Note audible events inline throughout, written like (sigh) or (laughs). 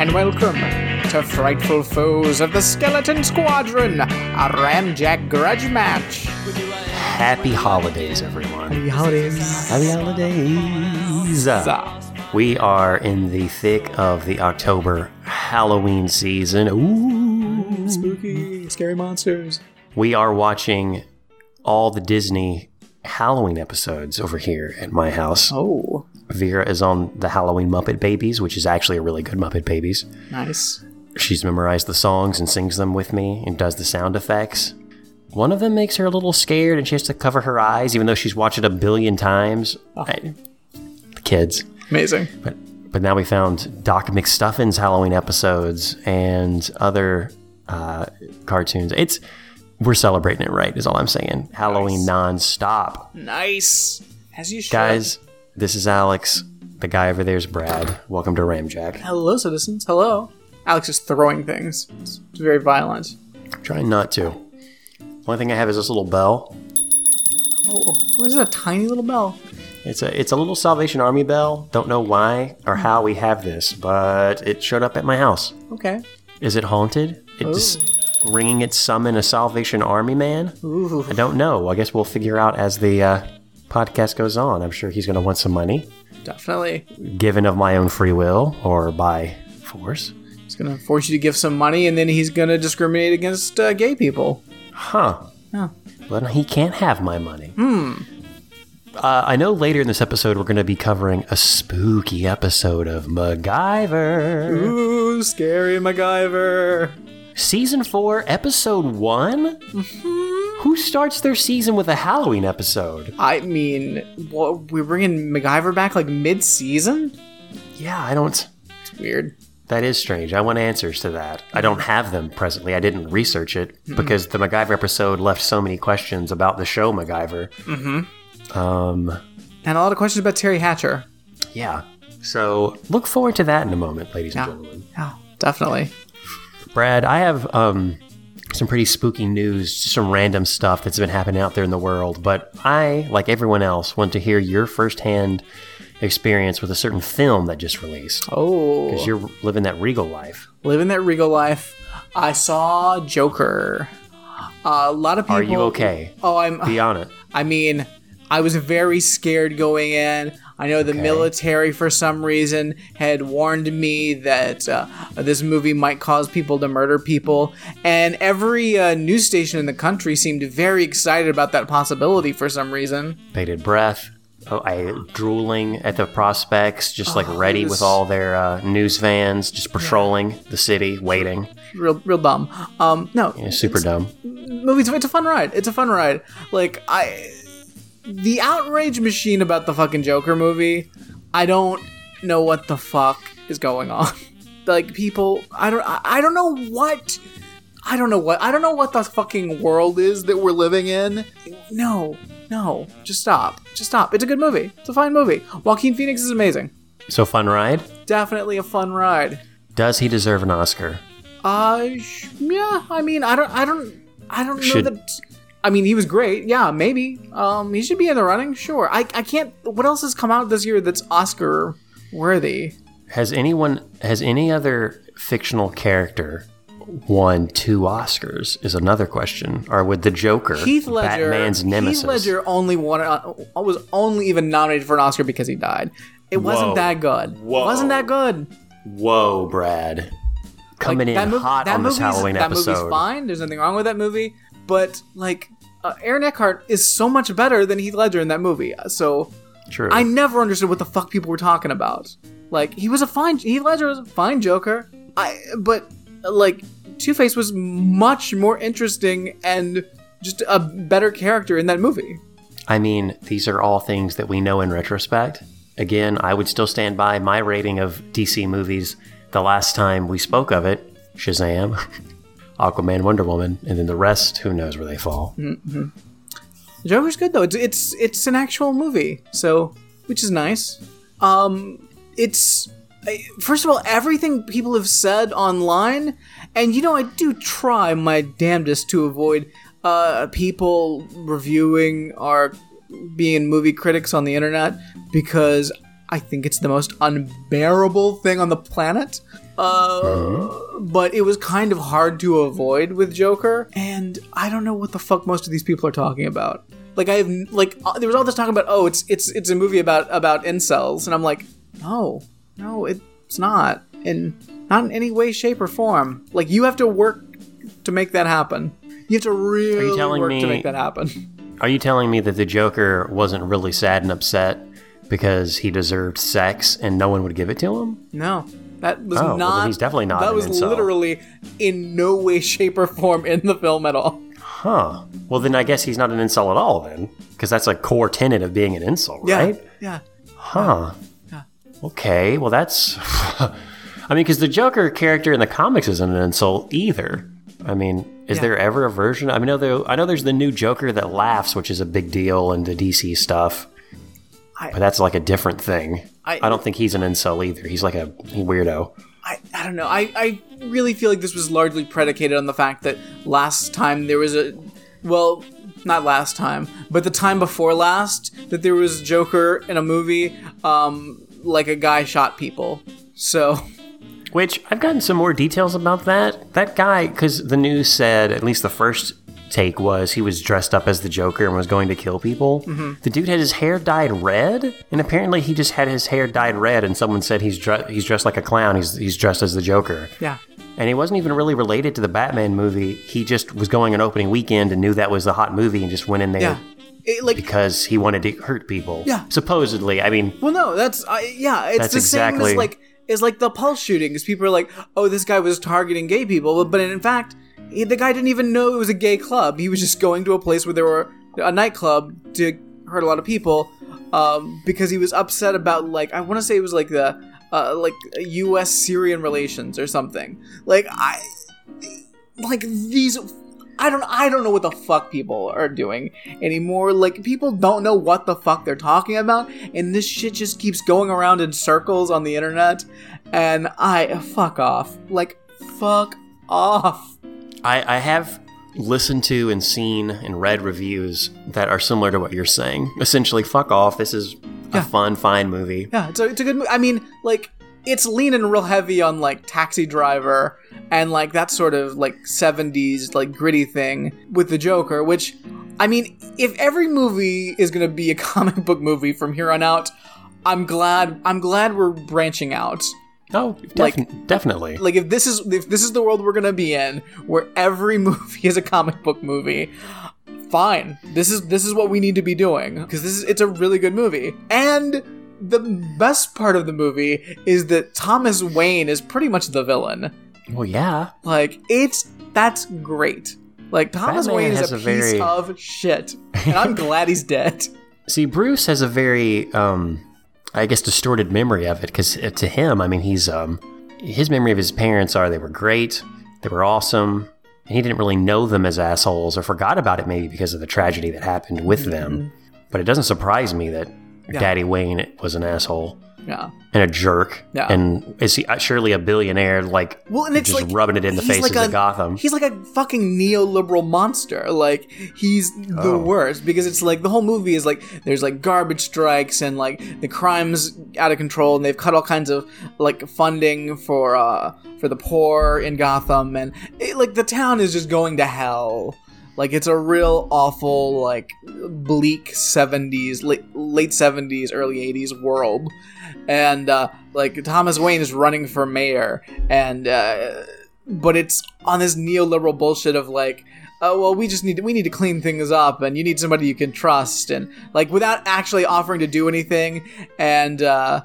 and welcome to Frightful Foes of the Skeleton Squadron, a Ramjack grudge match. Happy holidays, everyone. Happy holidays. Happy holidays. We are in the thick of the October Halloween season. Ooh. Spooky, scary monsters. We are watching all the Disney Halloween episodes over here at my house. Oh, Vera is on the Halloween Muppet Babies, which is actually a really good Muppet Babies. nice. She's memorized the songs and sings them with me and does the sound effects. One of them makes her a little scared and she has to cover her eyes, even though she's watched it a billion times. I- the kids. Amazing. But but now we found Doc McStuffin's Halloween episodes and other uh, cartoons. It's we're celebrating it right, is all I'm saying. Halloween nonstop. Nice. As you should. Guys, this is Alex. The guy over there is Brad. Welcome to Ramjack. Hello, citizens. Hello. Alex is throwing things. It's very violent. Trying not to. Only thing I have is this little bell. Oh, what is that? A tiny little bell. It's a it's a little Salvation Army bell. Don't know why or how we have this, but it showed up at my house. Okay. Is it haunted? It's ringing its summon a Salvation Army man. Ooh. I don't know. I guess we'll figure out as the uh, podcast goes on. I'm sure he's going to want some money, Definitely. given of my own free will or by force. He's gonna force you to give some money, and then he's gonna discriminate against uh, gay people. Huh. Yeah. But he can't have my money. Hmm. Uh, I know later in this episode we're going to be covering a spooky episode of MacGyver. Ooh, scary MacGyver. Season 4, Episode one Who starts their season with a Halloween episode? I mean, what, we're bringing MacGyver back like mid-season. Yeah, I don't. It's weird. That is strange. I want answers to that. I don't have them presently. I didn't research it because the MacGyver episode left so many questions about the show MacGyver. Mm-hmm. Um, And a lot of questions about Teri Hatcher. yeah. So look forward to that in a moment, ladies Yeah. and gentlemen. Yeah, definitely. Brad, I have um, some pretty spooky news, some random stuff that's been happening out there in the world. But I, like everyone else, want to hear your firsthand experience with a certain film that just released. Oh, Because you're living that regal life. living that regal life. I saw Joker. Uh, a lot of people. Are you okay? Oh, I'm. Be on it. (laughs) I mean, I was very scared going in. I know the military, for some reason, had warned me that uh, this movie might cause people to murder people, and every uh, news station in the country seemed very excited about that possibility for some reason. bated breath. Oh, I drooling at the prospects, just like Oh, ready was- with all their uh, news vans, just patrolling the city, waiting. Real, real dumb. Um, no, Yeah, super dumb. movies. It's a fun ride. It's a fun ride. Like I, the outrage machine about the fucking Joker movie. I don't know what the fuck is going on. (laughs) like people, I don't. I, I don't know what. I don't know what. I don't know what the fucking world is that we're living in. No, no, just stop. Just stop. It's a good movie. It's a fine movie. Joaquin Phoenix is amazing. So fun ride. Definitely a fun ride. Does he deserve an Oscar? Uh, sh- yeah. I mean, I don't, I don't, I don't know Should- that. I mean, he was great. Yeah, maybe. Um, he should be in the running. Sure. I, I can't. What else has come out this year that's Oscar worthy? Has anyone, has any other fictional character won two Oscars? Is another question. Or would the Joker, Heath Ledger. Batman's nemesis, Heath Ledger only won. Uh, was only even nominated for an Oscar because he died. It wasn't that good. Whoa. Wasn't that good? Whoa, Brad, coming in that mov- hot that on this Halloween that episode. movie's fine. There's nothing wrong with that movie. But like, uh, Aaron Eckhart is so much better than Heath Ledger in that movie. So True. I never understood what the fuck people were talking about. Like he was a fine Heath Ledger was a fine Joker. I but like Two Face was much more interesting and just a better character in that movie. I mean, these are all things that we know in retrospect. Again, I would still stand by my rating of DC movies the last time we spoke of it Shazam, (laughs) Aquaman, Wonder Woman, and then the rest, who knows where they fall. The Joker's good though. It's it's it's an actual movie, so which is nice. Um, it's first of all everything people have said online, and you know I do try my damnedest to avoid uh people reviewing or being movie critics on the internet because I think it's the most unbearable thing on the planet. Uh, but it was kind of hard to avoid with Joker, and I don't know what the fuck most of these people are talking about. Like I have like uh, there was all this talk about oh it's it's it's a movie about about incels, and I'm like no no it's not in not in any way shape or form. Like you have to work to make that happen. You have to really work to make that happen. Are you telling me that the Joker wasn't really sad and upset because he deserved sex and no one would give it to him? No, that was Oh, well, not. he's definitely not That was incel. literally in no way, shape, or form in the film at all. Huh. Well, then I guess he's not an incel at all, then, because that's a core tenet of being an Yeah, right? yeah. Huh. Yeah. Okay. Well, that's. (laughs) I mean, because the Joker character in the comics isn't an incel either. I mean, is Yeah. there ever a version? I mean, I know, there- I know there's the new Joker that laughs, which is a big deal in the DC stuff. I- but that's like a different thing. I- I, don't think he's an incel either. He's like a weirdo. I, I don't know. I, I really feel like this was largely predicated on the fact that last time there was a. Well, not last time, but the time before last, that there was Joker in a movie, um, like a guy shot people. So, Which I've gotten some more details about that. That guy, because the news said, at least the first take was he was dressed up as the Joker and was going to kill people. Mm-hmm. The dude had his hair dyed red, and apparently he just had his hair dyed red. And someone said he's dre- he's dressed like a clown. He's he's dressed as the Joker, yeah. and he wasn't even really related to the Batman movie. He just was going an opening weekend and knew that was the hot movie and just went in there. Yeah. It, like, Because he wanted to hurt people. Yeah. Supposedly. I mean, Well, no, that's I yeah, it's That's the same exactly- as like is like the pulse shootings. People are like, "Oh, this guy was targeting gay people," but in fact, he, the guy didn't even know it was a gay club. He was just going to a place where there were a nightclub to hurt a lot of people um, because he was upset about like I want to say it was like the uh, like U.S. Syrian relations or something. Like I like these I don't I don't know what the fuck people are doing anymore. Like people don't know what the fuck they're talking about and this shit just keeps going around in circles on the internet and I fuck off. Like fuck off. I, I have listened to and seen and read reviews that are similar to what you're saying. Essentially, fuck off. This is a fun, fine movie. Yeah, it's a, it's a good movie. I mean, like it's leaning real heavy on like Taxi Driver and like that sort of like 70s like gritty thing with the Joker, which I mean, if every movie is going to be a (laughs) comic book movie from here on out, I'm glad I'm glad we're branching out. Oh, Like- definitely. Like if this is if this is the world we're going to be in where every (laughs) movie is a comic book movie, fine. This is this is what we need to be doing because this is it's a really good movie. And the best part of the movie is that Thomas Wayne is pretty much the villain. well, yeah. Like it's that's great. Like Thomas Batman Wayne is a, a piece very- of shit, and I'm (laughs) glad he's dead. See, Bruce has a very, um, I guess, distorted memory of it because to him, I mean, he's um, his memory of his parents are they were great, they were awesome, and he didn't really know them as assholes or forgot about it maybe because of the tragedy that happened with them. But it doesn't surprise me that Daddy Wayne was an asshole Yeah. and a jerk, Yeah. and is he uh, surely a billionaire? Like, Well, and it's just like rubbing it in the faces like a, of Gotham. He's like a fucking neoliberal monster. Like he's the Oh. worst because it's like the whole movie is like there's like garbage strikes and like the crimes out of control and they've cut all kinds of like funding for uh for the poor in Gotham and it, like the town is just going to hell. Like it's a real awful like bleak 70s late late 70s early 80s world. And uh, like Thomas Wayne is running for mayor, and uh, but it's on this neoliberal bullshit of like, oh well, we just need to, we need to clean things up, and you need somebody you can trust, and like without actually offering to do anything, and uh,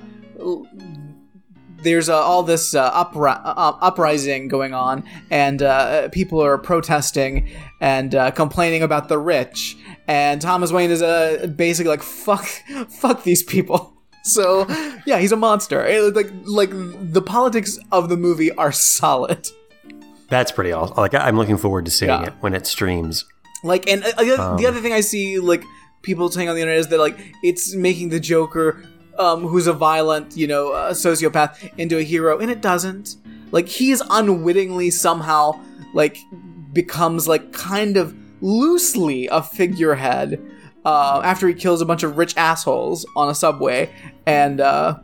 there's uh, all this uh, upri- uh, uprising going on, and uh, people are protesting and uh, complaining about the rich, and Thomas Wayne is uh, basically like fuck, (laughs) fuck these people. (laughs) So yeah, he's a monster. It- like like the politics of the movie are solid. That's pretty awesome. Like, I'm looking forward to seeing Yeah. it when it streams. Like, and uh, uh, the other thing I see like people saying on the internet is that like it's making the Joker, um, who's a violent, you know, uh, sociopath, into a hero, and it doesn't. Like he is unwittingly somehow like becomes like kind of loosely a figurehead uh, after he kills a bunch of rich assholes on a subway, and uh,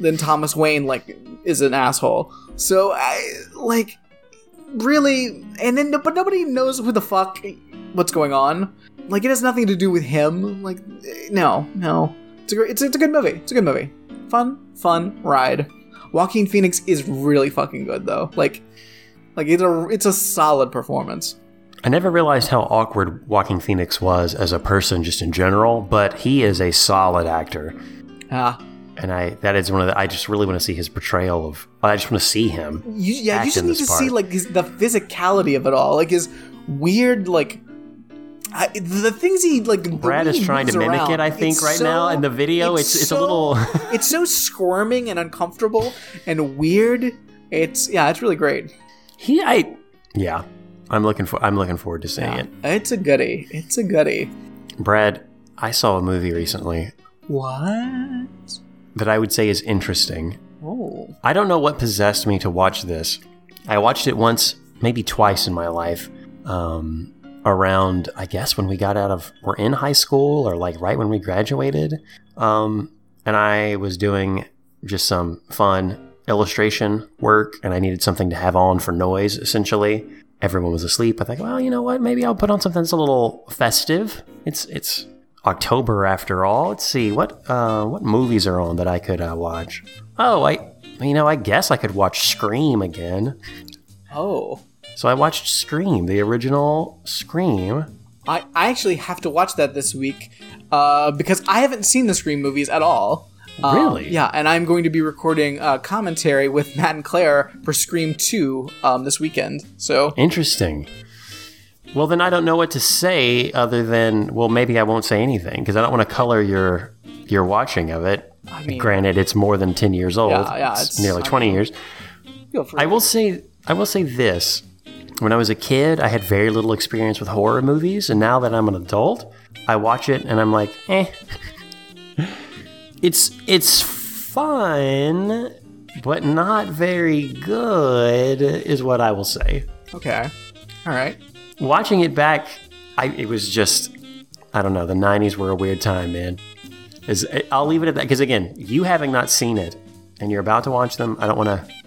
then Thomas Wayne like is an asshole. So I like really, and then but nobody knows who the fuck what's going on. Like it has nothing to do with him. Like no, no. It's a great, it's, it's a good movie. It's a good movie. Fun, fun ride. Joaquin Phoenix is really fucking good though. Like, like it's a it's a solid performance. I never realized how awkward Joaquin Phoenix was as a person, just in general. But he is a solid actor, Ah, and I that is one of the. I just really want to see his portrayal of. I just want to see him. you, yeah, you just need to part. see like his, the physicality of it all, like his weird like. I, the things he like. Brad is trying to mimic around, it. I think right so- now in the video, it's it's, a so- little. (laughs) it's so squirming and uncomfortable and weird. It's yeah, it's really great. he, I, yeah. I'm looking for. I'm looking forward to seeing Yeah, it. it's a goodie. It's a goodie. Brad, I saw a movie recently What? that I would say is interesting. Oh, I don't know what possessed me to watch this. I watched it once, maybe twice in my life. Um, around, I guess, when we got out of, we're in high school or like right when we graduated. Um, and I was doing just some fun illustration work and I needed something to have on for noise, essentially. Everyone was asleep. I think, well, you know what? Maybe I'll put on something that's a little festive. It's, it's, October after all. Let's see what uh, what movies are on that I could uh, watch. Oh, I you know I guess I could watch Scream again. oh. So I watched Scream, the original Scream. I, I actually have to watch that this week uh, because I haven't seen the Scream movies at all. Um, Really? Yeah, and I'm going to be recording uh, commentary with (laughs) Matt and Claire for Scream 2 um, this weekend. So, Interesting. Well, then I don't know what to say other than well, maybe I won't say anything because I don't want to color your your watching of it. I mean, Granted, it's more than ten years old. Yeah, yeah, it's, it's- nearly I twenty mean- years. I will say I will say this. When I was a kid, I had very little experience with horror movies, and now that I'm an adult, I watch it and I'm like, eh. it's it's fun, but not very good, is what I will say. Okay. All right. Watching it back, I it was just I don't know. The '90s were a weird time, man. Is I'll leave it at that because again, you having not seen it and you're about to watch them, I don't want to.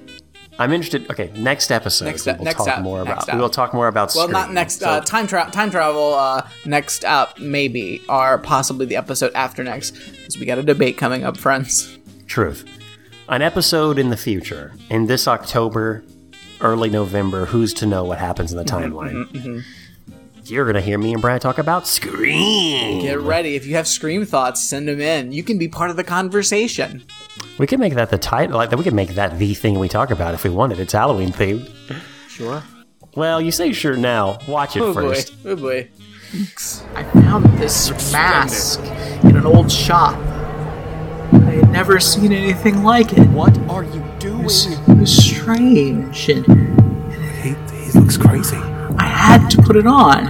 I'm interested. Okay, next episode Next we will next talk ep- more about. We will talk more about. Well, not next So, uh, time travel. time travel. Uh, next up, maybe, or possibly the episode after next, because we got a debate coming up, friends. truth. An episode in the future, in this October, early November. Who's to know what happens in the Mm-hmm, timeline? You're gonna hear me and Brad talk about Scream. Get ready. If you have Scream thoughts, send them in. You can be part of the conversation. We could make that the title. Like we could make that the thing we talk about if we wanted. It's Halloween themed. Sure. Well, you say sure now. Watch it Oh first. boy. Oh boy. I found this mask in an old shop. I had never seen anything like it. What are you doing? It was strange, and He, he looks crazy. I had to put it on.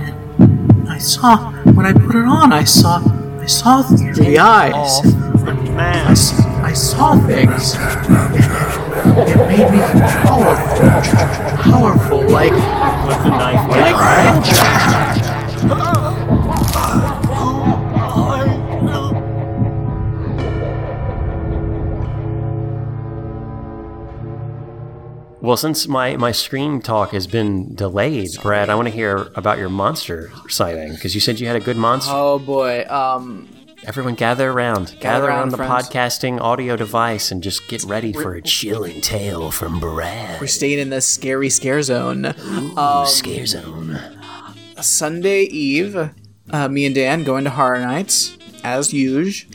I saw when I put it on. I saw I saw through the eyes. I saw things. It made me powerful, powerful, like knife. like Well, since my my Scream talk has been delayed, Brad, I want to hear about your monster sighting because you said you had a good monster. Oh boy. Um. Everyone, gather around, gather, around, around the friends. podcasting audio device, and just get ready for a chilling tale from Brad. We're staying in the scary scare zone. Um, Scare zone. Sunday Eve, uh, me and Dan going to Horror Nights as usual.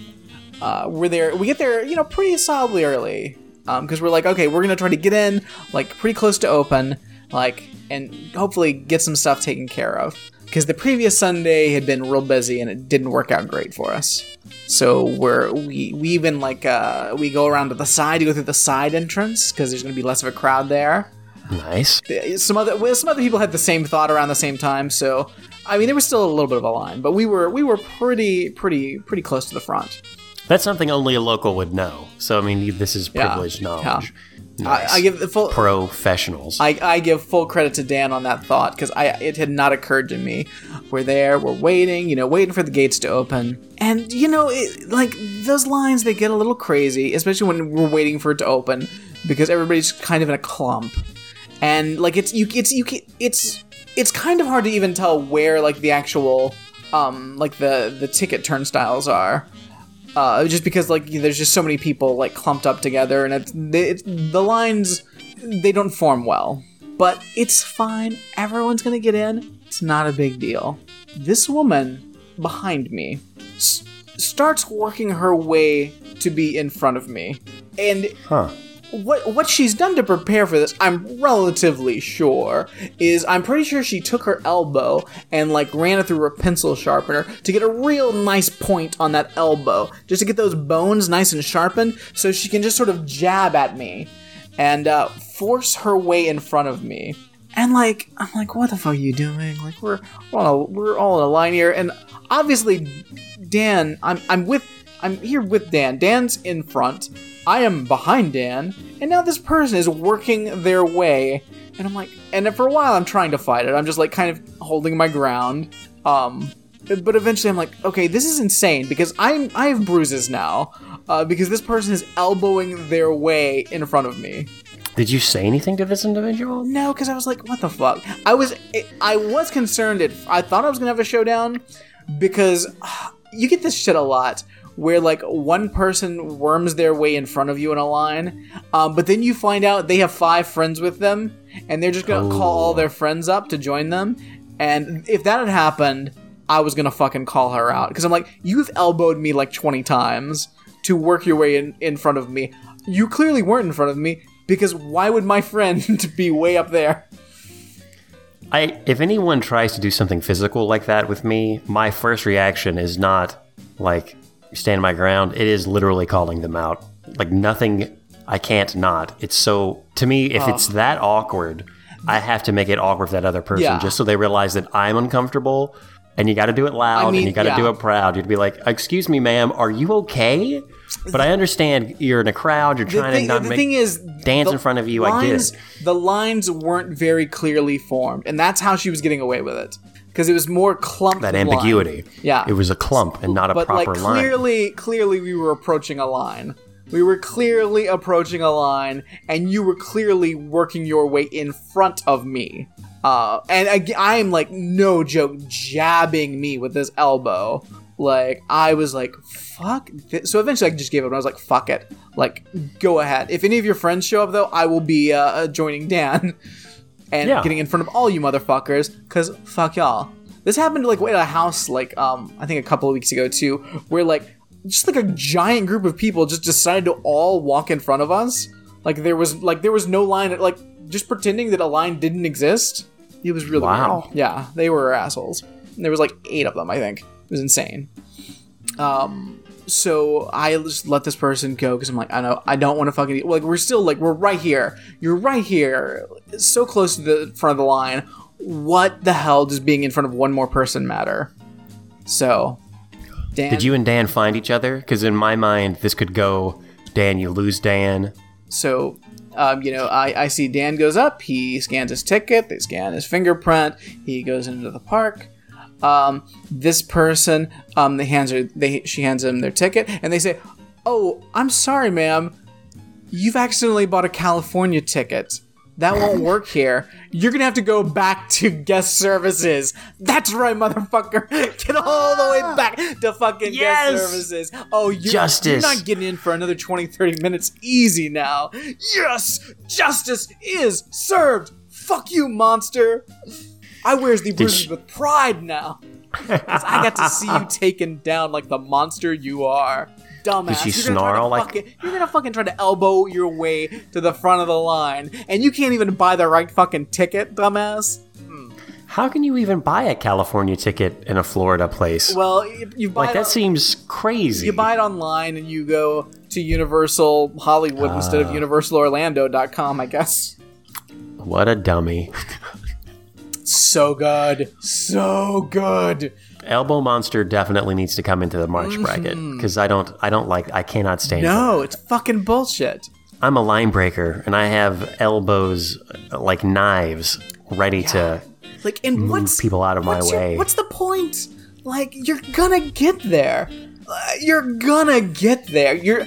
Uh, we're there. We get there, you know, pretty solidly early because we're like, okay, we're gonna try to get in like pretty close to open, like, and hopefully get some stuff taken care of. Because the previous Sunday had been real busy and it didn't work out great for us. So we're we we even like uh, we go around to the side, you go through the side entrance because there's gonna be less of a crowd there Nice. some other well, some other people had the same thought around the same time so i mean there was still a little bit of a line but we were we were pretty pretty pretty close to the front That's something only a local would know. So I mean, this is Yeah, privileged knowledge. Nice. I, I give the full. Professionals. I, I give full credit to Dan on that thought because I it had not occurred to me. We're there, we're waiting, you know, waiting for the gates to open, and you know, it, like those lines they get a little crazy, especially when we're waiting for it to open because everybody's kind of in a clump, and like it's you it's you it's it's kind of hard to even tell where like the actual um like the the ticket turnstiles are uh, just because like there's just so many people like clumped up together and it's, it's the lines they don't form well. But it's fine. Everyone's gonna get in. It's not a big deal. This woman behind me s- starts working her way to be in front of me. And huh. What what she's done to prepare for this, I'm relatively sure, is I'm pretty sure she took her elbow and like ran it through a pencil sharpener to get a real nice point on that elbow, just to get those bones nice and sharpened, so she can just sort of jab at me and uh, force her way in front of me. And like, I'm like, what the fuck are you doing? Like, we're we're, we're all in a line here, and obviously, Dan, I'm I'm with I'm here with Dan. Dan's in front. I am behind Dan, and now this person is working their way, and I'm like, and for a while I'm trying to fight it. I'm just like kind of holding my ground. Um, but eventually I'm like, okay, this is insane because I'm I have bruises now, uh, because this person is elbowing their way in front of me. Did you say anything to this individual? No, because I was like, what the fuck? I was I was concerned. At, I thought I was gonna have a showdown because uh, (sighs) you get this shit a lot where like one person worms their way in front of you in a line, um, but then you find out they have five friends with them, and they're just gonna call all their friends up to join them. And if that had happened, I was gonna fucking call her out because I'm like, you've elbowed me like 20 times to work your way in in front of me. You clearly weren't in front of me because why would my friend (laughs) be way up there? I if anyone tries to do something physical like that with me, my first reaction is not like stand my ground. It is literally calling them out. Like nothing I can't not. It's so to me if it's um, that awkward, I have to make it awkward for that other person Yeah. just so they realize that I'm uncomfortable. And you got to do it loud, mean, and you got to do it proud. You'd be like, "Excuse me, ma'am, are you okay?" But I understand you're in a crowd. You're trying thing, to not the make thing is, dance in front of you. I get it. The lines weren't very clearly formed, and that's how she was getting away with it because it was more clumped. that line. ambiguity. Yeah. it was a clump and not a but proper like line. clearly, clearly, we were approaching a line. We were clearly approaching a line, and you were clearly working your way in front of me. Uh, and I, I'm like, no joke, jabbing me with this elbow. Like, I was like, fuck. This. So eventually I just gave up, and I was like, fuck it. Like, go ahead. If any of your friends show up, though, I will be uh, uh, joining Dan (laughs) and Yeah. getting in front of all you motherfuckers, because fuck y'all. This happened like way at a house like um I think a couple of weeks ago too, where like just like a giant group of people just decided to all walk in front of us. Like there was like there was no line like just pretending that a line didn't exist. It was really Wow. weird. Yeah, they were assholes. And there was like eight of them, I think. It was insane. Um so I just let this person go because I'm like, I know I don't want to fucking like we're still like we're right here. You're right here, so close to the front of the line. What the hell does being in front of one more person matter? So, Dan, Did you and Dan find each other? Because in my mind, this could go Dan, you lose Dan. So, um, you know, I, I see Dan goes up. He scans his ticket. They scan his fingerprint. He goes into the park. Um, this person, um, they hands her, they she hands him their ticket, and they say, "Oh, I'm sorry, ma'am. You've accidentally bought a California ticket. That won't (laughs) work here. You're gonna have to go back to guest services. That's right, motherfucker. (laughs) Get all the way back to fucking Yes! guest services. Oh, you're, you're not getting in for another 20, 30 minutes easy now. Yes, justice is served. Fuck you, monster. I wears the bruises with pride now. (laughs) 'Cause I got to see you taken down like the monster you are. Dumbass. Did she You're gonna snarl like- fucking- You're gonna fucking try to elbow your way to the front of the line, and you can't even buy the right fucking ticket, dumbass. How can you even buy a California ticket in a Florida place? Well, you, you buy like it that on- seems crazy. you buy it online and you go to Universal Hollywood instead Ah. of UniversalOrlando.com, I guess. what a dummy. (laughs) So good. So good. Elbow Monster definitely needs to come into the March bracket because I don't, I don't like, I cannot stand. Mm-hmm. No, it's fucking bullshit. I'm a line breaker and I have elbows like knives ready to Like, and what's people out of my your- way. what's the point? Like, you're gonna get there. Uh, you're gonna get there. You're.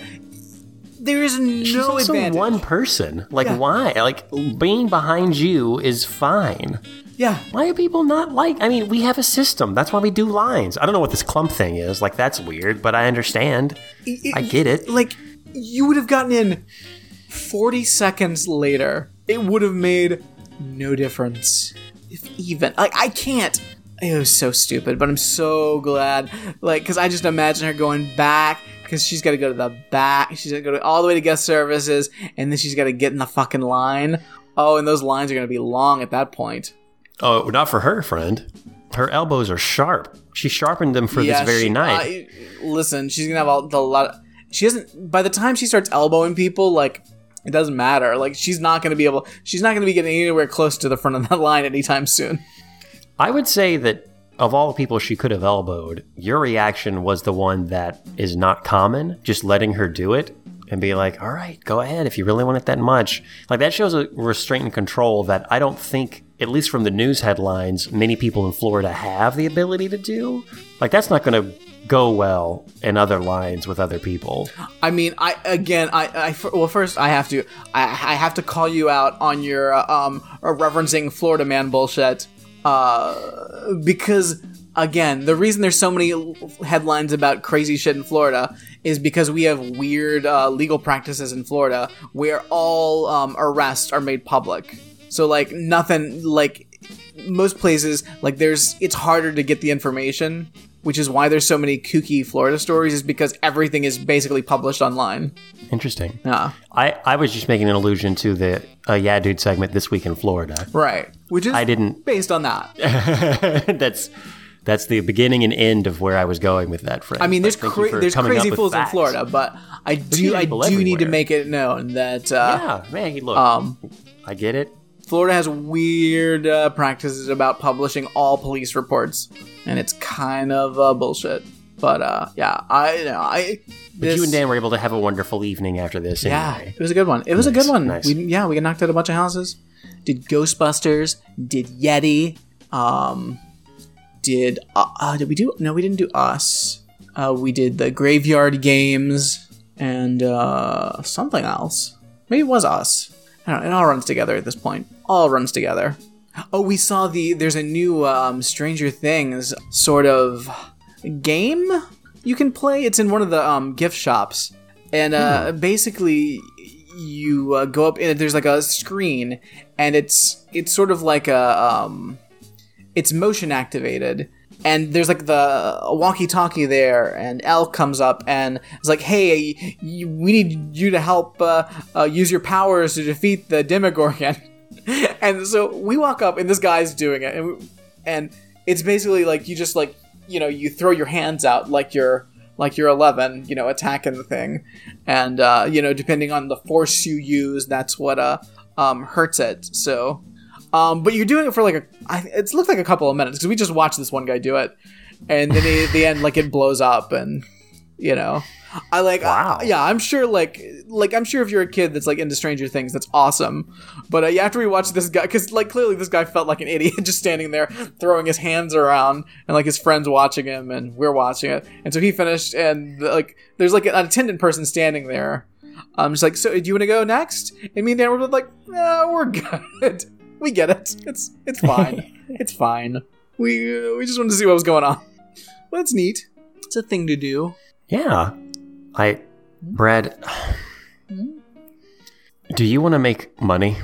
There is no She's also advantage. one person. Like Yeah. why? Like being behind you is fine. Yeah. Why do people not like? I mean, we have a system. That's why we do lines. I don't know what this clump thing is. Like that's weird, but I understand. I get it. Like, you would have gotten in 40 seconds later. It would have made no difference. If even. Like, I can't. It was so stupid, but I'm so glad. Like, because I just imagine her going back. Because she's got to go to the back. She's got to go to, all the way to guest services. And then she's got to get in the fucking line. Oh, and those lines are going to be long at that point. Oh, not for her, friend. Her elbows are sharp. She sharpened them for this very she- night. I- listen, she's gonna have all the lot. She doesn't. By the time she starts elbowing people, like it doesn't matter. Like she's not gonna be able. She's not gonna be getting anywhere close to the front of that (laughs) line anytime soon. I would say that of all the people she could have elbowed, your reaction was the one that is not common. Just letting her do it and be like, all right, go ahead if you really want it that much. Like that shows a restraint and control that I don't think, at least from the news headlines, many people in Florida have the ability to do. Like that's not going to go well in other lines with other people. I mean, I again, I, I well, first I have to, I, I have to call you out on your uh, um referencing Florida man bullshit, uh, because again, the reason there's so many headlines about crazy shit in Florida is because we have weird uh, legal practices in Florida where all um, arrests are made public. So like nothing like most places like there's it's harder to get the information which is why there's so many kooky florida stories is because everything is basically published online Interesting. yeah I, I was just making an allusion to the uh, Yeah Dude segment this week in Florida. right which is I didn't based on that (laughs) that's that's the beginning and end of where I was going with that phrase. i mean there's But thank you cra- there's crazy fools in florida but i do i do need to make it known that uh, Yeah, man. Look, um I get it. Florida has weird uh, practices about publishing all police reports and it's kind of uh, bullshit but uh yeah i you know i But you and Dan were able to have a wonderful evening after this. Yeah, it was a good one. It was a good one. nice. We, yeah, we knocked out a bunch of houses. Did Ghostbusters? Did Yeti? Um, did uh, uh, did we do? No, we didn't do Us. Uh, we did the Graveyard Games and uh, something else. Maybe it was Us. I don't know. It all runs together at this point. All runs together. Oh, we saw the. There's a new um, Stranger Things sort of game you can play. It's in one of the um, gift shops, and uh, basically you uh, go up and there's like a screen, and it's it's sort of like a um, it's motion activated. And there's like the walkie-talkie there, and El comes up and is like, "Hey, you, we need you to help uh, uh, use your powers to defeat the Demogorgon." (laughs) (laughs) and so we walk up, and this guy's doing it, and and it's basically like you just like you know you throw your hands out like you're like you're 11 you know attacking the thing. And uh, you know depending on the force you use that's what uh um hurts it. So um but you're doing it for like a I, it's looked like a couple of minutes because we just watched this one guy do it. And then at the end like it blows up and you know? I like Wow. yeah i'm sure like like i'm sure if you're a kid that's like into stranger things that's awesome. But uh, yeah, after we watched this guy because like clearly this guy felt like an (laughs) idiot just standing there throwing his hands around and like his friends watching him and we're watching it. And so he finished and like there's like an attendant person standing there. I'm just like so do you want to go next? And me and dan were both like no we're (laughs) good. We get it. It's it's fine. (laughs) It's fine. We uh, we just wanted to see what was going on. Well that's neat. It's a thing to do Yeah. I, Brad, do you want to make money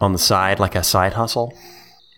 on the side, like a side hustle?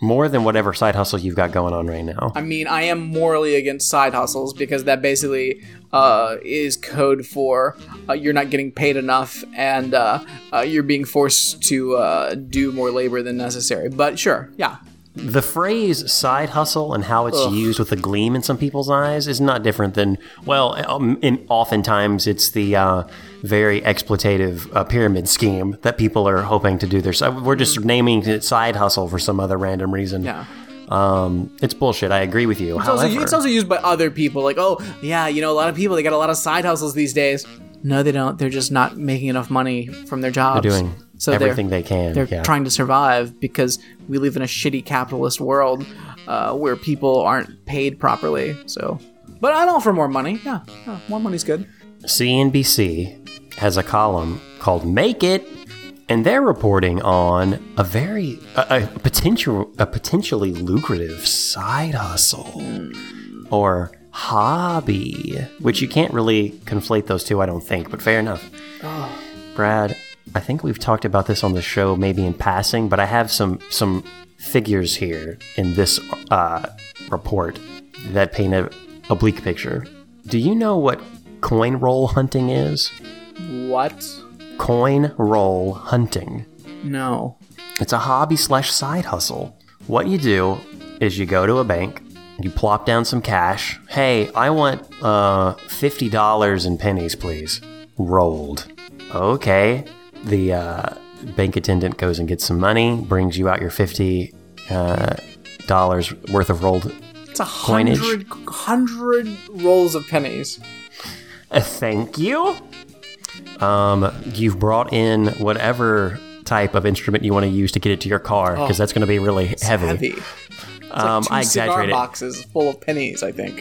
More than whatever side hustle you've got going on right now. I mean, I am morally against side hustles because that basically uh, is code for uh, you're not getting paid enough and uh, uh, you're being forced to uh, do more labor than necessary. But sure, yeah. The phrase side hustle and how it's used with a gleam in some people's eyes is not different than, well, um, in, oftentimes it's the uh, very exploitative uh, pyramid scheme that people are hoping to do their side. We're just naming it side hustle for some other random reason. Yeah. Um, it's bullshit. I agree with you. It's also, However, it's also used by other people, like, oh, yeah, you know, a lot of people, they got a lot of side hustles these days. No, they don't. They're just not making enough money from their jobs. They're doing so everything they can. They're yeah. trying to survive because we live in a shitty capitalist world uh, where people aren't paid properly. So, but I'm all for more money. Yeah, yeah more money's good. CNBC has a column called "Make It," and they're reporting on a very a, a potential a potentially lucrative side hustle or hobby, which you can't really conflate those two. I don't think, but fair enough. Brad, I think we've talked about this on the show, maybe in passing, but I have some some figures here in this uh, report that paint a, bleak picture. Do you know what coin roll hunting is? What? Coin roll hunting. No. It's a hobby slash side hustle. What you do is you go to a bank, you plop down some cash. Hey, I want uh, fifty dollars in pennies, please. Rolled. Okay. The uh, bank attendant goes and gets some money, brings you out your fifty uh, dollars worth of rolled. It's a Coinage. hundred hundred rolls of pennies. Uh, thank you. Um, you've brought in whatever type of instrument you want to use to get it to your car because that's going to be really heavy. Heavy. It's Um, like two I cigar exaggerated. boxes full of pennies. I think.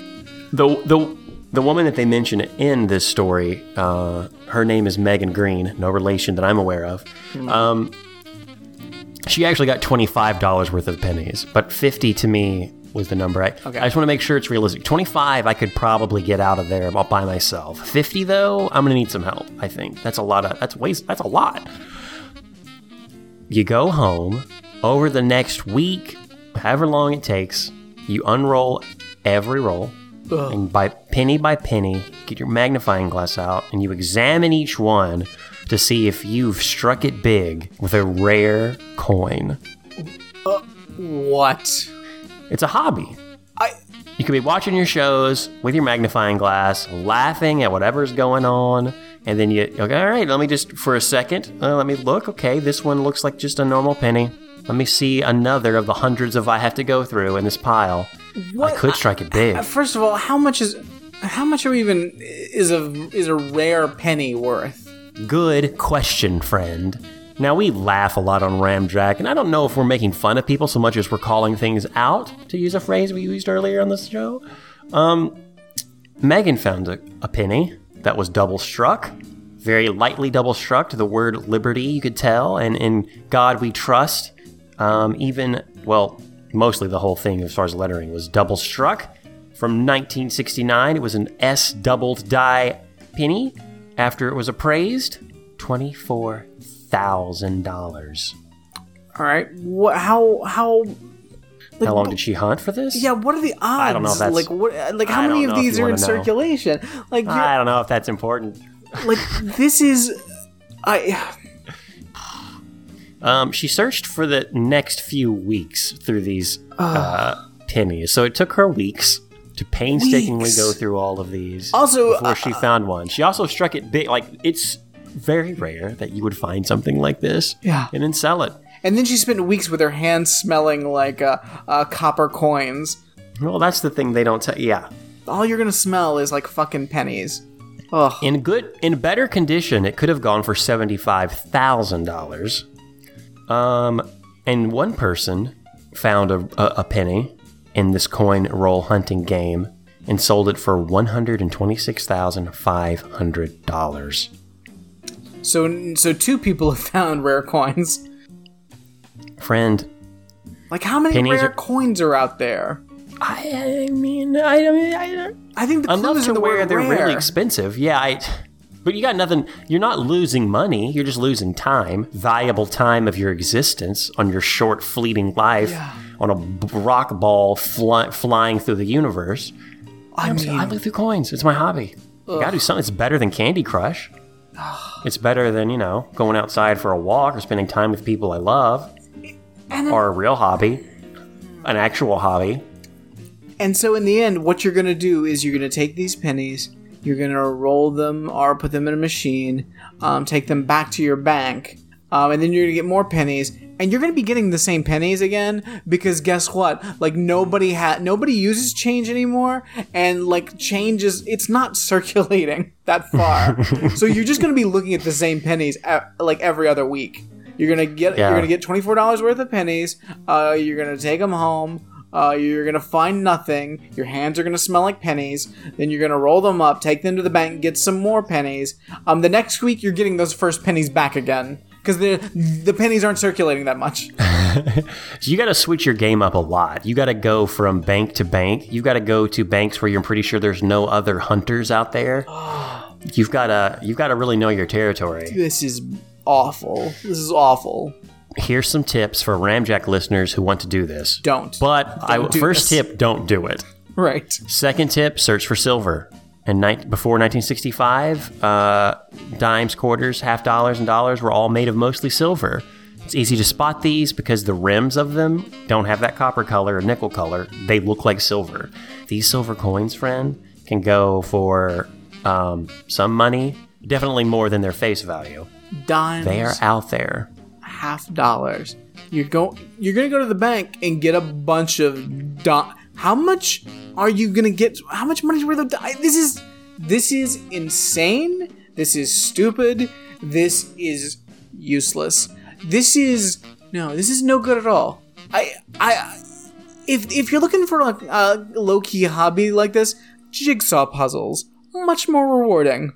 The the the woman that they mention in this story, uh, her name is Megan Green, no relation that I'm aware of. Um, she actually got twenty five dollars worth of pennies, but fifty to me was the number. I, Okay. I just want to make sure it's realistic. Twenty five, I could probably get out of there all by myself. Fifty though, I'm gonna need some help. I think that's a lot of that's waste. That's a lot. You go home over the next week, however long it takes. You unroll every roll and by penny by penny, get your magnifying glass out and you examine each one to see if you've struck it big with a rare coin. What? It's a hobby. I. You could be watching your shows with your magnifying glass, laughing at whatever's going on, and then you, okay, all right, let me just, for a second, uh, let me look. Okay, this one looks like just a normal penny. Let me see another of the hundreds of I have to go through in this pile. What? I could strike it big. First of all, how much is how much are even is a is a rare penny worth? Good question, friend. Now, we laugh a lot on Ramjack, and I don't know if we're making fun of people so much as we're calling things out, to use a phrase we used earlier on this show. Um, Megan found a, a penny that was double struck, very lightly double struck to the word liberty, you could tell, and in God we trust. Um, even, well, mostly the whole thing as far as lettering was double struck. From 1969, it was an S doubled die penny. After it was appraised, twenty-four thousand dollars. All right. What? How? How? Like, How long did she hunt for this? Yeah. What are the odds? I don't know if that's- like what? Like how many of these are in know. circulation? Like I don't know if that's important. like this is. I. Um, she searched for the next few weeks through these uh, pennies, so it took her weeks to painstakingly Weeks. go through all of these. Also, before she found one, she also struck it big. Like it's very rare that you would find something like this, Yeah. and then sell it. And then she spent weeks with her hands smelling like uh, uh, copper coins. Well, that's the thing they don't tell. Yeah, All you're gonna smell is like fucking pennies. Ugh. in good, in better condition, it could have gone for seventy-five thousand dollars. Um, and one person found a, a, a penny in this coin roll hunting game and sold it for one hundred and twenty-six thousand five hundred dollars. So so two people have found rare coins. Friend, Like how many rare are- coins are out there? I, I mean, I, I mean, I, I think the clue is in the where word they're really expensive. Yeah, I. But you got nothing. You're not losing money. You're just losing time, valuable time of your existence on your short, fleeting life Yeah. on a rock ball fly, flying through the universe. I I'm- mean, I look through coins. It's my hobby. You gotta do something. It's better than Candy Crush. It's better than you know going outside for a walk or spending time with people I love, and, or a real hobby, an actual hobby. and so in the end, what you're gonna do is you're gonna take these pennies, you're gonna roll them or put them in a machine, um, take them back to your bank, um, and then you're gonna get more pennies, and you're gonna be getting the same pennies again because guess what? Like nobody had nobody uses change anymore, and like change is it's not (laughs) circulating that far, (laughs) so you're just gonna be looking at the same pennies uh, like every other week. You're gonna get Yeah. you're gonna get twenty four dollars worth of pennies. Uh, you're gonna take them home. Uh, you're gonna find nothing. Your hands are gonna smell like pennies. Then you're gonna roll them up, take them to the bank, get some more pennies. Um, the next week you're getting those first pennies back again because the the pennies aren't circulating that much. So (laughs) you got to switch your game up a lot. You got to go from bank to bank. You got to go to banks where you're pretty sure there's no other hunters out there. (sighs) You've got to you've got to really know your territory. This is awful. This is awful. Here's some tips for Ramjack listeners who want to do this. Don't. But I, Don't do first this. tip, don't do it. Right. Second tip, search for silver. And ni- before 1965, uh, dimes, quarters, half dollars, and dollars were all made of mostly silver. It's easy to spot these because the rims of them don't have that copper color or nickel color. They look like silver. These silver coins, friend, can go for um, some money, definitely more than their face value. Dimes. They are out there. Half dollars. You're going you're gonna go to the bank and get a bunch of do- how much are you gonna get? How much money's worth of di- this is this is insane. This is stupid. This is useless. This is no this is no good at all. I i if if you're looking for like a low-key hobby like this jigsaw puzzles much more rewarding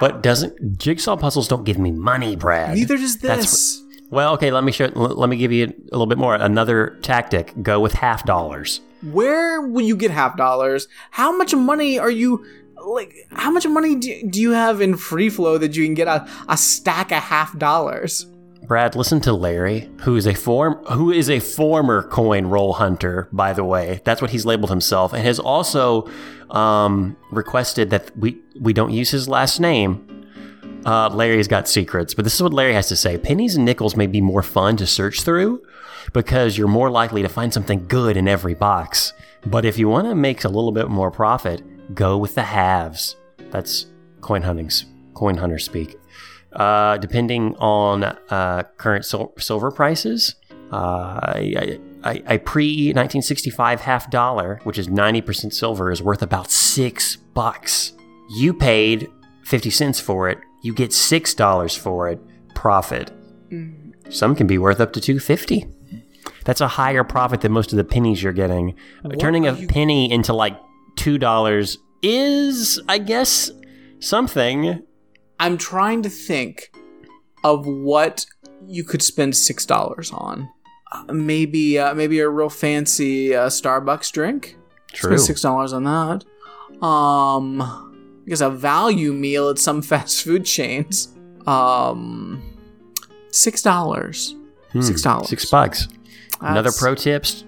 But doesn't jigsaw puzzles don't give me money, Brad? neither does That's this Well, okay, let me show. Let me give you a little bit more. Another tactic: go with half dollars. where will you get half dollars? How much money are you like? How much money do, do you have in free flow that you can get a, a stack of half dollars? Brad, listen to Larry, who is a form who is a former coin roll hunter, by the way. That's what he's labeled himself, and has also um, requested that we we don't use his last name. Uh, Larry's got secrets, but this is what Larry has to say. Pennies and nickels may be more fun to search through because you're more likely to find something good in every box. But if you want to make a little bit more profit, go with the halves. That's coin hunting's coin hunter speak. Uh, depending on uh, current sil- silver prices, uh, I, I, I pre 1965 half dollar, which is 90% silver, is worth about six bucks. You paid 50 cents for it. You get six dollars for it. Profit. Some can be worth up to 250. That's a higher profit than most of the pennies you're getting. Turning a you- penny into like two dollars is, I guess, something. I'm trying to think of what you could spend six dollars on. Uh, maybe uh, maybe a real fancy uh, Starbucks drink. True. Spend six dollars on that. Um, I guess a value meal at some (laughs) fast food chains. Um, six dollars. Six dollars. Hmm. Six bucks. Another pro tips: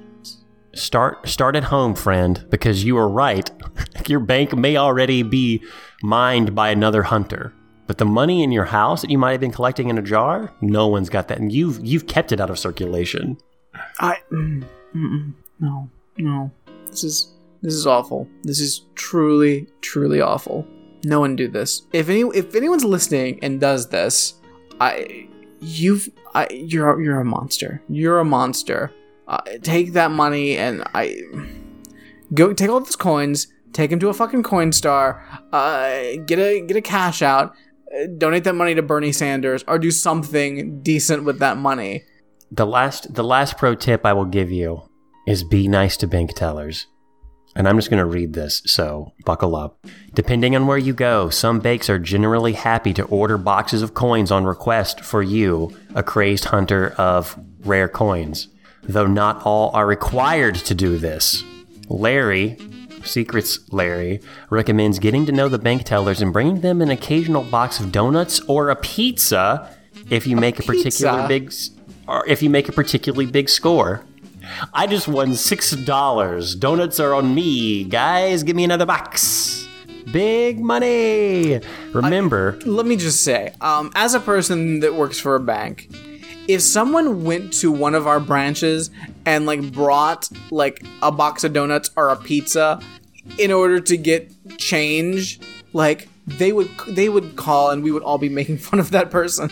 start start at home, friend, because you are right. (laughs) your bank may already be mined by another hunter, but the money in your house that you might have been collecting in a jar, no one's got that, and you've you've kept it out of circulation. I mm, no no. This is this is awful. This is truly truly awful. No one do this. If any if anyone's listening and does this, I you've I you're you're a monster. You're a monster. Uh, take that money and I go take all those coins. Take them to a fucking Coinstar. Uh, get a get a cash out. Donate that money to Bernie Sanders or do something decent with that money. The last the last pro tip I will give you is be nice to bank tellers. And I'm just going to read this, so buckle up. Depending on where you go, some banks are generally happy to order boxes of coins on request for you, a crazed hunter of rare coins, though not all are required to do this. Larry, Secrets Larry, recommends getting to know the bank tellers and bringing them an occasional box of donuts or a pizza if you make a, particular big or if you make a particularly big score. I just won six dollars. Donuts are on me, guys. Give me another box. Big money. Remember, let me just say, um, as a person that works for a bank, if someone went to one of our branches and like brought like a box of donuts or a pizza in order to get change, like they would they would call and we would all be making (laughs) fun of that person.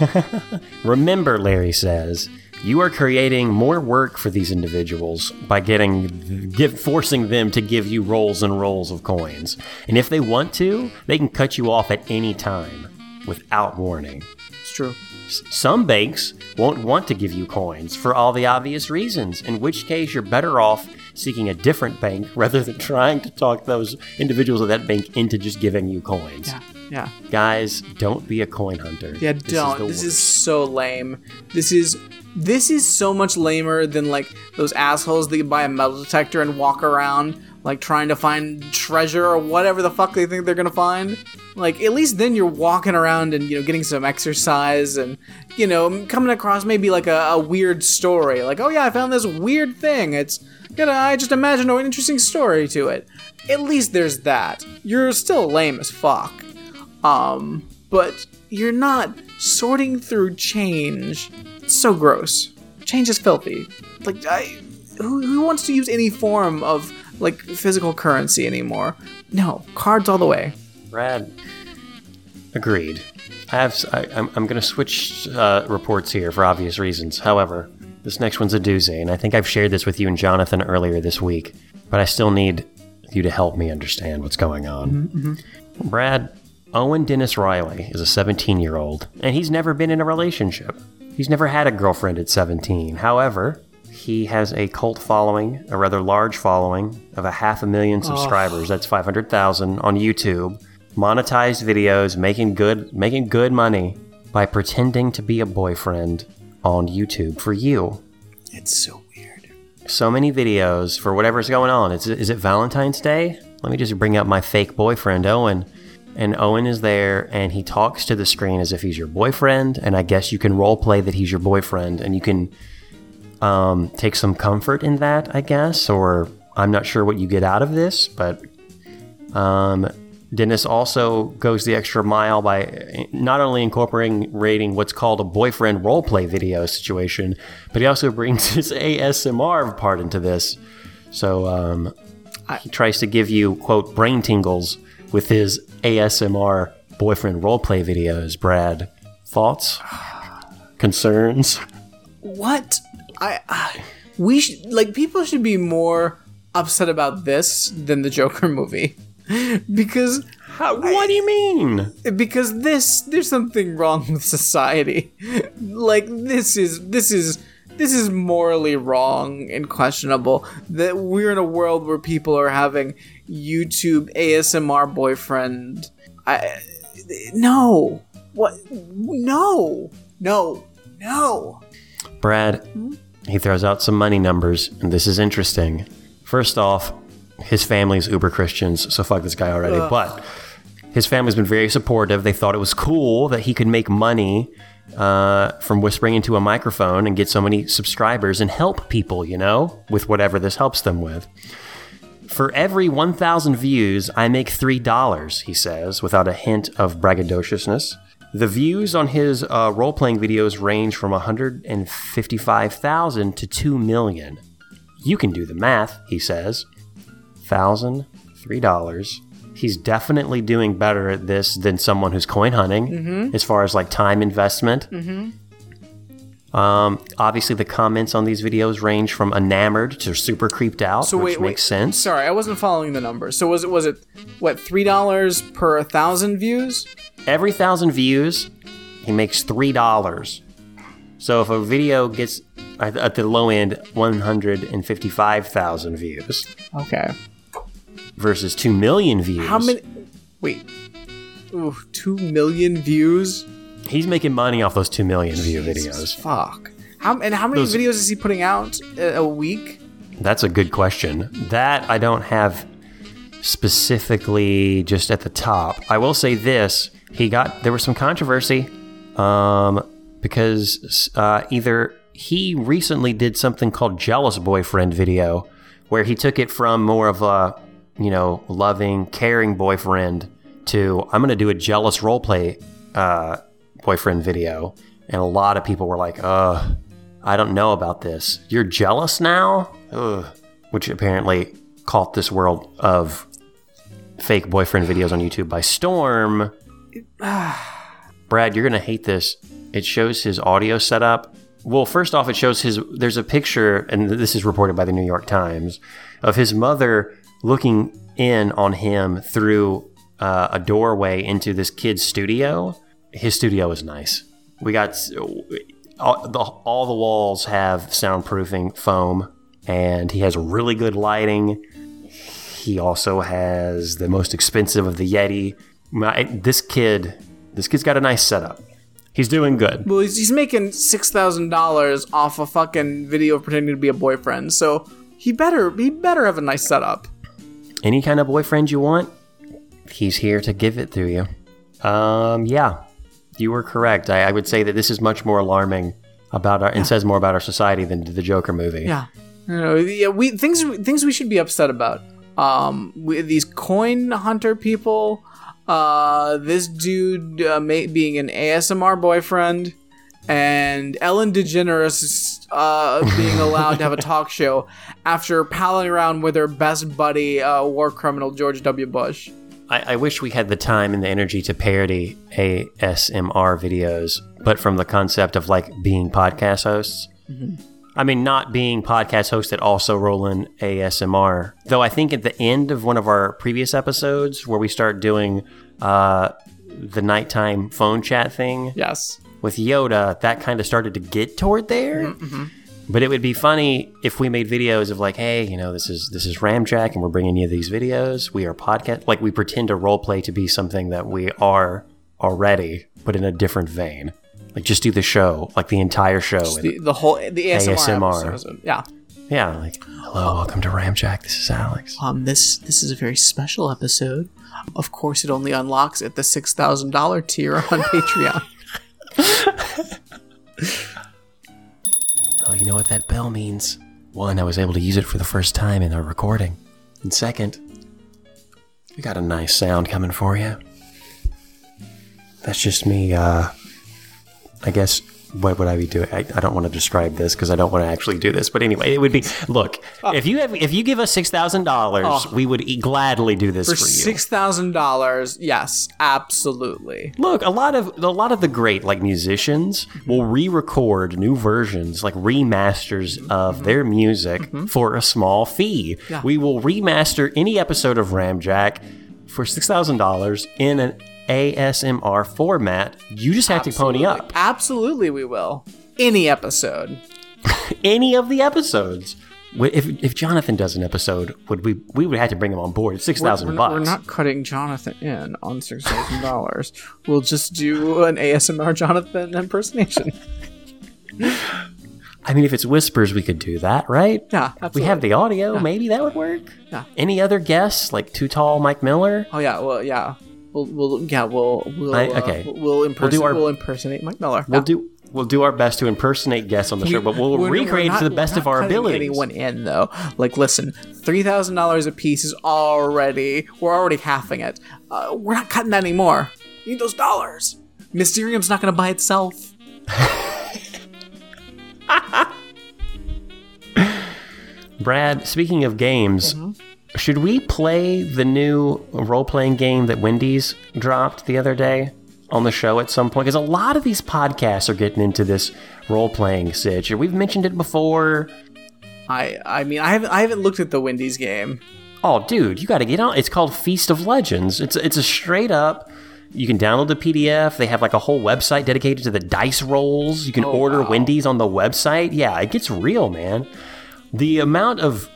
(laughs) Remember, Larry says, you are creating more work for these individuals by getting give, forcing them to give you rolls and rolls of coins. And if they want to, they can cut you off at any time without warning. It's true. S- Some banks won't want to give you coins for all the obvious reasons, in which case you're better off seeking a different bank (laughs) rather than trying to talk those individuals at that bank into just giving you coins. Yeah. Yeah. Guys, don't be a coin hunter. Yeah, This don't. the this is so lame. This is this is so much lamer than like those assholes that buy a metal detector and walk around like trying to find treasure or whatever the fuck they think they're gonna find. Like at least then you're walking around and you know getting some exercise and you know coming across maybe like a, a weird story. Like oh yeah, I found this weird thing. It's gonna I just imagined an interesting story to it. At least there's that. You're still lame as fuck. Um, but you're not sorting through change. It's so gross. Change is filthy. Like, I, who, who wants to use any form of like physical currency anymore? No, cards all the way. Brad, agreed. I have. I, am I'm going to switch uh, reports here for obvious reasons. However, this next one's a doozy, and I think I've shared this with you and Jonathan earlier this week, but I still need you to help me understand what's going on. Mm-hmm, mm-hmm. Brad, Owen Dennis Riley is a 17 year old, and he's never been in a relationship. He's never had a girlfriend at 17. However, he has a cult following, a rather large following of a half a million subscribers. That's 500,000 on YouTube. Monetized videos, making good, making good money by pretending to be a boyfriend on YouTube for you It's so weird. so many videos for whatever's going on. Is it, is it Valentine's Day? Let me just bring up my fake boyfriend, Owen. And Owen is there and he talks to the screen as if he's your boyfriend. And I guess you can role play that he's your boyfriend and you can um, take some comfort in that, I guess. Or I'm not sure what you get out of this, but um, Dennis also goes the extra mile by not only incorporating rating what's called a boyfriend roleplay video situation, but he also (laughs) brings his ASMR part into this. So um, he tries to give you, quote, brain tingles with his ASMR boyfriend roleplay videos. Brad, thoughts? (sighs) Concerns? What? I, I we sh- like people should be more upset about this than the Joker movie. (laughs) because How, what do you mean? because this there's something wrong with society. Like this is this is this is morally wrong and questionable that we're in a world where people are having youtube asmr boyfriend. I no. What? No. No. No. Brad, hmm? he throws out some money numbers, and this is interesting. First off, his family's uber Christians, so fuck this guy already. But his family's been very supportive. They thought it was cool that he could make money uh, from whispering into a microphone and get so many subscribers and help people, you know, with whatever this helps them with. For every 1,000 views, I make $3, he says, without a hint of braggadociousness. The views on his uh, role playing videos range from 155,000 to 2 million. You can do the math, he says. Thousand, three dollars. He's definitely doing better at this than someone who's coin hunting, as far as like time investment. Um, obviously, the comments on these videos range from enamored to super creeped out, so which wait wait makes sense. sorry i wasn't following the numbers so was it was it what three dollars per thousand views Every thousand views, he makes three dollars. So if a video gets at at the low end one hundred and fifty-five thousand views okay versus two million views, How many? Wait. Ooh, two million views. he's making money off those two million view videos. Fuck. How and how many Those- videos is he putting out a, a week? That's a good question. That I don't have specifically just at the top. I will say this: he got there was some controversy um, because uh, either he recently did something called "jealous boyfriend" video, where he took it from more of a you know loving, caring boyfriend to I'm going to do a jealous roleplay uh, boyfriend video, and a lot of people were like, "Uh." I don't know about this. You're jealous now? Ugh. Which apparently caught this world of fake boyfriend videos on YouTube by storm. (sighs) Brad, you're going to hate this. it shows his audio setup. Well, first off, it shows his. There's a picture, and this is reported by the New York Times, of his mother looking in on him through uh, a doorway into this kid's studio. His studio is nice. We got all the, all the walls have soundproofing foam, and he has really good lighting. He also has the most expensive of the Yeti. My, this kid, this kid's got a nice setup. He's doing good. Well, he's, he's making six thousand dollars off a fucking video pretending to be a boyfriend, so he better he better have a nice setup. Any kind of boyfriend you want, he's here to give it to you. Um, yeah, you were correct. I, I would say that this is much more alarming about our and says more about our society than the Joker movie. Yeah, you know, yeah, we things things we should be upset about. Um, we, these coin hunter people. Uh, this dude uh, ma- being an ASMR boyfriend, and Ellen DeGeneres uh, being (laughs) allowed to have a talk show after palling around with her best buddy, uh, war criminal George W. Bush. I, I wish we had the time and the energy to parody ASMR videos, but from the concept of like being podcast hosts. I mean, not being podcast hosts that also roll in ASMR. Though I think at the end of one of our previous episodes, where we start doing uh, the nighttime phone chat thing Yes. With Yoda, that kind of started to get toward there. But it would be funny if we made videos of like, hey, you know, this is this is Ramjack, and we're bringing you these videos. We are podcast, like we pretend to role play to be something that we are already, but in a different vein. Like just do the show, like the entire show. The, the whole the ASMR, ASMR. episode. Yeah. yeah, like hello, welcome to Ramjack. This is Alex. Um, this this is a very special episode. Of course, it only unlocks at the six thousand dollar tier on (laughs) Patreon. (laughs) Oh, you know what that bell means? One, I was able to use it for the first time in our recording. And second, we got a nice sound coming for you. That's just me, uh, I guess, what would I be doing? I, I don't want to describe this because I don't want to actually do this. But anyway, it would be, look, oh. if you have, if you give us $6,000, we would e- gladly do this For for, you. six thousand dollars, yes, absolutely. Look, a lot of a lot of the great like musicians will re-record new versions, like remasters of mm-hmm. their music mm-hmm. for a small fee. We will remaster any episode of Ramjack for six thousand dollars in an ASMR format. You just have to pony up Absolutely, we will. Any episode. (laughs) any of the episodes. If, if Jonathan does an episode, would we we would have to bring him on board? Six We're, thousand not- bucks. we're not cutting Jonathan in on six thousand dollars. we'll just do an ASMR Jonathan impersonation. (laughs) I mean, if it's whispers, we could do that, right? Yeah, We have the audio. Maybe that would work. Yeah. Any other guests like Too Tall Mike Miller? Oh yeah, well yeah, we'll, we'll yeah we'll we'll I- uh, we'll, imperson- do our- we'll impersonate Mike Miller. We'll Yeah. do we'll do our best to impersonate guests on the show, but we'll We're- recreate we're it to the best of our ability. Anyone in though? Like, listen, three thousand dollars a piece is already we're already halving it. Uh, we're not cutting that anymore. We need those dollars. Mysterium's not going to buy itself. (laughs) Brad, speaking of games, should we play the new role playing game that Wendy's dropped the other day on the show at some point? Because a lot of these podcasts are getting into this role playing sitch. We've mentioned it before. I I mean I haven't I haven't looked at the Wendy's game. Oh, dude, you got to get on. It's called Feast of Legends. It's it's a straight up. You can download the PDF. They have like a whole website dedicated to the dice rolls. You can oh, order wow. Wendy's on the website. Yeah, it gets real, man. The amount of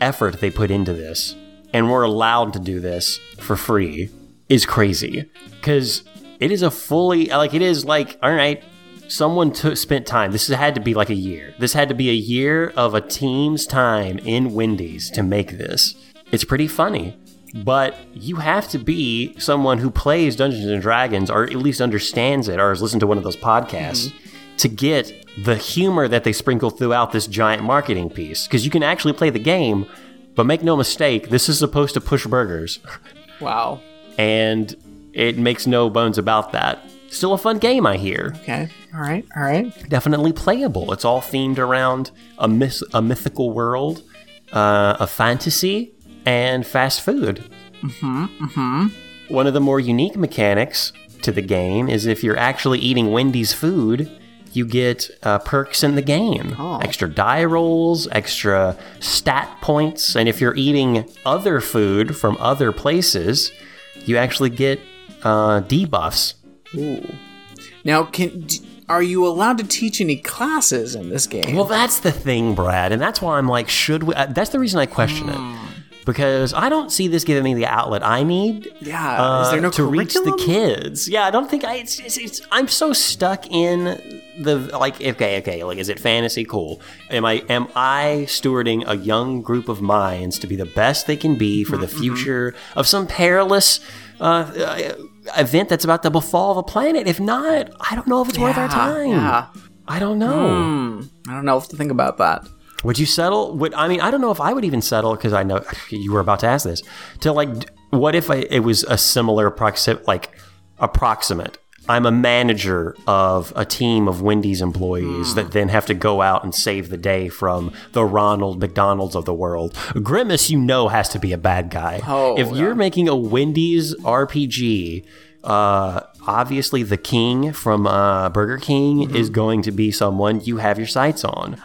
effort they put into this, and we're allowed to do this for free, is crazy. Because it is a fully like it is like all right. Someone took spent time. This had to be like a year. This had to be a year of a team's time in Wendy's to make this. It's pretty funny, but you have to be someone who plays Dungeons and Dragons, or at least understands it, or has listened to one of those podcasts, mm-hmm. To get the humor that they sprinkle throughout this giant marketing piece. Because you can actually play the game, but make no mistake, this is supposed to push burgers, (laughs) Wow. and it makes no bones about that. Still a fun game, I hear Okay. All right. All right. definitely playable. It's all themed around a, myth- a mythical world, uh, a fantasy, and fast food. Mm-hmm. Mm-hmm. One of the more unique mechanics to the game is if you're actually eating Wendy's food, you get uh, perks in the game. Oh. Extra die rolls, extra stat points, and if you're eating other food from other places, you actually get uh, debuffs. Now, can d- are you allowed to teach any classes in this game? Well, that's the thing, Brad, and that's why I'm like, should we? Uh, that's the reason I question it because I don't see this giving me the outlet I need. Yeah, uh, is there no to reach the kids? Yeah, I don't think I. It's, it's, it's, I'm so stuck in the like. Okay, okay. Like, is it fantasy? Cool. Am I am I stewarding a young group of minds to be the best they can be for the Mm-hmm. future of some perilous? Uh, uh, event that's about to befall the planet. If not, I don't know if it's worth our time. yeah. I don't know. I don't know what to think about that. Would you settle? Would I mean? I don't know if I would even settle because I know you were about to ask this. To like, what if I, it was a similar proxi- like approximate? I'm a manager of a team of Wendy's employees that then have to go out and save the day from the Ronald McDonald's of the world. Grimace, you know, has to be a bad guy. Oh, if you're making a Wendy's RPG, uh, obviously the king from uh, Burger King is going to be someone you have your sights on.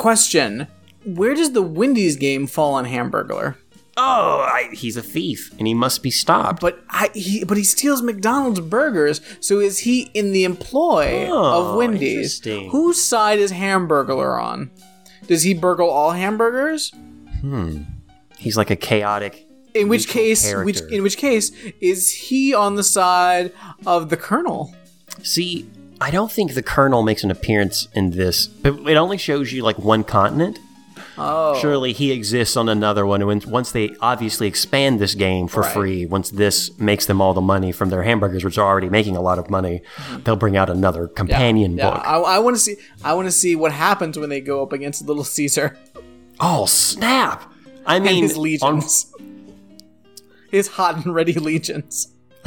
Question: Where does the Wendy's game fall on Hamburglar? oh, I, he's a thief and he must be stopped. But I, he, but he steals McDonald's burgers. So is he in the employ Oh, of Wendy's? Whose side is Hamburglar on? Does he burgle all hamburgers? Hmm. He's like a chaotic. In which case, which in which case is he on the side of the Colonel? See, I don't think the Colonel makes an appearance in this, but it only shows you like one continent. Oh, Surely he exists on another one. When, once they obviously expand this game for Right. free, once this makes them all the money from their hamburgers, which are already making a lot of money, they'll bring out another companion yeah. book. I, I want to see. I want to see what happens when they go up against Little Caesar oh snap! I and mean, his on- legions, his hot and ready legions. (laughs)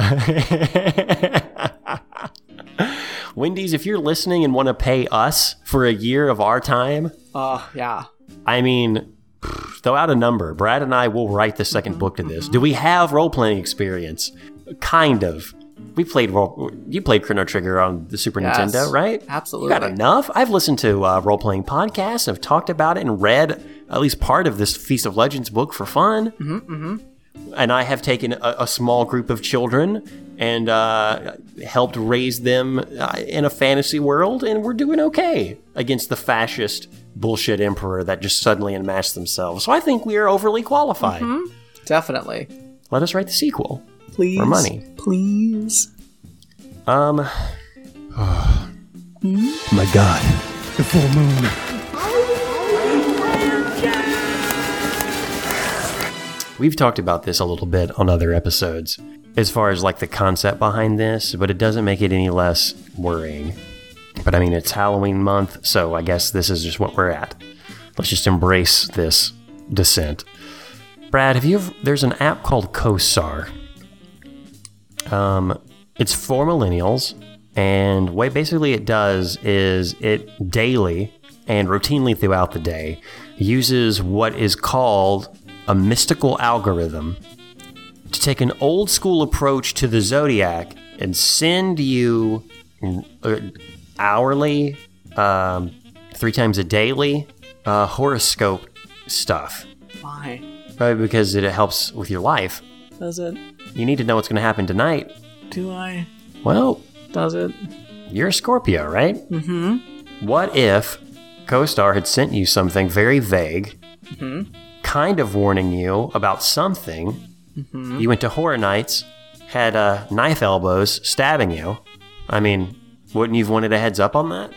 (laughs) Wendy's, if you're listening and want to pay us for a year of our time, Oh yeah. I mean, throw out a number. Brad and I will write the 2nd book to this. Do we have role playing experience? Kind of. We played role. You played Chrono Trigger on the Super Yes, Nintendo, right? absolutely. You got enough. I've listened to uh, role playing podcasts. I've talked about it and read at least part of this Feast of Legends book for fun. Mm-hmm, And I have taken a, a small group of children and uh, helped raise them uh, in a fantasy world, and we're doing okay against the fascist bullshit emperor that just suddenly unmasked themselves. So I think we are overly qualified. Definitely. Let us write the sequel. Please. For money. Please. Um, (sighs) My God. The full moon. We've talked about this a little bit on other episodes as far as like the concept behind this, but it doesn't make it any less worrying. But I mean, it's Halloween month, so I guess this is just what we're at. Let's just embrace this descent. Brad, have you ever, there's an app called CoStar. Um, it's for millennials, and what basically it does is it daily and routinely throughout the day uses what is called a mystical algorithm to take an old school approach to the zodiac and send you uh, hourly, um, three times a daily uh, horoscope stuff. Why? Probably because it helps with your life. Does it? You need to know what's going to happen tonight. Do I? Well, Does it? you're a Scorpio, right? Mm-hmm. What if CoStar had sent you something very vague, kind of warning you about something? You went to Horror Nights, had uh, knife elbows stabbing you. I mean, wouldn't you have wanted a heads up on that?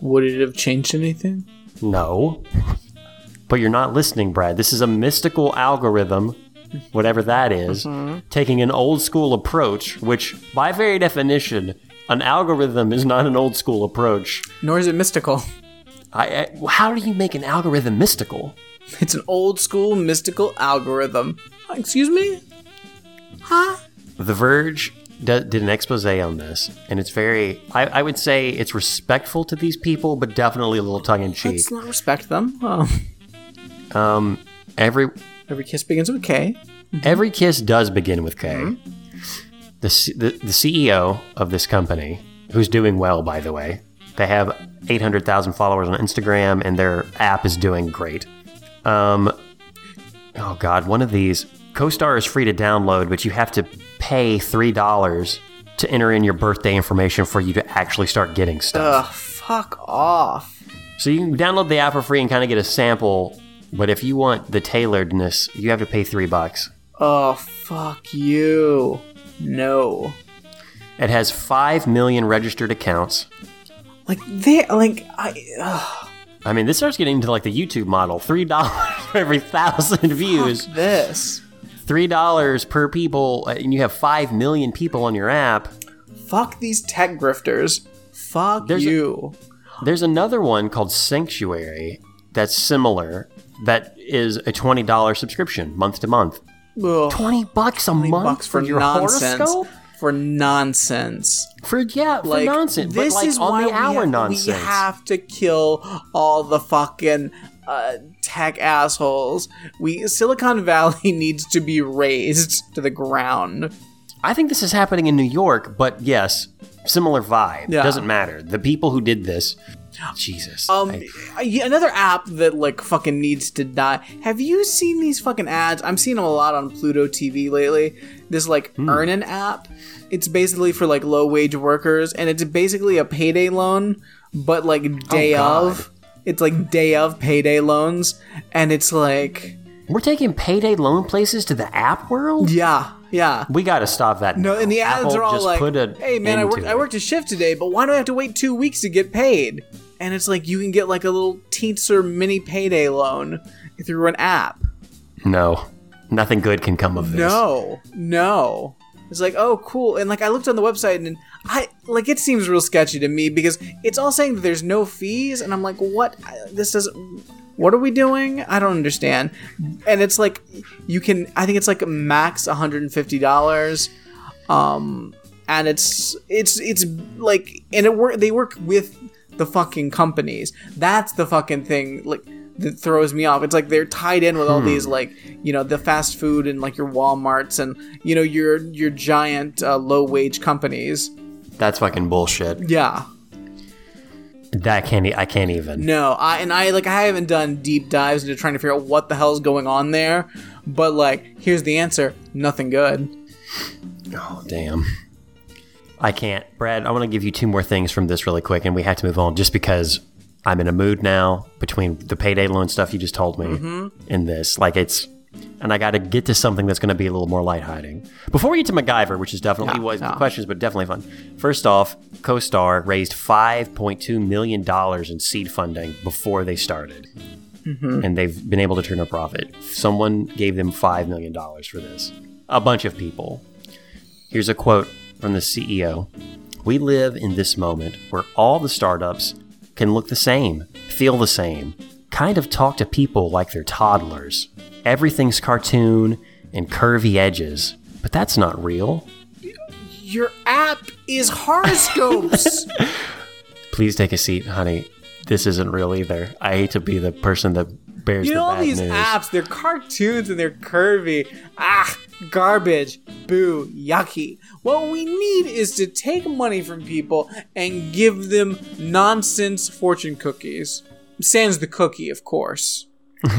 Would it have changed anything? No. But you're not listening, Brad. This is a mystical algorithm, whatever that is, taking an old school approach, which, by very definition, an algorithm is not an old school approach. Nor is it mystical. I, I, how do you make an algorithm mystical? It's an old school mystical algorithm. Excuse me? Huh? The Verge did an expose on this, and it's very, I, I would say it's respectful to these people, but definitely a little tongue in cheek. Let's not respect them. Oh. Um, every Every kiss begins with Kay. Every kiss does begin with Kay. the, C- the the CEO of this company, who's doing well, by the way. They have 800,000 followers on Instagram, and their app is doing great. Um, oh God, one of these CoStar is free to download, but you have to pay three dollars to enter in your birthday information for you to actually start getting stuff. Ugh, fuck off. So you can download the app for free and kind of get a sample, but if you want the tailoredness, you have to pay three bucks. Oh, fuck you. No. It has five million registered accounts. Like, they, like, I, ugh, I mean, this starts getting into like the YouTube model. Three dollars for (laughs) every thousand views. this. Three dollars per people, uh, and you have five million people on your app. Fuck these tech grifters. Fuck There's a- you. There's another one called Sanctuary that's similar. That is a twenty dollar subscription month to month. Ugh. Twenty bucks a 20 month bucks for, your nonsense. horoscope. For nonsense. For yeah, for nonsense. This but like is on why the we hour ha- nonsense. We have to kill all the fucking uh, tech assholes. We Silicon Valley (laughs) needs to be razed to the ground. I think this is happening in New York, but yes, similar vibe. Yeah. Doesn't matter. The people who did this, Jesus. Um, I- another app that like fucking needs to die. Have you seen these fucking ads? I'm seeing them a lot on Pluto TV lately. This like Hmm. Earnin app. It's basically for like low wage workers, and it's basically a payday loan, but like day Oh, of. It's like day of payday loans, and it's like We're taking payday loan places to the app world. yeah, yeah. We got to stop that. No, now. and the ads Apple are all like, "Hey man, I worked I worked a shift today, but why do I have to wait two weeks to get paid?" And it's like you can get like a little teensy mini payday loan through an app. No, nothing good can come of this. No, no. It's like, oh, cool. And like, I looked on the website and I like it seems real sketchy to me because it's all saying that there's no fees, and I'm like, what? This doesn't. What are we doing? I don't understand. And it's like, you can. I think it's like max 150 dollars. Um, and it's it's it's like, and it work. They work with the fucking companies. That's the fucking thing. Like that throws me off. It's like they're tied in with all these like you know the fast food and like your WalMarts and you know your your giant uh, low wage companies. That's fucking bullshit. Yeah. That can't. I can't even. No, I and I like I haven't done deep dives into trying to figure out what the hell's going on there. But like, here's the answer: nothing good. Oh damn. I can't. Brad, I want to give you two more things from this really quick, and we have to move on just because I'm in a mood now between the payday loan stuff you just told me Mm-hmm. and this. Like it's, and I got to get to something that's going to be a little more light hiding. Before we get to MacGyver, which is definitely Yeah, was yeah. questions, but definitely fun. First off, CoStar raised 5.2 million dollars in seed funding before they started, Mm-hmm. and they've been able to turn a profit. Someone gave them five million dollars for this. A bunch of people. Here's a quote from the CEO We live in this moment where all the startups can look the same, feel the same, kind of talk to people like they're toddlers. Everything's cartoon and curvy edges, but that's not real. Your app is horoscopes. (laughs) Please take a seat, honey. This isn't real either. I hate to be the person that bears you the know all these news. apps, they're cartoons and they're curvy. Ah, garbage. Boo, yucky. What we need is to take money from people and give them nonsense fortune cookies. Sans the cookie, of course. (laughs)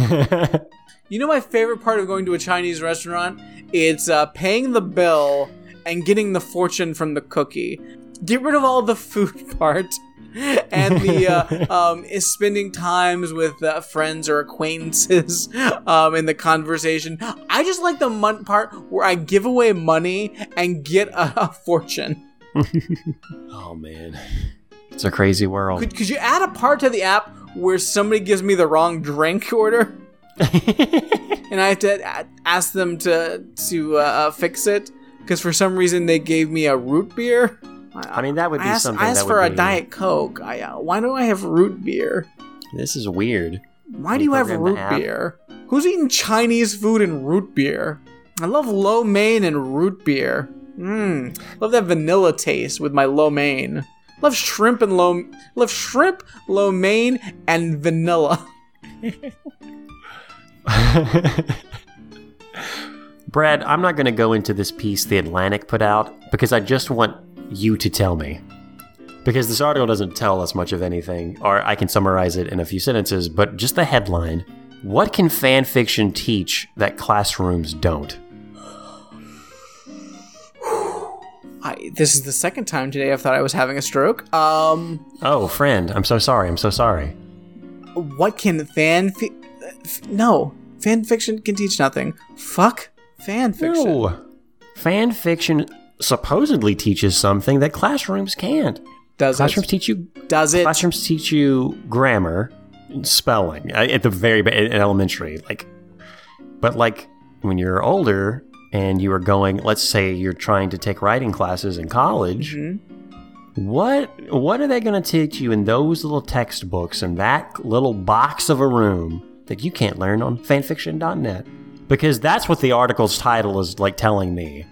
you know my favorite part of going to a Chinese restaurant? It's uh, paying the bill and getting the fortune from the cookie. Get rid of all the food (laughs) part (laughs) and the uh, um, is spending times with uh, friends or acquaintances (laughs) um, in the conversation. I just like the mon- part where I give away money and get a, a fortune. (laughs) Oh man. It's a crazy world. Could, could you add a part to the app where somebody gives me the wrong drink order? and I have to ask them to to uh, uh, fix it because for some reason they gave me a root beer. I mean, that would I be asked, something I asked for a be- diet coke. I, uh, why do I have root beer? This is weird. Why do you have root beer? Who's eating Chinese food and root beer? I love lo mein and root beer. Mmm. Love that vanilla taste with my lo mein. Love shrimp and lo love shrimp, lo mein, and vanilla. (laughs) Brad, I'm not going to go into this piece the Atlantic put out because I just want you to tell me. Because this article doesn't tell us much of anything, or I can summarize it in a few sentences, but just the headline What can fan fiction teach that classrooms don't? (sighs) I, this is the second time today I've thought I was having a stroke. Um, Oh, friend, I'm so sorry. I'm so sorry. what can fan fi- f- no fan fiction can teach nothing. Fuck fan fiction. No. Fan fiction supposedly teaches something that classrooms can't. Does Classrooms it? teach you Does it? classrooms teach you grammar, and spelling at the very elementary, like. But like when you're older and you are going, let's say you're trying to take writing classes in college. Mm-hmm. What what are they going to teach you in those little textbooks in that little box of a room that you can't learn on fanfiction.net? Because that's what the article's title is like telling me.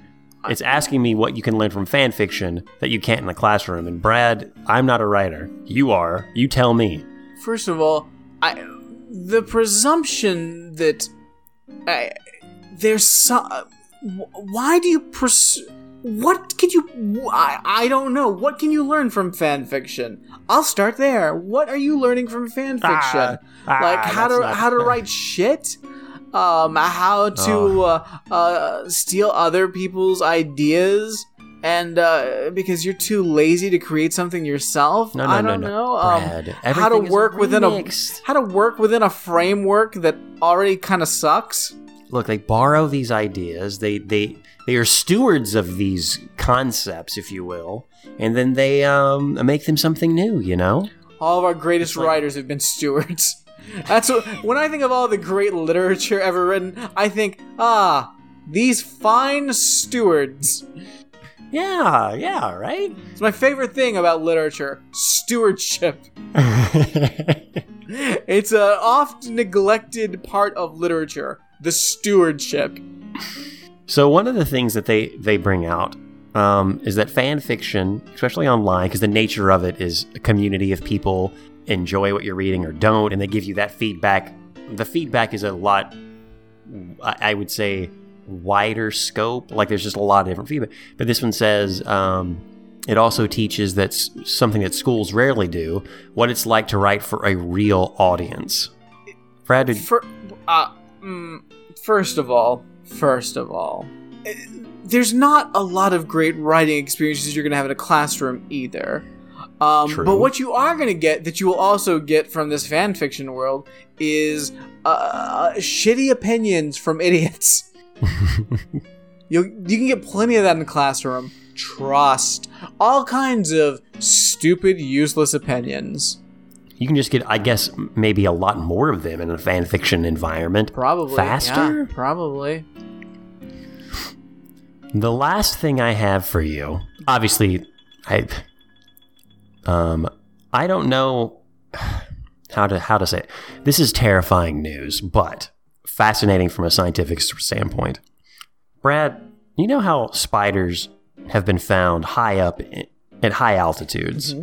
It's asking me what you can learn from fan fiction that you can't in the classroom. And Brad, I'm not a writer. You are. You tell me. First of all, I the presumption that I, there's some. Why do you pers- What can you? I, I don't know. What can you learn from fan fiction? I'll start there. What are you learning from fan fiction? ah, like how to not- how to (laughs) write shit. Um, how to uh, uh, steal other people's ideas, and uh, because you're too lazy to create something yourself. No, no, I no, don't no. know. Um, Brad, how to work within a how to work within a framework that already kind of sucks. Look, they borrow these ideas. They they they are stewards of these concepts, if you will, and then they um make them something new. You know. All of our greatest writers have been stewards. (laughs) That's what, when I think of all the great literature ever written. I think, ah, these fine stewards. Yeah. Yeah. Right. It's my favorite thing about literature: stewardship. (laughs) It's a oft neglected part of literature. The stewardship. So one of the things that they they bring out um, is that fan fiction, especially online, because the nature of it is a community of people enjoy what you're reading or don't, and they give you that feedback. The feedback is a lot, I would say, wider scope. Like there's just a lot of different feedback. But this one says um, it also teaches that something that schools rarely do: what it's like to write for a real audience. Brad, did, For, uh, mm, first of all, first of all, eh, there's not a lot of great writing experiences you're going to have in a classroom either. Um, but what you are going to get that you will also get from this fan fiction world is uh, shitty opinions from (laughs) idiots. (laughs) you you can get plenty of that in the classroom. Trust all kinds of stupid, useless opinions. You can just get, I guess, maybe a lot more of them in a fan fiction environment. Probably Faster? yeah, probably. The last thing I have for you, obviously, I, um, I don't know how to how to say it. This is terrifying news, but fascinating from a scientific standpoint. Brad, you know how spiders have been found high up i- at high altitudes,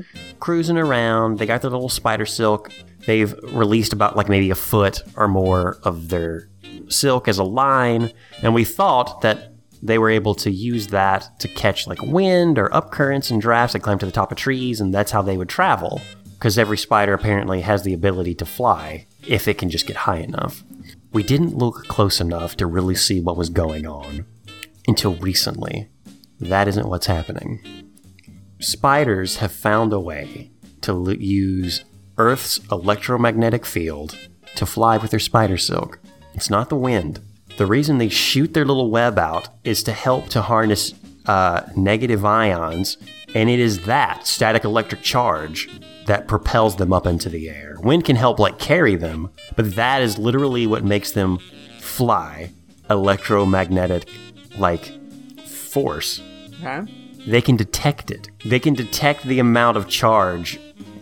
cruising around. They got their little spider silk. They've released about like maybe a foot or more of their silk as a line, and we thought that they were able to use that to catch like wind or up currents and drafts. They climb to the top of trees, and that's how they would travel. Because every spider apparently has the ability to fly if it can just get high enough. We didn't look close enough to really see what was going on until recently. That isn't what's happening. Spiders have found a way to l- use Earth's electromagnetic field to fly with their spider silk. It's not the wind. The reason they shoot their little web out is to help to harness uh, negative ions, and it is that static electric charge that propels them up into the air. Wind can help like carry them, but that is literally what makes them fly. Electromagnetic like force Okay. they can detect it. They can detect the amount of charge.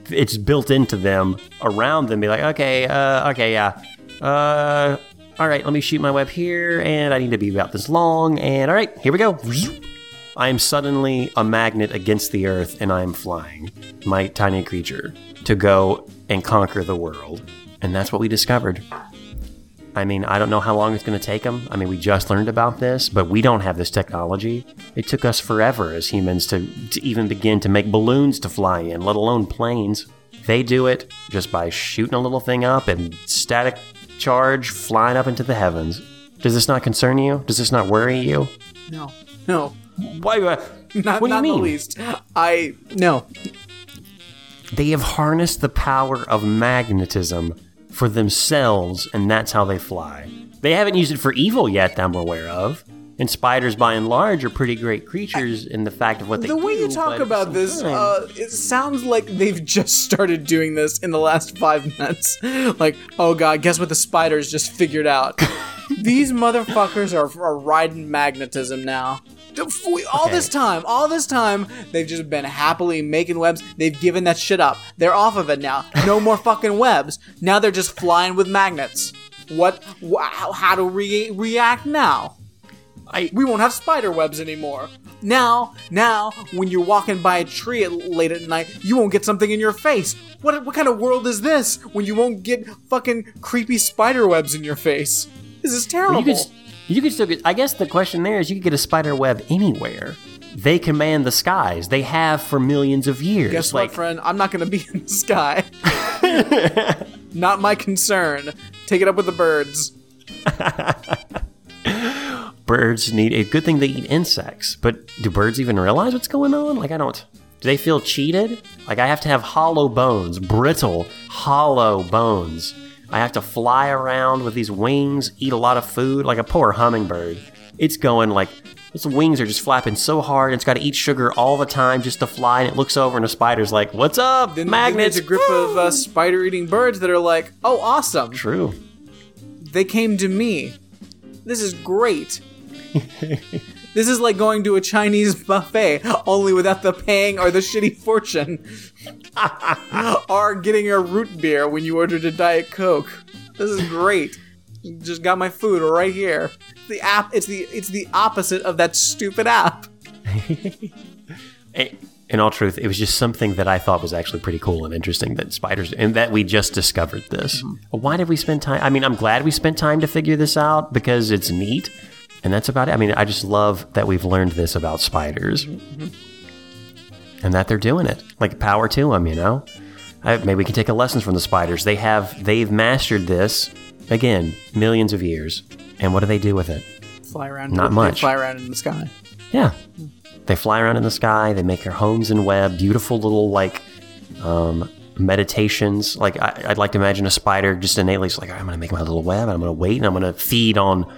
It's built into them around them. Be like, okay, uh, okay, yeah, uh, all right. Let me shoot my web here, and I need to be about this long. And all right, here we go. I am suddenly a magnet against the earth, and I am flying, my tiny creature, to go and conquer the world. And that's what we discovered. I mean, I don't know how long it's going to take them. I mean, we just learned about this, but we don't have this technology. It took us forever as humans to, to even begin to make balloons to fly in, let alone planes. They do it just by shooting a little thing up and static charge flying up into the heavens. Does this not concern you? Does this not worry you? No, no, Why? uh, not, what do you not in mean? the least. I no. They have harnessed the power of magnetism for themselves, and that's how they fly. They haven't used it for evil yet, that I'm aware of. And spiders, by and large, are pretty great creatures in the fact of what they The do. way you talk about this, uh, it sounds like they've just started doing this in the last five minutes. (laughs) Like, oh god, guess what the spiders just figured out? (laughs) These motherfuckers are, are riding magnetism now. The All Okay. this time, all this time, they've just been happily making webs. They've given that shit up. They're off of it now. No more (laughs) fucking webs. Now they're just flying with magnets. What? Wh- how, how to re- react now? I, we won't have spider webs anymore. Now, now, when you're walking by a tree at, late at night, you won't get something in your face. What what kind of world is this when you won't get fucking creepy spider webs in your face? This is terrible. you could, you could still get. I guess the question there is, you could get a spider web anywhere. They command the skies. They have for millions of years. Guess like, what, friend? I'm not gonna be in the sky. (laughs) not my concern. Take it up with the birds. (laughs) birds need a good thing they eat insects but do birds even realize what's going on? Like i don't do they feel cheated? Like i have to have hollow bones brittle hollow bones. I have to fly around with these wings eat a lot of food like a poor hummingbird. It's going like its wings are just flapping so hard it's got to eat sugar all the time just to fly and it looks over and a spider's like what's up Then magnets Then there's a group of uh, spider-eating birds that are like, "Oh, awesome! true. They came to me. This is great. This is like going to a Chinese buffet, only without the paying or the shitty fortune. (laughs) or getting a root beer when you ordered a Diet Coke. This is great. Just got my food right here. The app it's the it's the opposite of that stupid app. (laughs) In all truth, it was just something that I thought was actually pretty cool and interesting that spiders, and that we just discovered this. Mm-hmm. Why did we spend time? I mean, I'm glad we spent time to figure this out because it's neat, and that's about it. I mean, I just love that we've learned this about spiders, and that they're doing it. Like power to them, you know. I, maybe we can take a lessons from the spiders. They have they've mastered this again, millions of years, and what do they do with it? Fly around. Not they much. Fly around in the sky. Yeah. They fly around in the sky. They make their homes in web. Beautiful little like um, meditations. Like I, I'd like to imagine a spider just innately is like, I'm going to make my little web. And I'm going to wait, and I'm going to feed on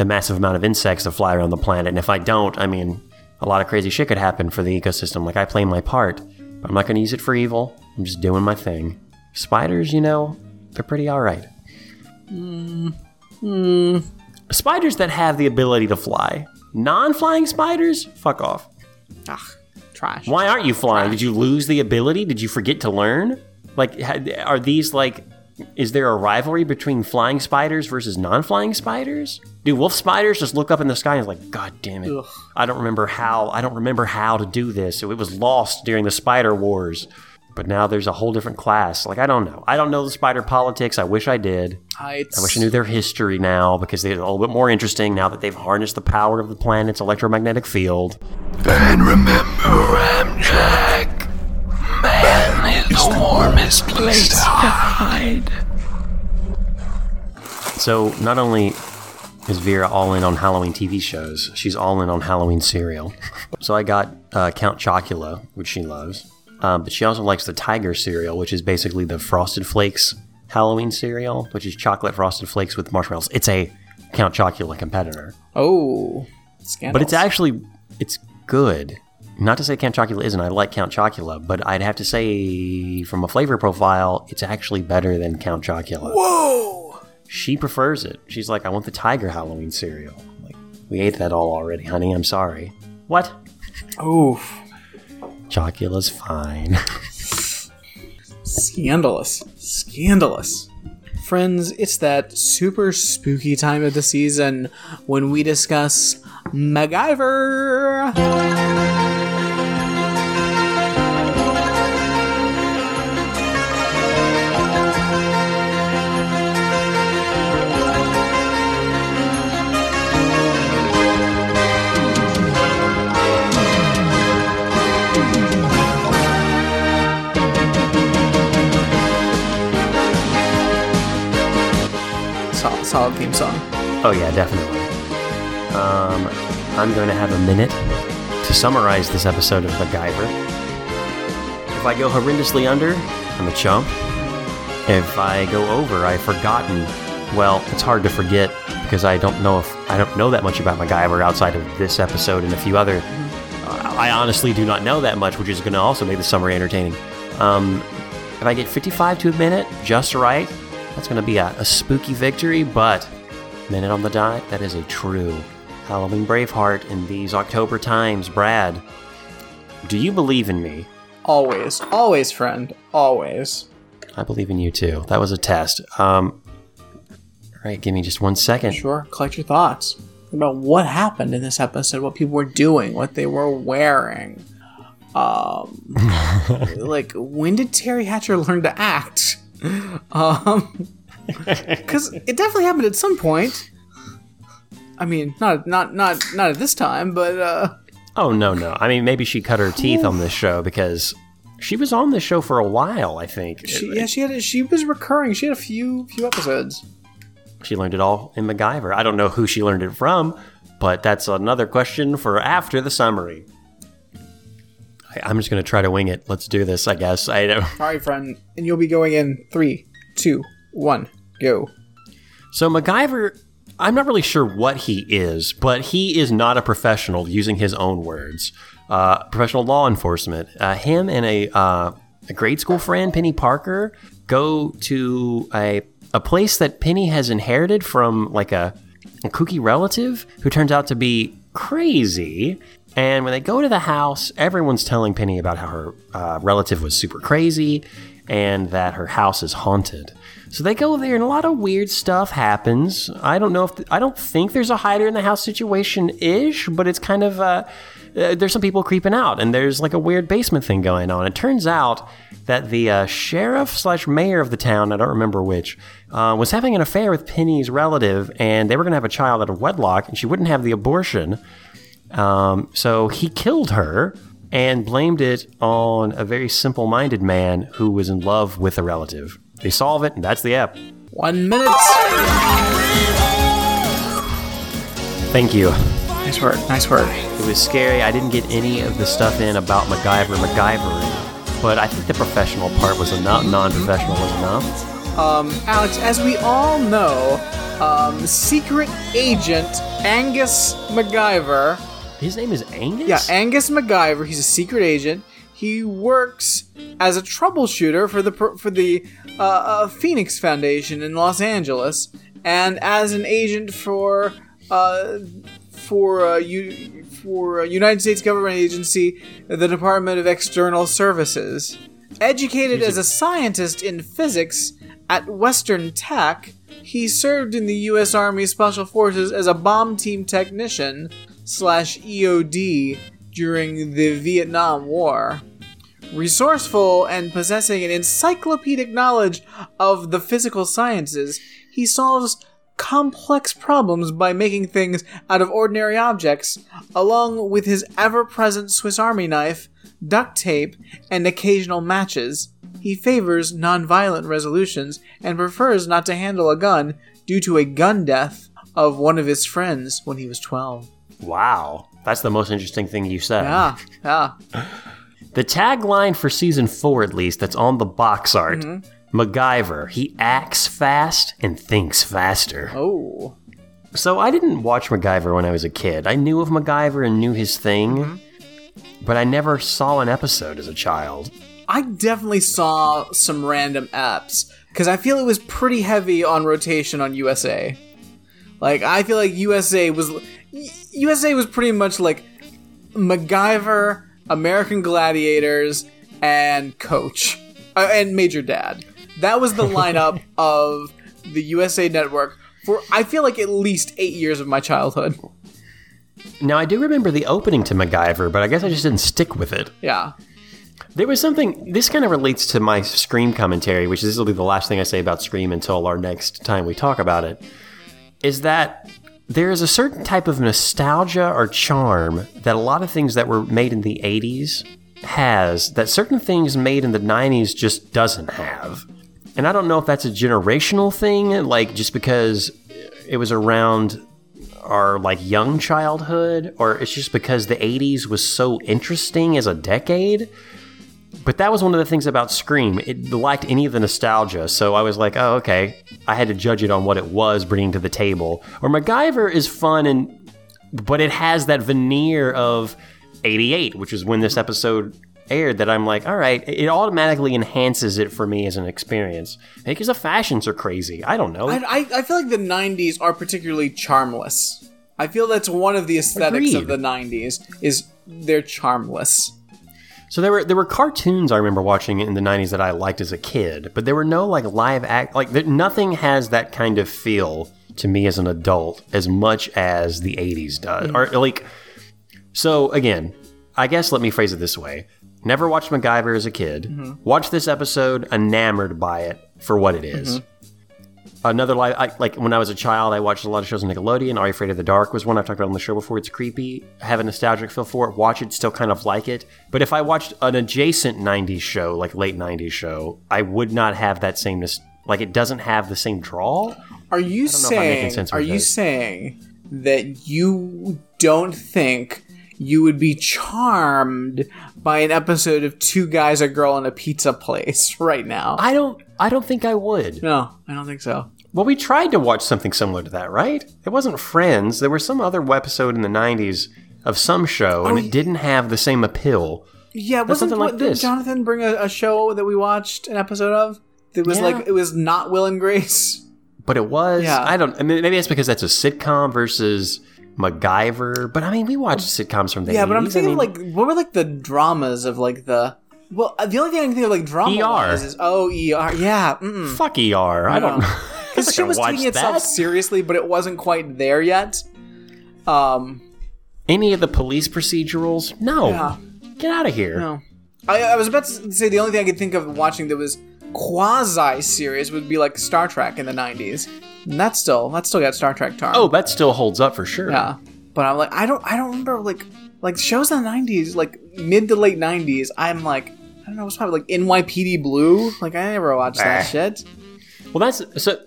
the massive amount of insects that fly around the planet. And if I don't, I mean, a lot of crazy shit could happen for the ecosystem. Like I play my part, but I'm not going to use it for evil. I'm just doing my thing. Spiders, you know, they're pretty all right. Hmm. Hmm. Spiders that have the ability to fly. Non-flying spiders? Fuck off. Ugh, trash. Why aren't you flying? Did you lose the ability? Did you forget to learn? Like, are these like, is there a rivalry between flying spiders versus non-flying spiders? Do wolf spiders just look up in the sky and is like, God damn it! Ugh. I don't remember how. I don't remember how to do this. So it was lost during the spider wars. But now there's a whole different class. Like I don't know. I don't know the spider politics. I wish I did. Uh, I wish I knew their history now because they're a little bit more interesting now that they've harnessed the power of the planet's electromagnetic field. And remember, Ramjack, man is the warmest place to hide. So not only is Vera all in on Halloween TV shows, she's all in on Halloween cereal. so I got uh, Count Chocula, which she loves, um, but she also likes the Tiger cereal, which is basically the Frosted Flakes Halloween cereal, which is chocolate frosted flakes with marshmallows. It's a Count Chocula competitor, oh, scandalous. but it's actually it's good. Not to say Count Chocula isn't. I like Count Chocula, but I'd have to say from a flavor profile, it's actually better than Count Chocula. whoa. She prefers it. She's like, I want the tiger Halloween cereal. I'm like, we ate that all already, honey. I'm sorry. What? Oh, Chocula's fine. (laughs) scandalous, scandalous. Friends, it's that super spooky time of the season when we discuss MacGyver. Solid, theme song. Oh yeah, definitely. Um, I'm going to have a minute to summarize this episode of MacGyver. If I go horrendously under, I'm a chump. If I go over, I've forgotten. Well, it's hard to forget because I don't know if I don't know that much about MacGyver outside of this episode and a few other. I honestly do not know that much, which is going to also make the summary entertaining. Um, if I get 55 to a minute, just right, that's going to be a, a spooky victory, but minute on the dot, that is a true Halloween Braveheart in these October times. Brad, do you believe in me? Always, always, friend, always. I believe in you too. That was a test. Um, all right, give me just one second. Sure, collect your thoughts about what happened in this episode, what people were doing, what they were wearing. Um, (laughs) like when did Teri Hatcher learn to act? Um, because it definitely happened at some point. I mean, not not not not at this time, but uh, Oh no, no. I mean, maybe she cut her teeth on this show because she was on this show for a while. I think she, yeah, she had a, she was recurring. She had a few few episodes. She learned it all in MacGyver. I don't know who she learned it from, but that's another question for after the summary. I'm just gonna try to wing it. Let's do this. I guess. I know. All right, friend, and you'll be going in three, two, one, go. So MacGyver, I'm not really sure what he is, but he is not a professional, using his own words. Uh, professional law enforcement. Uh, him and a, uh, a grade school friend, Penny Parker, go to a a place that Penny has inherited from like a, a kooky relative who turns out to be crazy. And when they go to the house, everyone's telling Penny about how her uh, relative was super crazy and that her house is haunted. So they go there, and a lot of weird stuff happens. I don't know if I don't think there's a hider in the house situation ish, but it's kind of uh, uh, there's some people creeping out, and there's like a weird basement thing going on. It turns out that the uh, sheriff slash mayor of the town, I don't remember which, uh, was having an affair with Penny's relative, and they were going to have a child out of wedlock, and she wouldn't have the abortion. Um, so he killed her and blamed it on a very simple minded man who was in love with a relative. They solve it, and that's the app. One minute. Thank you. Nice work. Nice work. It was scary. I didn't get any of the stuff in about MacGyver MacGyvering, but I think the professional part was enough. Non-professional was enough. Um, Alex, as we all know, um, secret agent Angus MacGyver. His name is Angus. Yeah, Angus MacGyver. He's a secret agent. He works as a troubleshooter for the for the uh, uh, Phoenix Foundation in Los Angeles, and as an agent for uh, for uh, U- for United States government agency, the Department of External Services. Educated as a scientist in physics at Western Tech, he served in the U.S. Army Special Forces as a bomb team technician slash EOD during the Vietnam War. Resourceful and possessing an encyclopedic knowledge of the physical sciences, he solves complex problems by making things out of ordinary objects, along with his ever present Swiss Army knife, duct tape, and occasional matches. He favors nonviolent resolutions and prefers not to handle a gun due to a gun death of one of his friends when he was 12. Wow, that's the most interesting thing you said. Yeah, yeah. (laughs) The tagline for season four, at least, that's on the box art Mm-hmm. MacGyver, he acts fast and thinks faster. Oh. So I didn't watch MacGyver when I was a kid. I knew of MacGyver and knew his thing, Mm-hmm. but I never saw an episode as a child. I definitely saw some random apps because I feel it was pretty heavy on rotation on USA. Like I feel like USA was USA was pretty much like MacGyver, American Gladiators, and Coach uh, and Major Dad. That was the (laughs) lineup of the USA Network for I feel like at least eight years of my childhood. Now, I do remember the opening to MacGyver, but I guess I just didn't stick with it. Yeah. There was something, this kind of relates to my Scream commentary, which this will be the last thing I say about Scream until our next time we talk about it, is that there is a certain type of nostalgia or charm that a lot of things that were made in the 80s has that certain things made in the 90s just doesn't have. And I don't know if that's a generational thing, like just because it was around our like young childhood or it's just because the 80s was so interesting as a decade. But that was one of the things about Scream. It lacked any of the nostalgia. So I was like, oh, okay. I had to judge it on what it was bringing to the table. Or MacGyver is fun and but it has that veneer of 88, which is when this episode aired that I'm like, all right, it automatically enhances it for me as an experience. Because the fashions are crazy. I don't know. I, I, I feel like the 90s are particularly charmless. I feel that's one of the aesthetics of the 90s is they're charmless. So there were there were cartoons I remember watching in the '90s that I liked as a kid, but there were no like live act like there, nothing has that kind of feel to me as an adult as much as the '80s does. Or mm. like, so again, I guess let me phrase it this way: never watched MacGyver as a kid. Mm-hmm. Watched this episode, enamored by it for what it is. Mm-hmm. Another live, I, like when I was a child, I watched a lot of shows on Nickelodeon. Are You Afraid of the Dark was one I've talked about on the show before. It's creepy. Have a nostalgic feel for it. Watch it, still kind of like it. But if I watched an adjacent '90s show, like late '90s show, I would not have that same like it doesn't have the same draw. Are you know if I'm saying sense are you saying that you don't think you would be charmed by an episode of two guys a girl in a pizza place right now? I don't. I don't think I would. no, I don't think so. Well, we tried to watch something similar to that, right? It wasn't Friends. There was some other episode in the '90s of some show, and Oh, it didn't have the same appeal. Yeah, wasn't something like this. Jonathan bring a, a show that we watched an episode of? It was Yeah. like it was not Will and Grace. But it was. Yeah. I don't. I mean, maybe it's because that's a sitcom versus MacGyver. But I mean, we watched oh. sitcoms from the Yeah, but I'm 80s. I thinking mean, like what were like the dramas of like the well uh, the only thing I can think of like drama ER. wise is oh ER yeah mm fuck ER. I don't. know. (laughs) because she was taking itself seriously but it wasn't quite there yet. Um, Any of the police procedurals? No. Yeah. Get out of here. no, I, I was about to say the only thing I could think of watching that was quasi serious would be like Star Trek in the '90s, and that's still that's still got Star Trek charm. Oh, that still holds up for sure. Yeah, but I'm like, I don't, I don't remember like, like shows in the '90s, like mid to late '90s. I'm like, don't know, it's probably like NYPD Blue. Like I never watched that Ah. shit. Well, that's so.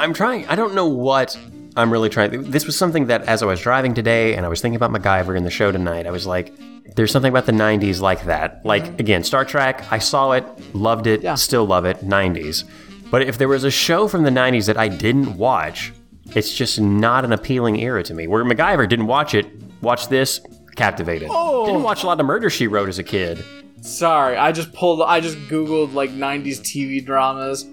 I'm trying. I don't know what I'm really trying. This was something that, as I was driving today, and I was thinking about MacGyver in the show tonight, I was like, "There's something about the '90s like that." Like again, Star Trek. I saw it, loved it, Yeah. still love it. '90s. But if there was a show from the '90s that I didn't watch, it's just not an appealing era to me. Where MacGyver didn't watch it, watch this, captivated. Oh. Didn't watch a lot of Murder She Wrote as a kid. Sorry, I just pulled, I just googled like '90s TV dramas,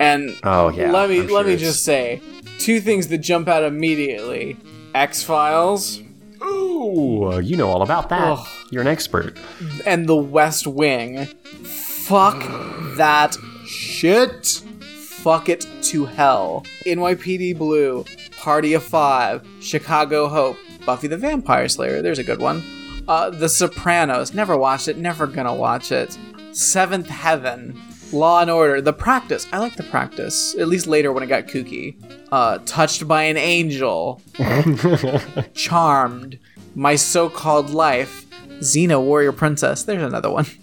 and Oh, yeah, let me let me it's- just say two things that jump out immediately: X Files Ooh, uh, you know all about that. Ugh. You're an expert. and The West Wing. Fuck (sighs) that shit. Fuck it to hell. NYPD Blue, Party of Five, Chicago Hope, Buffy the Vampire Slayer. There's a good one. Uh, the Sopranos. Never watched it. Never gonna watch it. Seventh Heaven. Law and Order. The Practice. I like The Practice. At least later when it got kooky. Uh, Touched by an Angel. (laughs) Charmed. My So-Called Life. Xena Warrior Princess. There's another one. (laughs)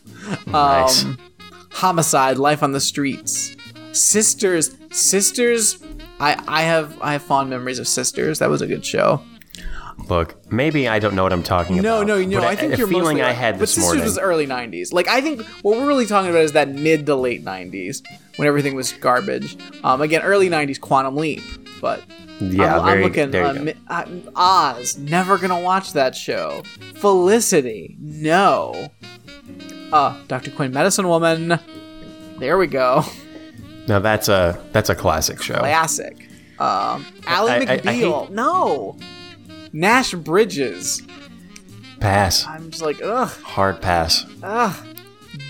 Nice. Um, Homicide, Life on the Streets, Sisters, Sisters. I I have I have fond memories of Sisters. That was a good show. Look, maybe I don't know what I'm talking No, about. no, no. but I think a you're feeling mostly I had But this Sisters morning. was early '90s. Like I think what we're really talking about is that mid to late '90s when everything was garbage. Um, again, early '90s, Quantum Leap. But yeah, I'm, very, I'm looking. there you uh, go. Oz. Never gonna watch that show. Felicity. No. Uh, Dr. Quinn, Medicine Woman. There we go. Now that's a that's a classic show. Classic. Um, Ally I- I- I McBeal. hate- no. Nash Bridges. Pass. I'm just like, ugh, Hard pass. ugh.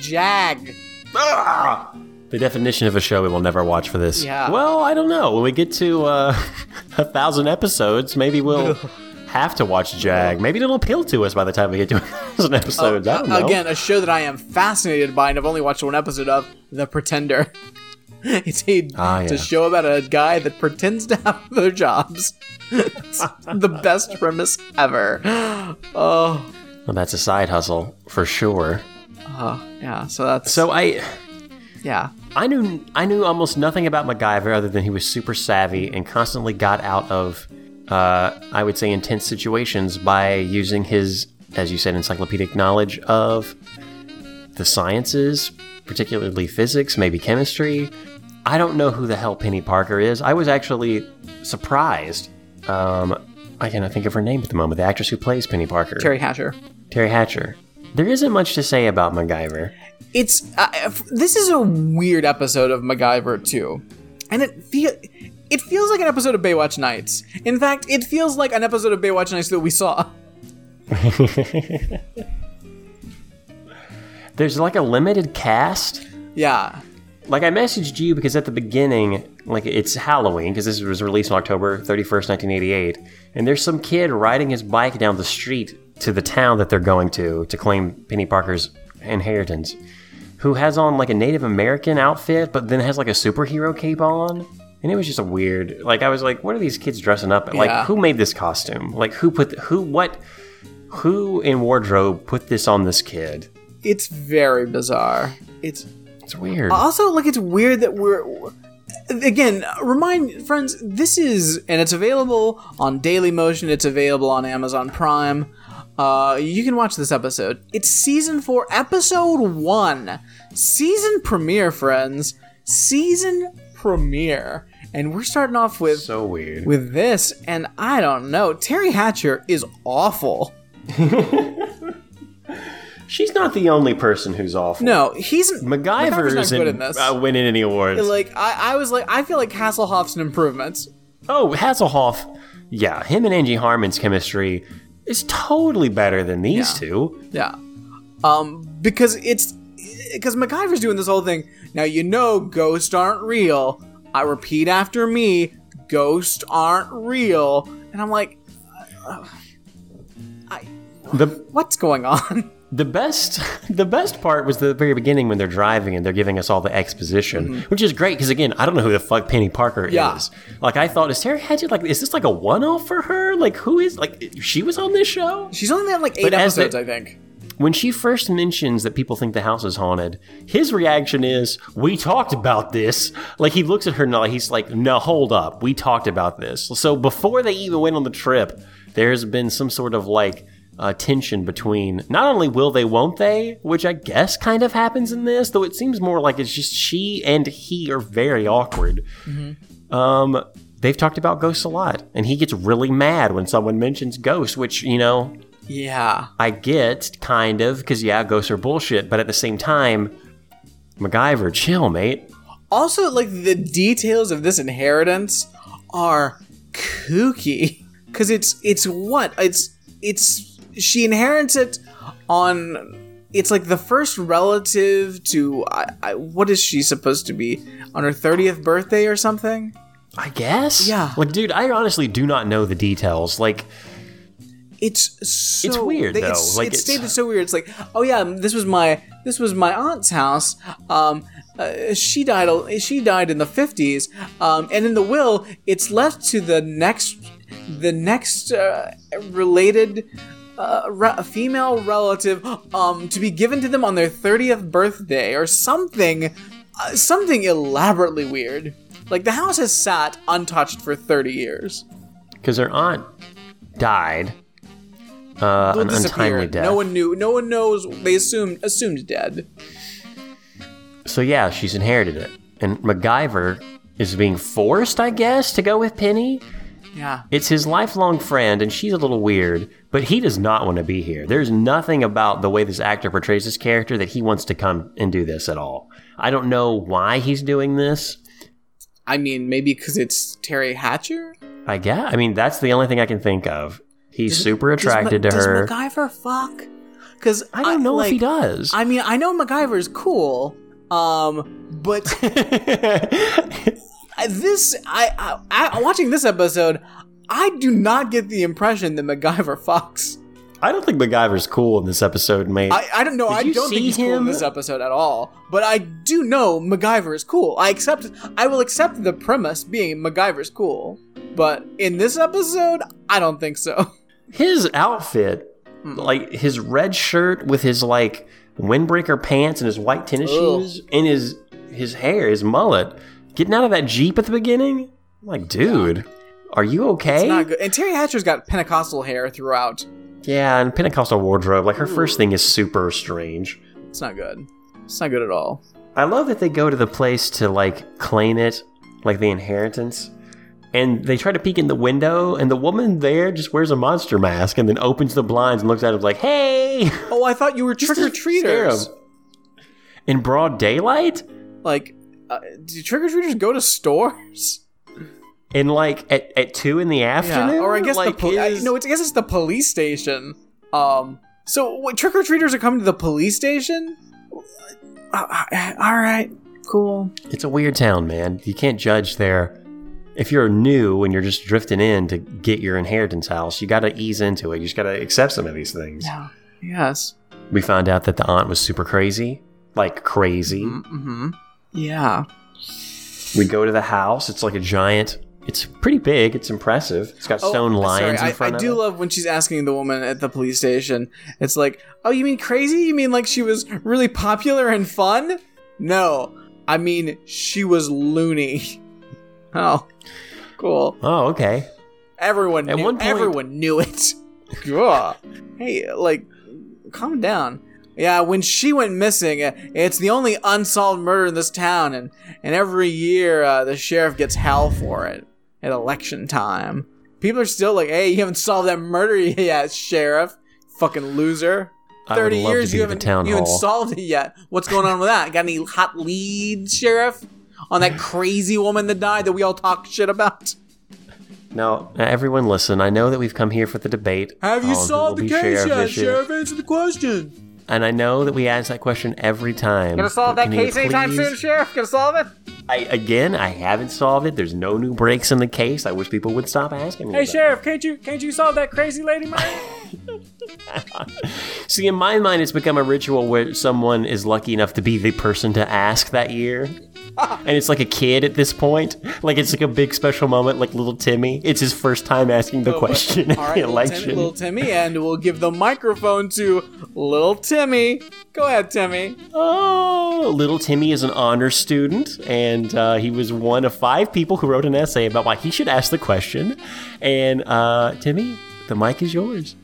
Jag. The definition of a show we will never watch for this. Yeah. Well, I don't know. When we get to uh, (laughs) a thousand episodes, maybe we'll have to watch Jag. Maybe it'll appeal to us by the time we get to (laughs) a thousand episodes. I don't know. Uh, Again, a show that I am fascinated by and I've only watched one episode of, The Pretender. (laughs) (laughs) It's a, Ah, it's a show about a guy that pretends to have (laughs) other jobs. It's the best premise ever. (gasps) Oh, Well, that's a side hustle for sure. uh, yeah. So that's So I, Yeah. I knew I knew almost nothing about MacGyver other than he was super savvy and constantly got out of, uh, I would say, intense situations by using his, as you said, encyclopedic knowledge of the sciences, particularly physics, maybe chemistry. I don't know who the hell Penny Parker is. I was actually surprised. Um, I cannot think of her name at the moment. The actress who plays Penny Parker, Teri Hatcher. Teri Hatcher. There isn't much to say about MacGyver. It's uh, f- this is a weird episode of MacGyver too, and it feel it feels like an episode of Baywatch Nights. In fact, it feels like an episode of Baywatch Nights that we saw. (laughs) There's like a limited cast. Yeah. Like I messaged you because at the beginning, like it's Halloween because this was released on October 31st, 1988, and there's some kid riding his bike down the street to the town that they're going to to claim Penny Parker's inheritance, who has on like a Native American outfit, but then has like a superhero cape on. And it was just a weird. Like I was like, what are these kids dressing up? Like Yeah. who made this costume? Like who put who what who in wardrobe put this on this kid? It's very bizarre. It's It's weird. also like it's weird that we're again remind friends this is and it's available on daily motion it's available on amazon prime. Uh, you can watch this episode. It's season 4 episode 1 season premiere friends. Season premiere. And we're starting off with so weird. with this and i don't know. Teri hatcher is awful (laughs) She's not the only person who's awful. no he's MacGyver isn't good in this uh, winning any awards. like I, I was like i feel like hasselhoff's an improvement oh, Hasselhoff, yeah, him and Angie Harmon's chemistry is totally better than these Yeah. two. Yeah. Um, because it's because MacGyver's doing this whole thing. Now you know ghosts aren't real. I repeat after me, ghosts aren't real. And I'm like, uh, I The what's going on? (laughs) the best (laughs) the best part was the very beginning when they're driving and they're giving us all the exposition, which is great because again, I don't know who the fuck Penny Parker Mm-hmm. Yeah. is. Like I thought, is Teri Hatcher like is this like a one off for her? Like who is like she was on this show? She's only had like eight But episodes, I think. When she first mentions that people think the house is haunted, his reaction is, "We talked about this." Like he looks at her and he's like, "No, hold up. We talked about this." So before they even went on the trip, there's been some sort of like uh, tension between not only will they, won't they, which I guess kind of happens in this, though it seems more like it's just she and he are very awkward. Um, they've talked about ghosts a lot, and he gets really mad when someone mentions ghosts, which you know Yeah. I get kind of because yeah, ghosts are bullshit, but at the same time, MacGyver, chill, mate. Also, like the details of this inheritance are kooky because it's it's what it's it's she inherits it on it's like the first relative to I, I, what is she supposed to be on her 30th birthday or something I guess. Yeah. Like, dude, I honestly do not know the details. Like, it's so It's weird, they- though. It's, Like, it's it's- stated so weird. It's like, oh yeah, this was my this was my aunt's house. Um, uh, she died. She died in the fifties. Um, and in the will, it's left to the next the next uh, related. Uh, re- a female relative um, to be given to them on their 30th birthday or something uh, something elaborately weird like the house has sat untouched for 30 years because her aunt died, uh, an untimely death. No one knew. No one knows. They assumed assumed dead. So yeah, she's inherited it, and MacGyver is being forced, I guess, to go with Penny. Yeah. It's his lifelong friend, and she's a little weird, but he does not want to be here. There's nothing about the way this actor portrays this character that he wants to come and do this at all. I don't know why he's doing this. I mean, maybe because it's Teri Hatcher. I guess. I mean, that's the only thing I can think of. He's super Does Ma- attracted to her. does her. MacGyver fuck? Because I don't know if he does. I mean, I know MacGyver's cool. Um, but I- (laughs) this, I, I, I, watching this episode, I do not get the impression that MacGyver fucks. I don't think MacGyver's cool in this episode, mate. I, I don't know. Did I don't think see he's cool in this episode at all. But I do know MacGyver is cool. I accept. I will accept the premise being MacGyver's cool. But in this episode, I don't think so. (laughs) his outfit, Hmm. like his red shirt with his like windbreaker pants and his white tennis Ugh. shoes and his his hair, his mullet, getting out of that jeep at the beginning. I'm like, dude, are you okay? It's not good. And Teri Hatcher's got Pentecostal hair throughout. Yeah, and Pentecostal wardrobe. Like her first thing is super strange. It's not good. It's not good at all. I love that they go to the place to like claim it, like the inheritance. And they try to peek in the window, and the woman there just wears a monster mask and then opens the blinds and looks at him like, hey! Oh, I thought you were (laughs) trick or treaters. In broad daylight? Like, uh, do trick or treaters go to stores? In like at, at two in the afternoon? Or I guess like the pol- I, no, it's, I guess it's the police station. Um, so trick or treaters are coming to the police station. Uh, uh, all right, cool. It's a weird town, man. You can't judge there. If you're new and you're just drifting in to get your inheritance house, you got to ease into it. You just got to accept some of these things. Yeah. Yes. We found out that the aunt was super crazy, like crazy. Mm-hmm. Yeah. We go to the house. It's like a giant. It's pretty big. It's impressive. It's got oh, stone lions Oh, sorry. in front I, I of do love when she's asking the woman at the police station. It's like, oh, you mean crazy? You mean like she was really popular and fun? No, I mean she was loony. (laughs) Oh, cool. oh, okay. Everyone At knew. one point- everyone knew it. (laughs) Hey, like, calm down. Yeah, when she went missing, uh, it's the only unsolved murder in this town, and and every year uh, the sheriff gets hell for it at election time. People are still like, "Hey, you haven't solved that murder (laughs) yet, sheriff, fucking loser." I would Thirty love to years be you haven't town you haven't solved it yet. What's going on with that? Got any hot leads, sheriff, on that crazy woman that died that we all talk shit about? Now, everyone, listen. I know that we've come here for the debate. Have you solved the case sheriff yet. Sheriff? Answer the question. And I know that we ask that question every time. Gonna solve that case anytime soon, Sheriff? Gonna solve it? I again, I haven't solved it. There's no new breaks in the case. I wish people would stop asking me. Hey, Sheriff, can't you can't you solve that crazy lady murder? (laughs) See, in my mind, it's become a ritual where someone is lucky enough to be the person to ask that year. And it's like a kid at this point. Like it's like a big special moment, like little Timmy. It's his first time asking the question All at right, the little election. Timmy, little Timmy, and we'll give the microphone to little Timmy. Go ahead, Timmy. Oh, little Timmy is an honor student, and uh, he was one of five people who wrote an essay about why he should ask the question. And uh, Timmy, the mic is yours.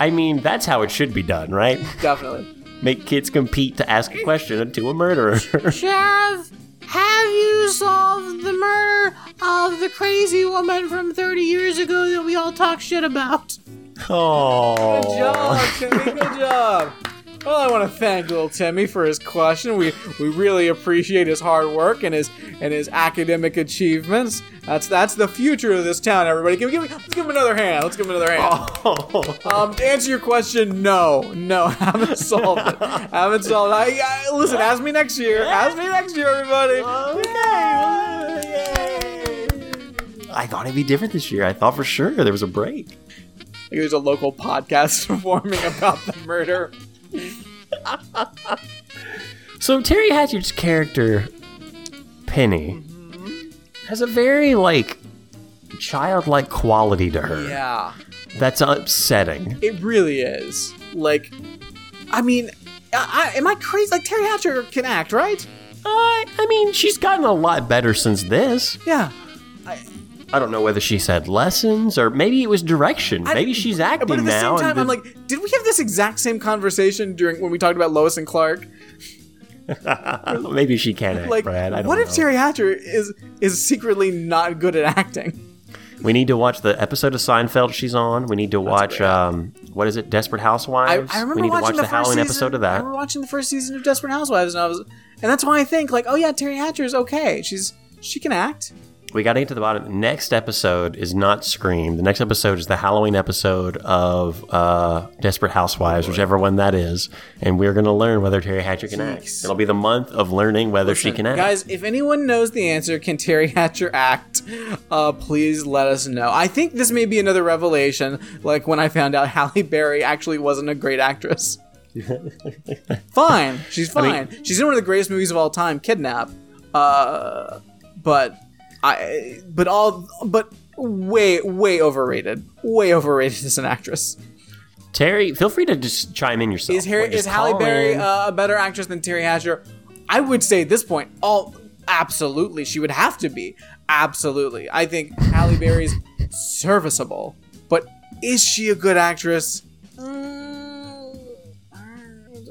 I mean, that's how it should be done, right? Definitely. Make kids compete to ask a question to a murderer. (laughs) Sheriff, have you solved the murder of the crazy woman from 30 years ago that we all talk shit about? oh, Good job, Timmy. Good job. (laughs) Well, I want to thank little Timmy for his question. We we really appreciate his hard work and his and his academic achievements. That's that's the future of this town. Everybody, give, give, let's give him another hand. Let's give him another hand. Um, to answer your question, no, no, (laughs) haven't solved it. haven't solved. it. I, I, listen, ask me next year. Ask me next year, everybody. Okay. I thought it'd be different this year. I thought for sure there was a break. Like there's a local podcast (laughs) forming about the murder. (laughs) So Teri Hatcher's character, Penny, has a very like childlike quality to her. Yeah. That's upsetting. It really is. Like, I mean, I, I, am I crazy? Like Teri Hatcher can act, right? I, I mean, she's gotten a lot better since this. Yeah. I don't know whether she said lessons or maybe it was direction. I- maybe she's acting But at the now. same time, I'm like, did we have this exact same conversation during when we talked about Lois and Clark? (laughs) maybe she can act, Like, Brad. I don't what know. if Teri Hatcher is is secretly not good at acting? We need to watch the episode of Seinfeld she's on. We need to watch um, what is it, Desperate Housewives? I remember we need to watching watch the, the, first Halloween season, episode of I that. remember watching the first season of Desperate Housewives, and I was, and that's why I think like, oh yeah, Teri Hatcher is okay. She's she can act. We got to get to the bottom. Next episode is not Scream. The next episode is the Halloween episode of uh, Desperate Housewives, whichever one that is, and we're going to learn whether Teri Hatcher can act. It'll be the month of learning whether she can act. Guys, if anyone knows the answer, can Teri Hatcher act? Uh, please let us know. I think this may be another revelation, like when I found out (laughs) Halle Berry actually wasn't a great actress. (laughs) fine, she's mean- fine. she's in one of the greatest movies of all time, Kidnap. Uh, but I, but all, but way, way overrated. Way overrated as an actress. Teri, feel free to just chime in yourself. Is Harry, is Halle Berry uh, a better actress than Teri Hatcher? I would say at this point, all absolutely, she would have to be. Absolutely. I think Halle Berry's serviceable. But is she a good actress? Mm,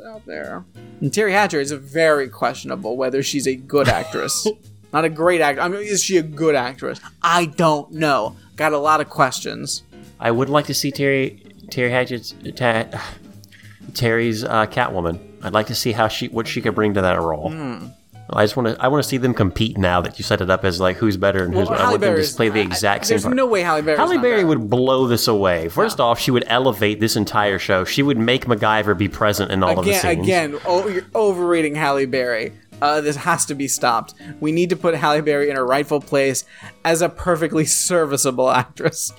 out there. And Teri Hatcher is very questionable whether she's a good actress. (laughs) Not a great actor. I mean, is she a good actress? I don't know. Got a lot of questions. I would like to see Teri Teri Hatcher's ta, (sighs) Teri's uh, Catwoman. I'd like to see how she what she could bring to that role. Hmm. I just want to I want to see them compete now that you set it up as like who's better and who's. Well, I want them to just play the exact I- same. There's part. no way Halle Berry. Halle Berry would blow this away. First off, she would elevate this entire show. She would make MacGyver be present in all of the again, scenes. again, oh, you're overrating Halle Berry. Uh, this has to be stopped. We need to put Halle Berry in her rightful place as a perfectly serviceable (laughs) actress,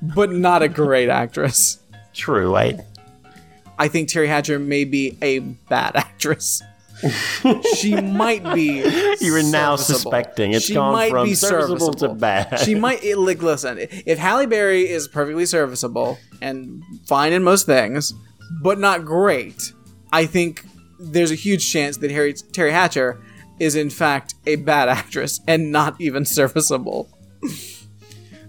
but not a great actress. True. I I think Teri Hatcher may be a bad (laughs) actress. she might be. (laughs) You are now suspecting. It's she gone might from be serviceable to bad. She might it- like listen. If Halle Berry is perfectly serviceable and fine in most things, but not great, I think there's a huge chance that Harry Teri Hatcher is in fact a bad (laughs) actress and not even serviceable.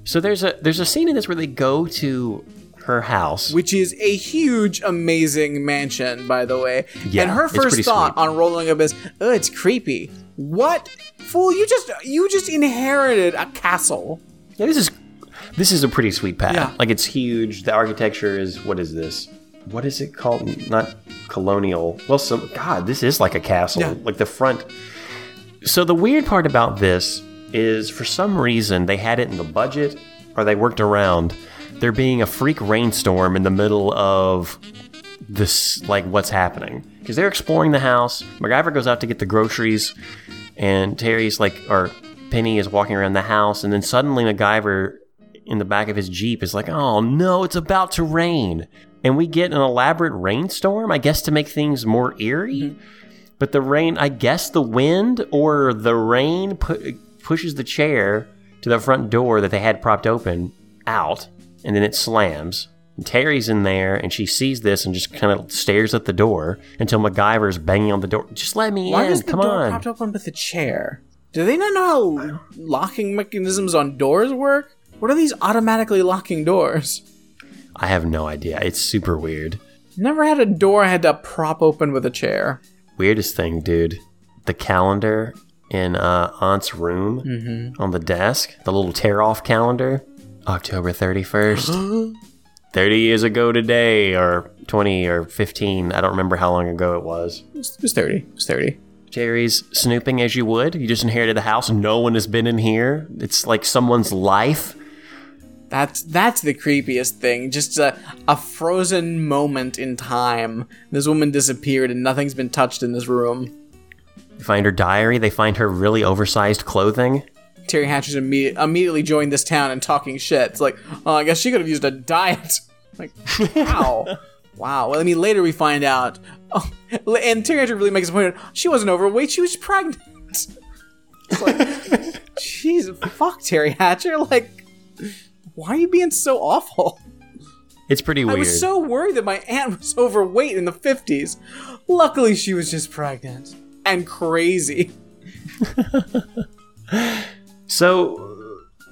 So there's a there's a scene in this where they go to her house. which is a huge, amazing mansion, by the way. Yeah, and her first thought sweet. on rolling up is, "Oh, it's creepy." What fool? You just you just inherited a castle. Yeah, this is this is a pretty sweet pad. Yeah. Like it's huge. The architecture is what is this? What is it called? Not colonial. Well, some God, this is like a castle. Yeah. Like the front. So the weird part about this is, for some reason, they had it in the budget, or they worked around there being a freak rainstorm in the middle of this, like what's happening. Because they're exploring the house. MacGyver goes out to get the groceries, and Teri's like, or Penny is walking around the house, and then suddenly MacGyver in the back of his Jeep is like, oh no, it's about to rain. And we get an elaborate rainstorm, I guess, to make things more eerie. Mm-hmm. But the rain, I guess the wind or the rain pu- pushes the chair to the front door that they had propped open out, and then it slams. And Teri's in there, and she sees this and just kind of stares at the door until MacGyver's banging on the door. Just let me Why in, is the come door on. propped open with a chair? Do they not know how locking mechanisms on doors work? What are these automatically locking doors? I have no idea. It's super weird. Never had a door I had to prop open with a chair. Weirdest thing, dude. The calendar in uh, Aunt's room on the desk, the little tear off calendar, October 31st. (gasps) 30 years ago today, or 20 or 15. I don't remember how long ago it was. It was, it was 30. It was 30. Jerry's snooping as you would. You just inherited the house. No one has been in here. It's like someone's life. That's that's the creepiest thing. Just a, a frozen moment in time. This woman disappeared and nothing's been touched in this room. They find her diary. They find her really oversized clothing. Teri Hatcher's imme- immediately joined this town and talking shit. It's like, oh, I guess she could have used a diet. (laughs) Like, wow. (laughs) wow. Well, I mean, later we find out. Oh, and Teri Hatcher really makes a point. She wasn't overweight, she was pregnant. It's like, (laughs) jeez, fuck Teri Hatcher. Like, why are you being so awful? It's pretty weird. I was so worried that my aunt was (laughs) overweight in the 50s. Luckily, she was just pregnant and crazy. (laughs) So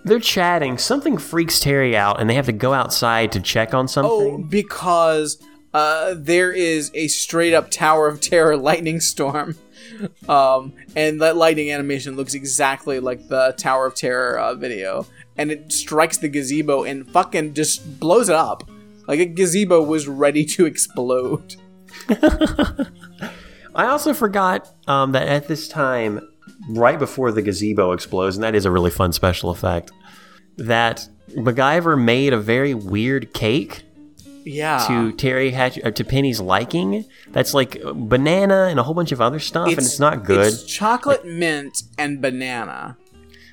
they're chatting. Something freaks Teri out, and they have to go outside to check on something. Oh, something. because uh, there is a straight up Tower of Terror lightning storm. Um, and that lightning animation looks exactly like the Tower of Terror uh, video. And it strikes the gazebo and fucking just blows it up. Like a gazebo was ready to (laughs) explode. (laughs) I also forgot um, that at this time, right before the gazebo explodes, and that is a really fun special effect, that MacGyver made a very weird cake Yeah. to Teri Hatch uh, to Penny's liking. That's like banana and a whole bunch of other stuff, and it's not good. It's chocolate mint and banana.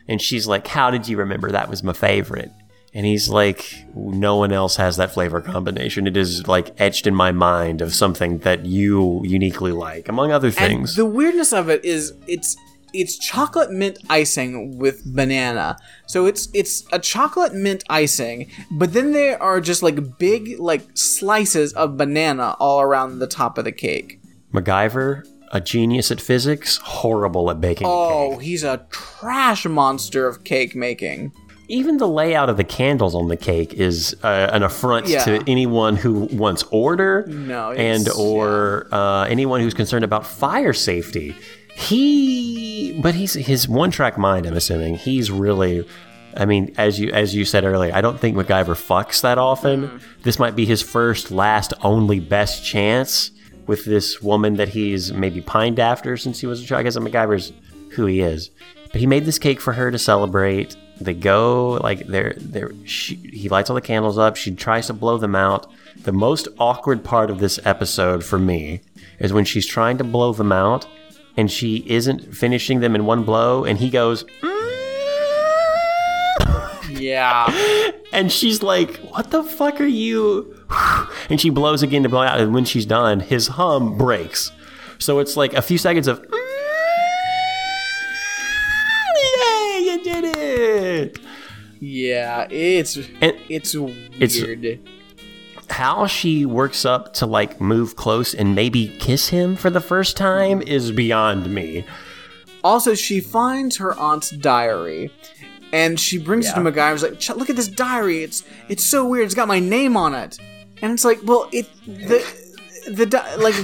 And she's like, "How did you remember that was my favorite?" And he's like, "No one else has that flavor combination. It is like etched in my mind of something that you uniquely like, among other And things." the weirdness of it is it's it's chocolate mint icing with banana. So it's it's a chocolate mint icing, but then there are just like big like slices of banana all around the top of the cake. MacGyver a genius at physics, horrible at baking a Oh, he's a trash monster of cake making. Even the layout of the candles on the cake is uh, an affront Yeah. to anyone who wants order No, and or uh, anyone who's concerned about fire safety. He, but he's his one track mind. I'm assuming he's really. I mean, as you as you said earlier, I don't think MacGyver fucks that often. Mm. This might be his first, last, only best chance with this woman that he's maybe pined after since he was a child. I guess MacGyver's who he is. But he made this cake for her to celebrate. They go like they're they're. She, he lights all the candles up. She tries to blow them out. The most awkward part of this episode for me is when she's trying to blow them out and she isn't finishing them in one blow, and he goes. Yeah. (laughs) And she's like, "What the fuck are you?" And she blows again to blow out, and when she's done, his hum breaks. So it's like a few seconds of, "Yeah, you did it!" yeah. It's And it's It's- weird. How she works up to like move close and maybe kiss him for the first time is beyond me. Also, she finds her aunt's diary, and she brings it to Yeah. MacGyver's like, "Ch- "Look at this diary. It's it's so weird. It's got my name on it." And it's like, well, it the the di- like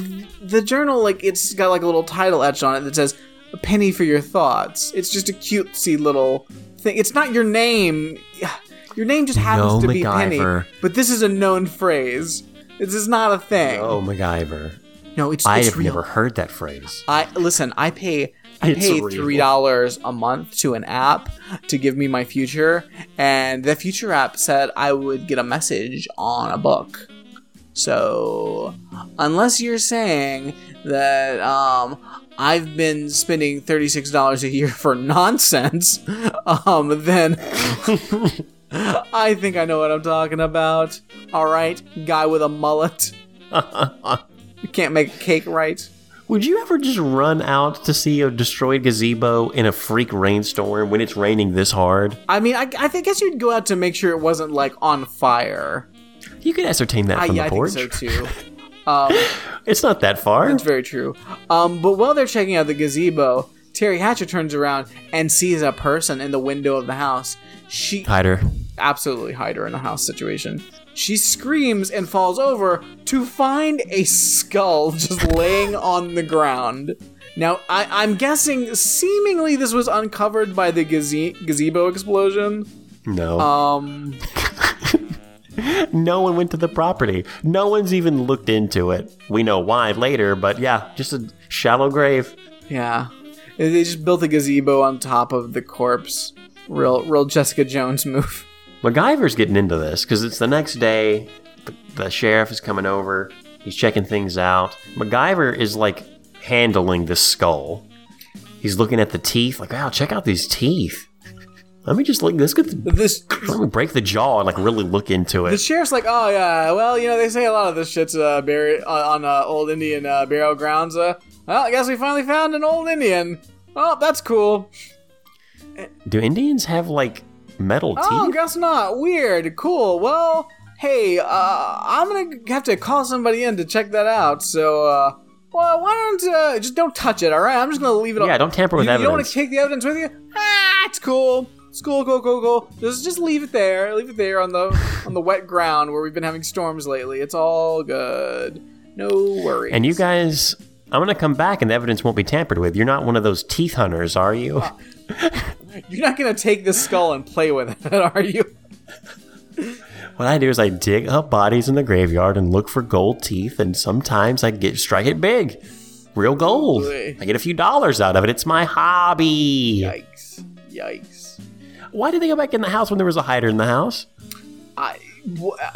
the journal like it's got like a little title etched on it that says "A penny for your thoughts." It's just a cutesy little thing. It's not your name. Your name just happens No, to be Penny, but this is a known phrase. This is not a thing. Oh, MacGyver. no, it's I it's have real. never heard that phrase. I listen. I pay. I It's pay three dollars a month to an app to give me my future, and the future app said I would get a message on a book. So, unless you're saying that um, I've been spending thirty six dollars a year for (laughs) nonsense, um, then (laughs) (laughs) I think I know what I'm talking about. All right, guy with a mullet. (laughs) you can't make a cake right. Would you ever just run out to see a destroyed gazebo in a freak rainstorm when it's raining this hard? I mean, I, I guess you'd go out to make sure it wasn't like on fire. You could ascertain that I, from yeah, the I porch. think so too. (laughs) Um, It's not that far. it's very true. Um, but while they're checking out the gazebo, Teri Hatcher turns around and sees a person in the window of the house. She Hider. Absolutely hide her in a house situation. She screams and falls over to find a skull (laughs) just laying on the ground. Now, I, I'm guessing, seemingly, this was uncovered by the gaze- gazebo explosion. No. Um, (laughs) no one went to the property. No one's even looked into it. We know why later, but yeah, just a shallow grave. Yeah. They they just built a gazebo on top of the corpse. Real real Jessica Jones move. MacGyver's getting into this because it's the next day. The, the sheriff is coming over. He's checking things out. MacGyver is like handling the skull. He's looking at the teeth, like, wow, check out these teeth. Let me just look. Let's get. The, This let me break the jaw and like really look into it. the sheriff's like, oh yeah, well you know they say a lot of this shit's uh, buried uh, on uh, old Indian uh, burial grounds. Uh, well, I guess we finally found an old Indian. Oh, that's cool. Do Indians have like metal Oh, guess not. Weird. Cool. Well, hey, uh, I'm gonna have to call somebody in to check that out. So, uh, well, why don't uh, just don't touch it? All right, I'm just gonna leave it. Yeah, don't tamper with you, You don't want to take the evidence with you? Ah, it's cool. It's cool, cool, cool, cool. Just just leave it there. Leave it there on the on the wet ground where we've been having storms lately. It's all good. No worries. And you guys, I'm gonna come back and the evidence won't be tampered with. You're not one of those teeth hunters, are you? (laughs) you're not gonna take this skull and play with it, (laughs) are you? What I do is I dig up bodies in the graveyard and look for gold teeth, and sometimes I get strike it big, real gold. I get a few dollars out of it. It's my hobby. Yikes! Yikes! Why did they go back in the house when there was a hider in the house? I,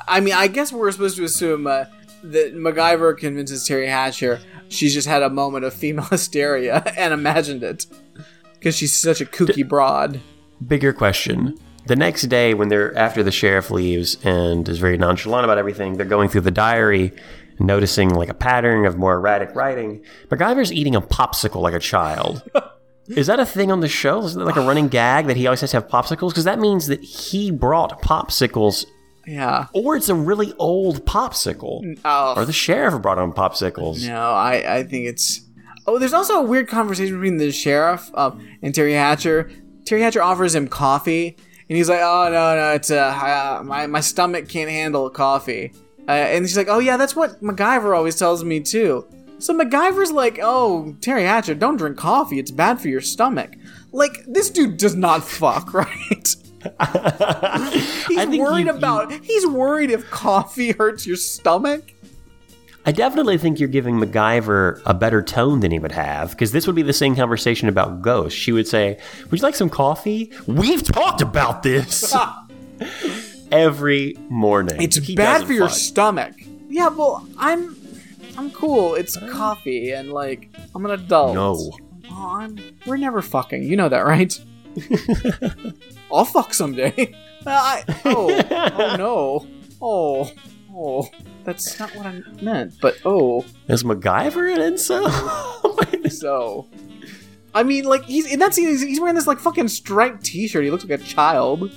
I mean, I guess we're supposed to assume uh, that MacGyver convinces Teri Hatcher she's just had a moment of female (laughs) hysteria and imagined it because she's such a kooky broad. Bigger question. The next day, when they're after the sheriff leaves and is very nonchalant about everything, they're going through the diary, noticing like a pattern of more erratic writing. MacGyver's eating a popsicle like a child. (laughs) Is that a thing on the show? Is that like a running gag that he always has to have popsicles? Because that means that he brought popsicles, Yeah. or it's a really old popsicle, Oh or the sheriff brought on popsicles. no, I, I think it's. Oh, there's also a weird conversation between the sheriff um, and Teri Hatcher. Teri Hatcher offers him coffee, and he's like, "Oh no, no, it's uh, uh my my stomach can't handle coffee." Uh, and she's like, "Oh yeah, that's what MacGyver always tells me too." So MacGyver's like, "Oh, Teri Hatcher, don't drink coffee; it's bad for your stomach." Like this dude does not fuck, (laughs) right? (laughs) he's I think worried you- about. He's worried if coffee hurts your stomach. I definitely think you're giving MacGyver a better tone than he would have, because this would be the same conversation about ghosts. She would say, Would you like some coffee? We've talked about this (laughs) every morning. It's He bad for your fuck. stomach. Yeah, well, I'm I'm cool. It's coffee and like I'm an adult. No. Oh, I'm we're never fucking. You know that, right? (laughs) I'll fuck someday. (laughs) I, oh, oh no. Oh, oh. That's not what I meant. But oh, Is MacGyver an incel? (laughs) so. I mean, like he's in that scene. He's, he's wearing this like fucking striped T-shirt. He looks like a child.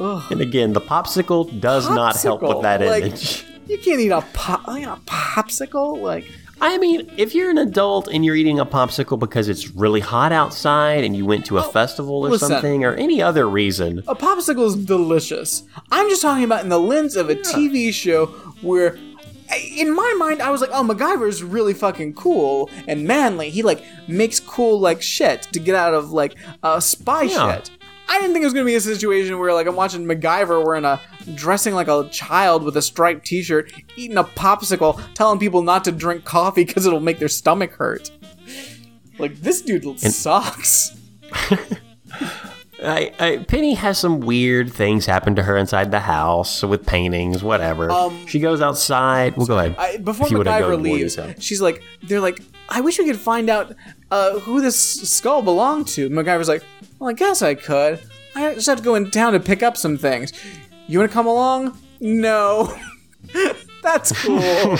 Ugh. and again, the popsicle does not help with Popsicle, that like- image. You can't eat a pop, like a popsicle. Like I mean, if you're an adult and you're eating a popsicle because it's really hot outside and you went to a festival or Oh, listen. something or any other reason, A popsicle is delicious. I'm just talking about in the lens of a TV show where, in my mind, I was like, oh, MacGyver is really fucking cool and manly. He like makes cool like shit to get out of like uh, spy Yeah. shit. I didn't think it was gonna be a situation where like I'm watching MacGyver wearing a dressing like a child with a striped T-shirt, eating a popsicle, telling people not to drink coffee because it'll make their stomach hurt. Like this dude sucks. (laughs) (laughs) I, I, Penny has some weird things happen to her inside the house with paintings, whatever. Um, she goes outside. Well, go ahead. I, before If you wanna go MacGyver leaves, she's like, they're like, I wish we could find out uh, who this skull belonged to. MacGyver's like, well, I guess I could. I just have to go in town to pick up some things. You want to come along? No. (laughs) That's cool. (laughs)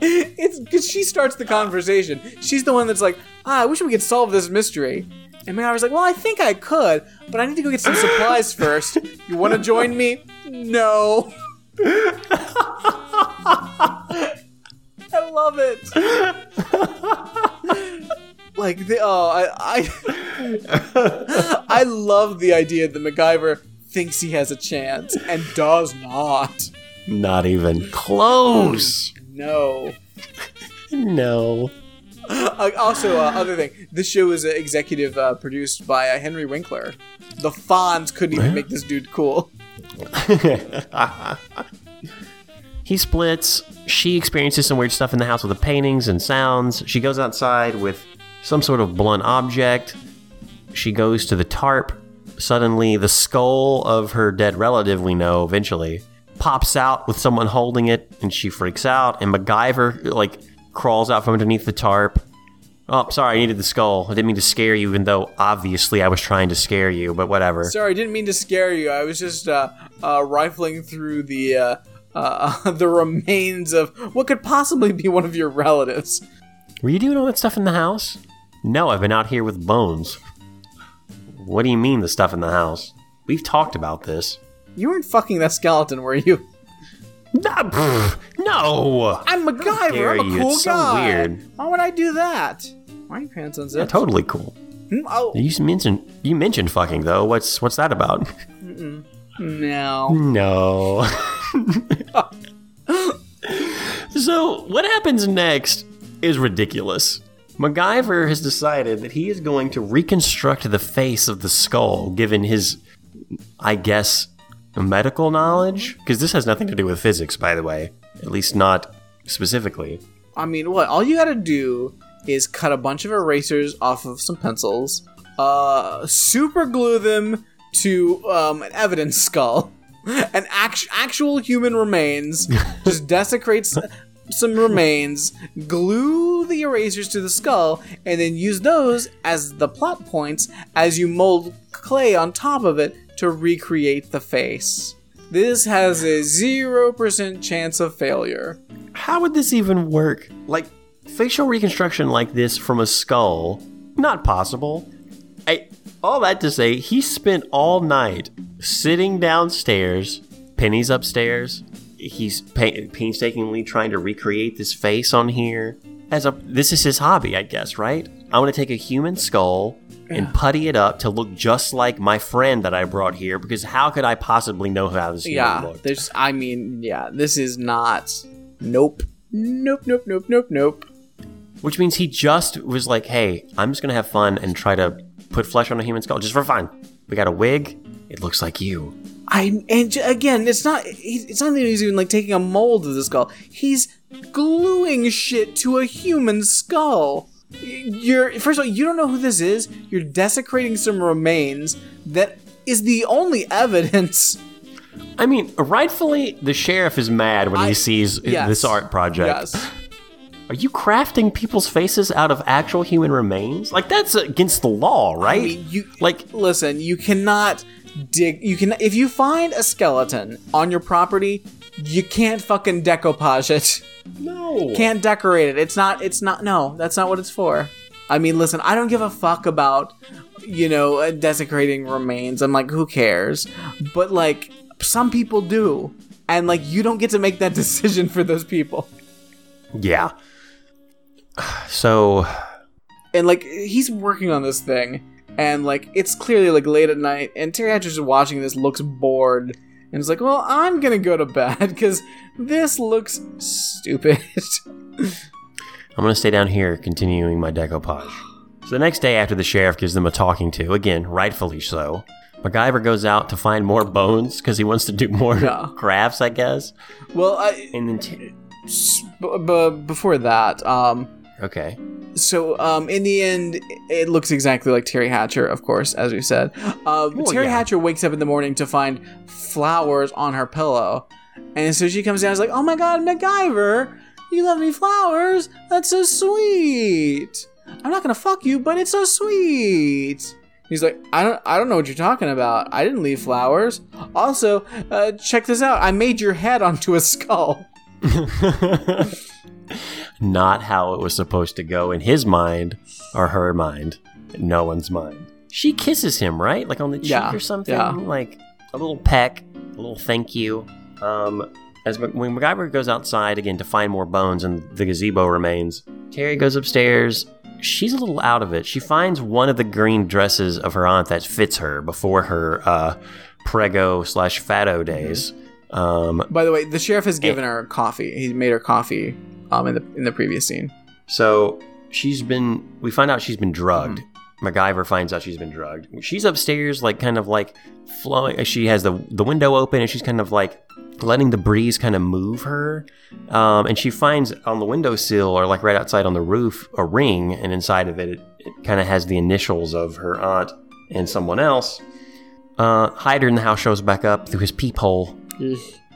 it's because she starts the conversation. She's the one that's like, ah, I wish we could solve this mystery. And MacGyver's like, well, I think I could, but I need to go get some supplies (laughs) first. You want to join me? No. I love it. (laughs) like the oh, I I (laughs) I love the idea that MacGyver thinks he has a chance and does not. Not even close. No. No. Uh, also, uh, other thing, this show was uh, executive uh, produced by uh, Henry Winkler. The Fonz couldn't even make this dude cool. (laughs) He splits. She experiences some weird stuff in the house with the paintings and sounds. She goes outside with some sort of blunt object. She goes to the tarp. Suddenly, the skull of her dead relative, we know eventually, pops out with someone holding it, and she freaks out. And MacGyver, like, crawls out from underneath the tarp. Oh, sorry, I needed the skull. I didn't mean to scare you, even though obviously I was trying to scare you, but whatever. Sorry, I didn't mean to scare you. I was just uh, uh, rifling through the uh, uh, (laughs) the remains of what could possibly be one of your relatives. Were you doing all that stuff in the house? No, I've been out here with bones. What do you mean, the stuff in the house? We've talked about this. You weren't fucking that skeleton, were you? Pff, no! I'm MacGyver. I'm a cool it's so guy. weird. Why would I do that? Why are your pants unzipped? Yeah, totally cool. Hmm, Oh You mentioned you mentioned fucking though. What's what's that about? no. No. (laughs) so what happens next is ridiculous. MacGyver has decided that he is going to reconstruct the face of the skull, given his, I guess, medical knowledge. Because this has nothing to do with physics, by the way. At least not specifically. I mean, what? All you gotta do is cut a bunch of erasers off of some pencils, uh, super glue them to um, an evidence (laughs) skull, and act- actual human remains. just (laughs) desecrates some remains, glue the erasers to the skull, and then use those as the plot points as you mold clay on top of it to recreate the face. This has a 0% chance of failure. How would this even work? Like, facial reconstruction like this from a skull? Not possible. I, all that to say, he spent all night sitting downstairs, Penny's upstairs. he's painstakingly trying to recreate this face on here as a this is his hobby, I guess, right? I want to take a human skull and putty it up to look just like my friend that I brought here because how could I possibly know how this Yeah, looked? there's. I mean, yeah, this is not. Nope. Nope. Nope. Nope. Nope. Nope. Which means he just was like, "Hey, I'm just gonna have fun and try to put flesh on a human skull just for fun. We got a wig. It looks like you." I and j- again, it's not. It's not that he's even like taking a mold of the skull. He's gluing shit to a human skull. You're first of all, you don't know who this is. You're desecrating some remains that is the only evidence. I mean, rightfully, the sheriff is mad when I- he sees yes. this art project. Yes. Are you crafting people's faces out of actual human remains? Like that's against the law, right? I mean, you like listen. You cannot dig. You can if you find a skeleton on your property, you can't fucking decoupage it. no. can't decorate it. It's not. It's not. No, that's not what it's for. I mean, listen. I don't give a fuck about you know uh, desecrating remains. I'm like, who cares? But like, some people do, and like, you don't get to make that (laughs) decision for those people. Yeah. So And like, he's working on this thing, and like, it's clearly like late at night, and Teri Hatcher is watching this, looks bored. And it's like, well, I'm gonna go to bed because this looks stupid. I'm gonna stay down here, continuing my decoupage. So the next day, after the sheriff gives them a talking to, again, rightfully so, MacGyver goes out to find more bones because he wants to do more Yeah. (laughs) crafts, I guess. well, I, And then, t- b- b- before that, um, okay, so um, in the end, it looks exactly like Teri Hatcher, of course, as we said. Um, Well, Teri yeah. Hatcher wakes up in the morning to find flowers on her pillow, and so she comes down. and is like, "Oh my God, MacGyver, you left me flowers. That's so sweet. I'm not gonna fuck you, but it's so sweet." He's like, I don't, I don't know what you're talking about. I didn't leave flowers. Also, uh, check this out. I made your head onto a skull. (laughs) (laughs) not how it was supposed to go in his mind or her mind, no one's mind. She kisses him, right? Like on the cheek Yeah, or something. yeah. Like a little peck, a little thank you. Um, as when MacGyver goes outside again to find more bones and the gazebo remains, Teri goes upstairs. She's a little out of it. She finds one of the green dresses of her aunt that fits her before her uh, prego slash fatto days. Um, By the way, the sheriff has given her coffee. He made her coffee um, in the in the previous scene. So she's been. We find out she's been drugged. MacGyver finds out she's been drugged. She's upstairs, like kind of like flowing. She has the the window open, and she's kind of like letting the breeze kind of move her. Um, and she finds on the windowsill, or like right outside on the roof, a ring, and inside of it, it, it kind of has the initials of her aunt and someone else. Uh, Hyder in the house shows back up through his peephole.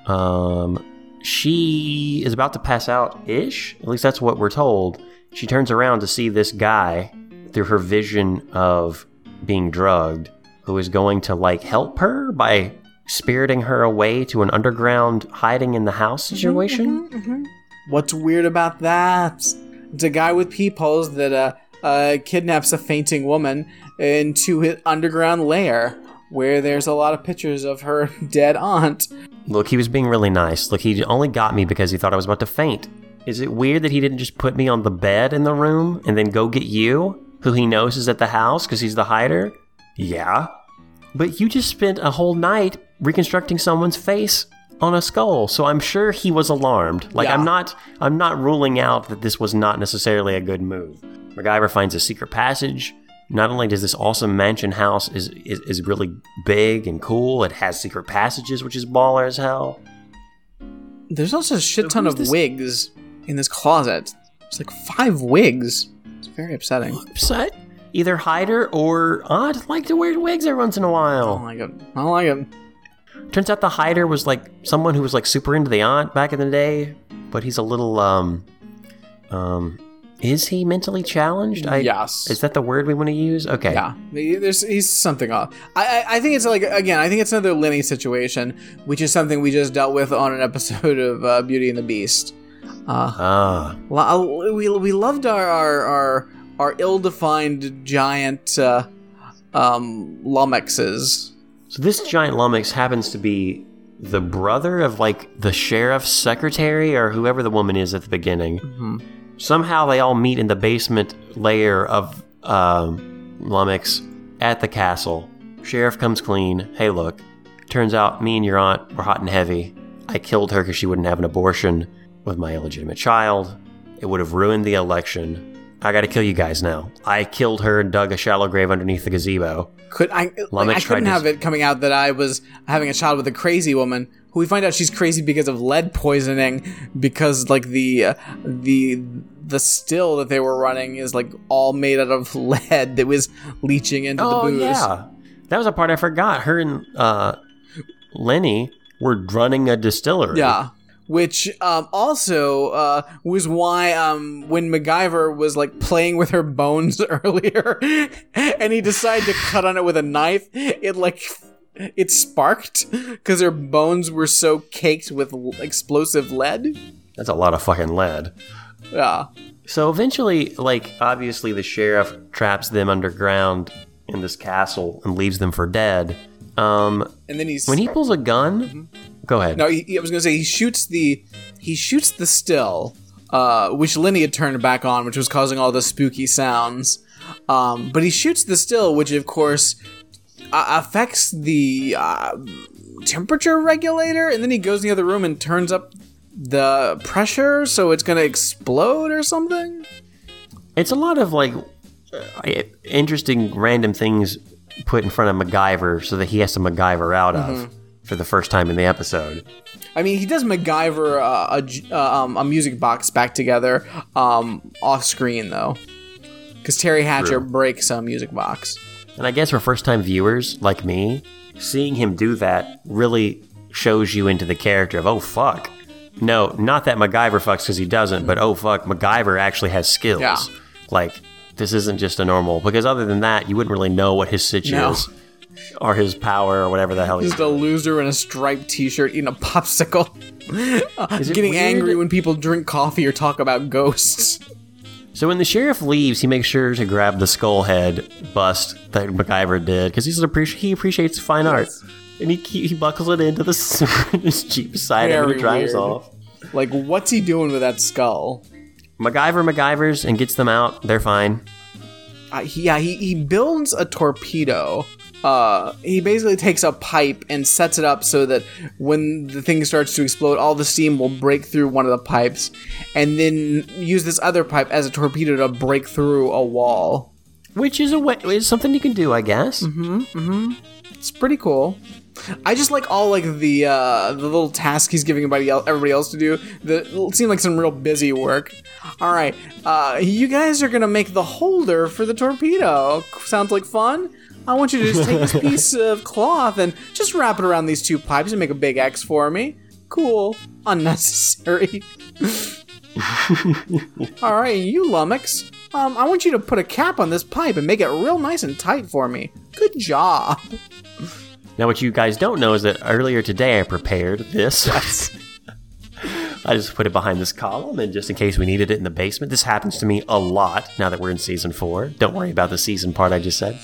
Um, she is about to pass out ish. At least that's what we're told. She turns around to see this guy through her vision of being drugged, who is going to like help her by spiriting her away to an underground hiding in the house situation. What's weird about that? It's a guy with peepholes that uh, uh, kidnaps a fainting woman into his underground lair, where there's a lot of pictures of her (laughs) dead aunt. Look, he was being really nice. Look, he only got me because he thought I was about to faint. Is it weird that he didn't just put me on the bed in the room and then go get you, who he knows is at the house because he's the hider? Yeah. But you just spent a whole night reconstructing someone's face on a skull, so I'm sure he was alarmed. Like Yeah. I'm not I'm not ruling out that this was not necessarily a good move. MacGyver finds a secret passage. Not only does this awesome mansion house is, is is really big and cool, it has secret passages, which is baller as hell. There's also a shit ton who's of this- wigs in this closet. It's like five wigs. It's very upsetting. Upset. Either Hyder or Aunt like to wear wigs every once in a I don't while. like it. I don't like it. Turns out the Hyder was like someone who was like super into the Aunt back in the day, but he's a little um um is he mentally challenged? I, yes. Is that the word we want to use? Okay. Yeah, there's he's something off. I, I I think it's like again, I think it's another Lenny situation, which is something we just dealt with on an episode (laughs) of uh, Beauty and the Beast. Uh, Ah. lo- we we loved our our our, our ill-defined giant uh, um, lummoxes. So this giant lummox happens to be the brother of like the sheriff's secretary or whoever the woman is at the beginning. Somehow they all meet in the basement layer of um, Lummox at the castle. Sheriff comes clean. Hey, look. Turns out me and your aunt were hot and heavy. I killed her because she wouldn't have an abortion with my illegitimate child. It would have ruined the election. I gotta kill you guys now. I killed her and dug a shallow grave underneath the gazebo. Could I? Like, I couldn't to- have it coming out that I was having a child with a crazy woman. Who we find out she's crazy because of lead poisoning, because like the uh, the the still that they were running is like all made out of (laughs) lead that was leaching into Oh the booze. yeah, that was a part I forgot. Her and uh, Lenny were running a distillery. Yeah. Which um, also uh, was why um, when MacGyver was like playing with her bones (laughs) earlier, and he decided to cut on it with a knife, it like it sparked because her bones were so caked with l- explosive lead. that's a lot of fucking lead. Yeah, So eventually, like obviously, the sheriff traps them underground in this castle and leaves them for dead. Um, and then he's when he pulls a gun, go ahead. No, he, I was gonna say he shoots the he shoots the still, uh, which Lenny had turned back on, which was causing all the spooky sounds. Um, but he shoots the still, which of course uh, affects the uh, temperature regulator, and then he goes in the other room and turns up the pressure, so it's gonna explode or something. It's a lot of like uh, interesting random things put in front of MacGyver so that he has to MacGyver out of for the first time in the episode. I mean, he does MacGyver uh, a, uh, um, a music box back together um, off screen though, because Teri Hatcher True. breaks a music box. And I guess for first time viewers like me, seeing him do that really shows you into the character of, oh, fuck. No, not that MacGyver fucks because he doesn't, but oh, fuck, MacGyver actually has skills. Yeah. Like, this isn't just a normal, because other than that, you wouldn't really know what his sitch No. is or his power or whatever the hell he's Just a loser in a striped t-shirt eating a popsicle. (laughs) Getting angry when people drink coffee or talk about ghosts. So when the sheriff leaves, he makes sure to grab the skull head bust that MacGyver did because he's appreci- he appreciates fine art, and he he buckles it into the his Jeep beside him and he drives weird. off. Like, what's he doing with that skull? MacGyver MacGyvers and gets them out. They're fine. Uh, he, yeah, he, he builds a torpedo. Uh, he basically takes a pipe and sets it up so that when the thing starts to explode, all the steam will break through one of the pipes, and then use this other pipe as a torpedo to break through a wall. Which is a way, is something you can do, I guess. Mm-hmm. Mm-hmm. It's pretty cool. I just like all like the uh, the little task he's giving everybody else, everybody else to do. That seem like some real busy work. All right, uh, you guys are gonna make the holder for the torpedo. Sounds like fun. I want you to just take this (laughs) piece of cloth and just wrap it around these two pipes and make a big X for me. Cool. Unnecessary. (laughs) All right, you lummox. Um, I want you to put a cap on this pipe and make it real nice and tight for me. Good job. Now, what you guys don't know is that earlier today I prepared this. (laughs) I just put it behind this column, and just in case we needed it in the basement, this happens to me a lot now that we're in season four. Don't worry about the season part I just said.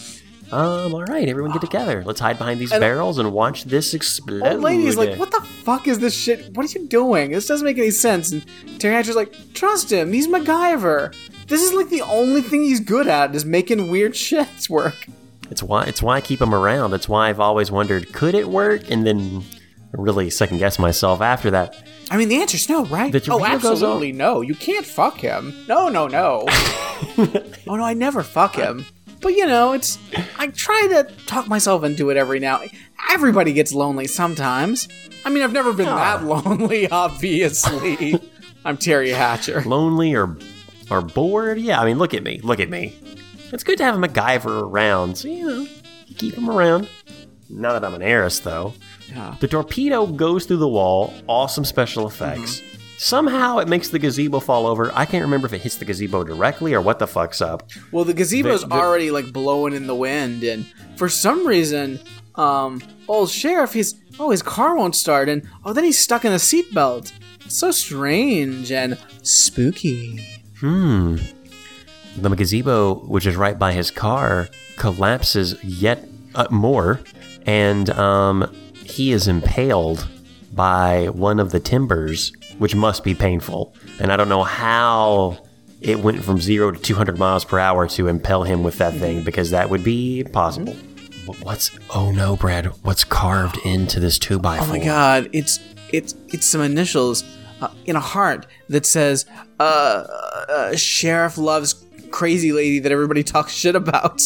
Um, all right, everyone get together. Let's hide behind these barrels and watch this explode. Old lady's like, what the fuck is this shit? What are you doing? This doesn't make any sense. And Teri Hatcher's like, trust him. He's MacGyver. This is like the only thing he's good at is making weird (laughs) shits work. It's why it's why I keep him around. It's why I've always wondered, could it work? And then really second guess myself after that. I mean, the answer's no, right? Oh, absolutely no. You can't fuck him. No, no, no. (laughs) oh no, I never fuck him. But you know, it's I try to talk myself into it every now. Everybody gets lonely sometimes. I mean, I've never been that (laughs) lonely, obviously. I'm Teri Hatcher. Lonely or or bored? Yeah, I mean, look at me. Look at me. It's good to have a MacGyver around. So, you know, you keep him around. Not that I'm an heiress, though. Yeah. The torpedo goes through the wall. Awesome special effects. Somehow it makes the gazebo fall over. I can't remember if it hits the gazebo directly or what the fuck's up. Well, the gazebo's The- the- already like blowing in the wind, and for some reason, um, old sheriff, he's oh his car won't start, and oh then he's stuck in a seatbelt. So strange and spooky. Hmm. The gazebo, which is right by his car, collapses yet uh, more, and um, he is impaled by one of the timbers, which must be painful. And I don't know how it went from zero to 200 miles per hour to impel him with that thing because that would be impossible. Wh- What's oh no, Brad? What's carved into this two by Oh four? my god, it's it's it's some initials uh, in a heart that says uh, uh sheriff loves crazy lady that everybody talks shit about.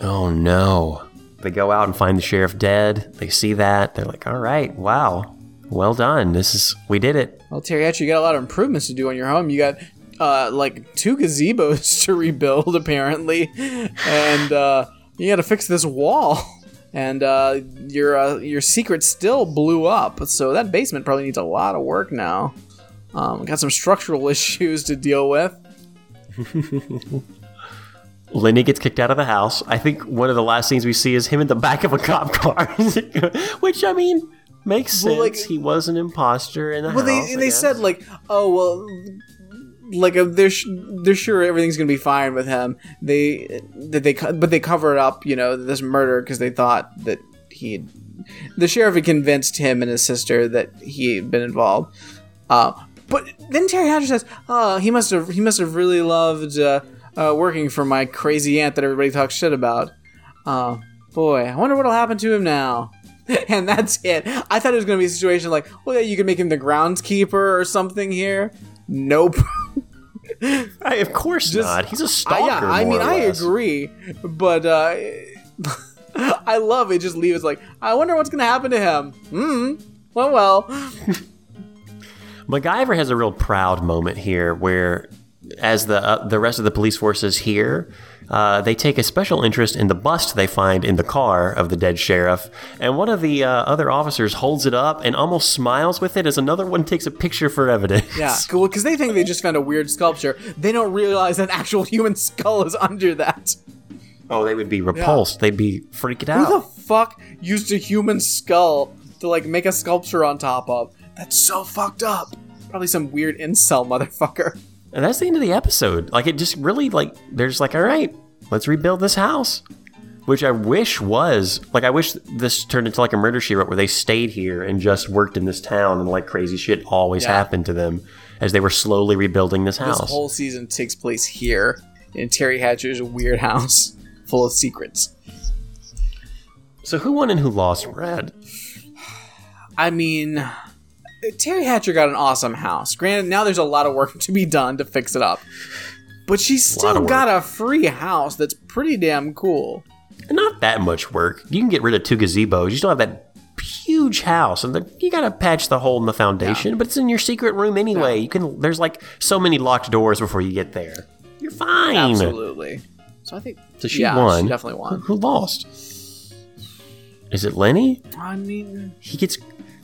Oh no. They go out and find the sheriff dead. They see that. They're like, all right, wow. Well done. This is, we did it. Well, Teri, actually, you got a lot of improvements to do on your home. You got uh like two gazebos (laughs) to rebuild apparently, and uh you got to fix this wall. And uh, your uh, your secret still blew up, so that basement probably needs a lot of work now. Um, got some structural (laughs) issues to deal with. (laughs) Lenny gets kicked out of the house. I think one of the last scenes we see is him in the back of a cop car, which I mean makes sense. Well, like- he was an imposter in the Well, house. they and they guess. said like, oh well, like uh, they're sh- they're sure everything's gonna be fine with him. They that they co- but they covered up, you know, this murder because they thought that he, the sheriff had convinced him and his sister that he had been involved. Uh, but then Teri Hatcher says, "Oh, he must have he must have really loved uh, uh, working for my crazy aunt that everybody talks shit about." Uh, boy, I wonder what'll happen to him now. (laughs) and that's it. I thought it was going to be a situation like, well, yeah, you could make him the groundskeeper or something here. Nope. (laughs) I- of course Just- not. He's a stalker. yeah, I mean, I agree, but uh, (laughs) I love it. Just leave it like, I wonder what's going to happen to him. Hmm. Well, well. MacGyver has a real proud moment here where, as the uh, the rest of the police forces here, uh, they take a special interest in the bust they find in the car of the dead sheriff, and one of the uh, other officers holds it up and almost smiles with it as another one takes a picture for evidence. Yeah, (laughs) cool. Because they think they just found a weird sculpture. They don't realize an actual human skull is under that. Oh, they would be repulsed. They'd be freaked out. Who the fuck used a human skull to like make a sculpture on top of? That's so fucked up. Probably some weird incel motherfucker. And that's the end of the episode. Like it just really like they're just like, all right, let's rebuild this house. Which I wish was like I wish this turned into like a murder she wrote where they stayed here and just worked in this town and like crazy shit always Yeah. happened to them as they were slowly rebuilding this house. This whole season takes place here in Teri Hatcher's weird (laughs) house full of secrets. so who won and who lost, Brad? I mean, Teri Hatcher got an awesome house. Granted, now there's a lot of work (laughs) to be done to fix it up. But she's still work. got a free house that's pretty damn cool. Not that much work. You can get rid of two gazebos. You still have that huge house, and the, you gotta patch the hole in the foundation. But it's in your secret room anyway. You can. There's like so many locked doors before you get there. You're fine. Absolutely. So I think So she yeah, won. She definitely won. Who lost? Is it Lenny? I mean, He gets.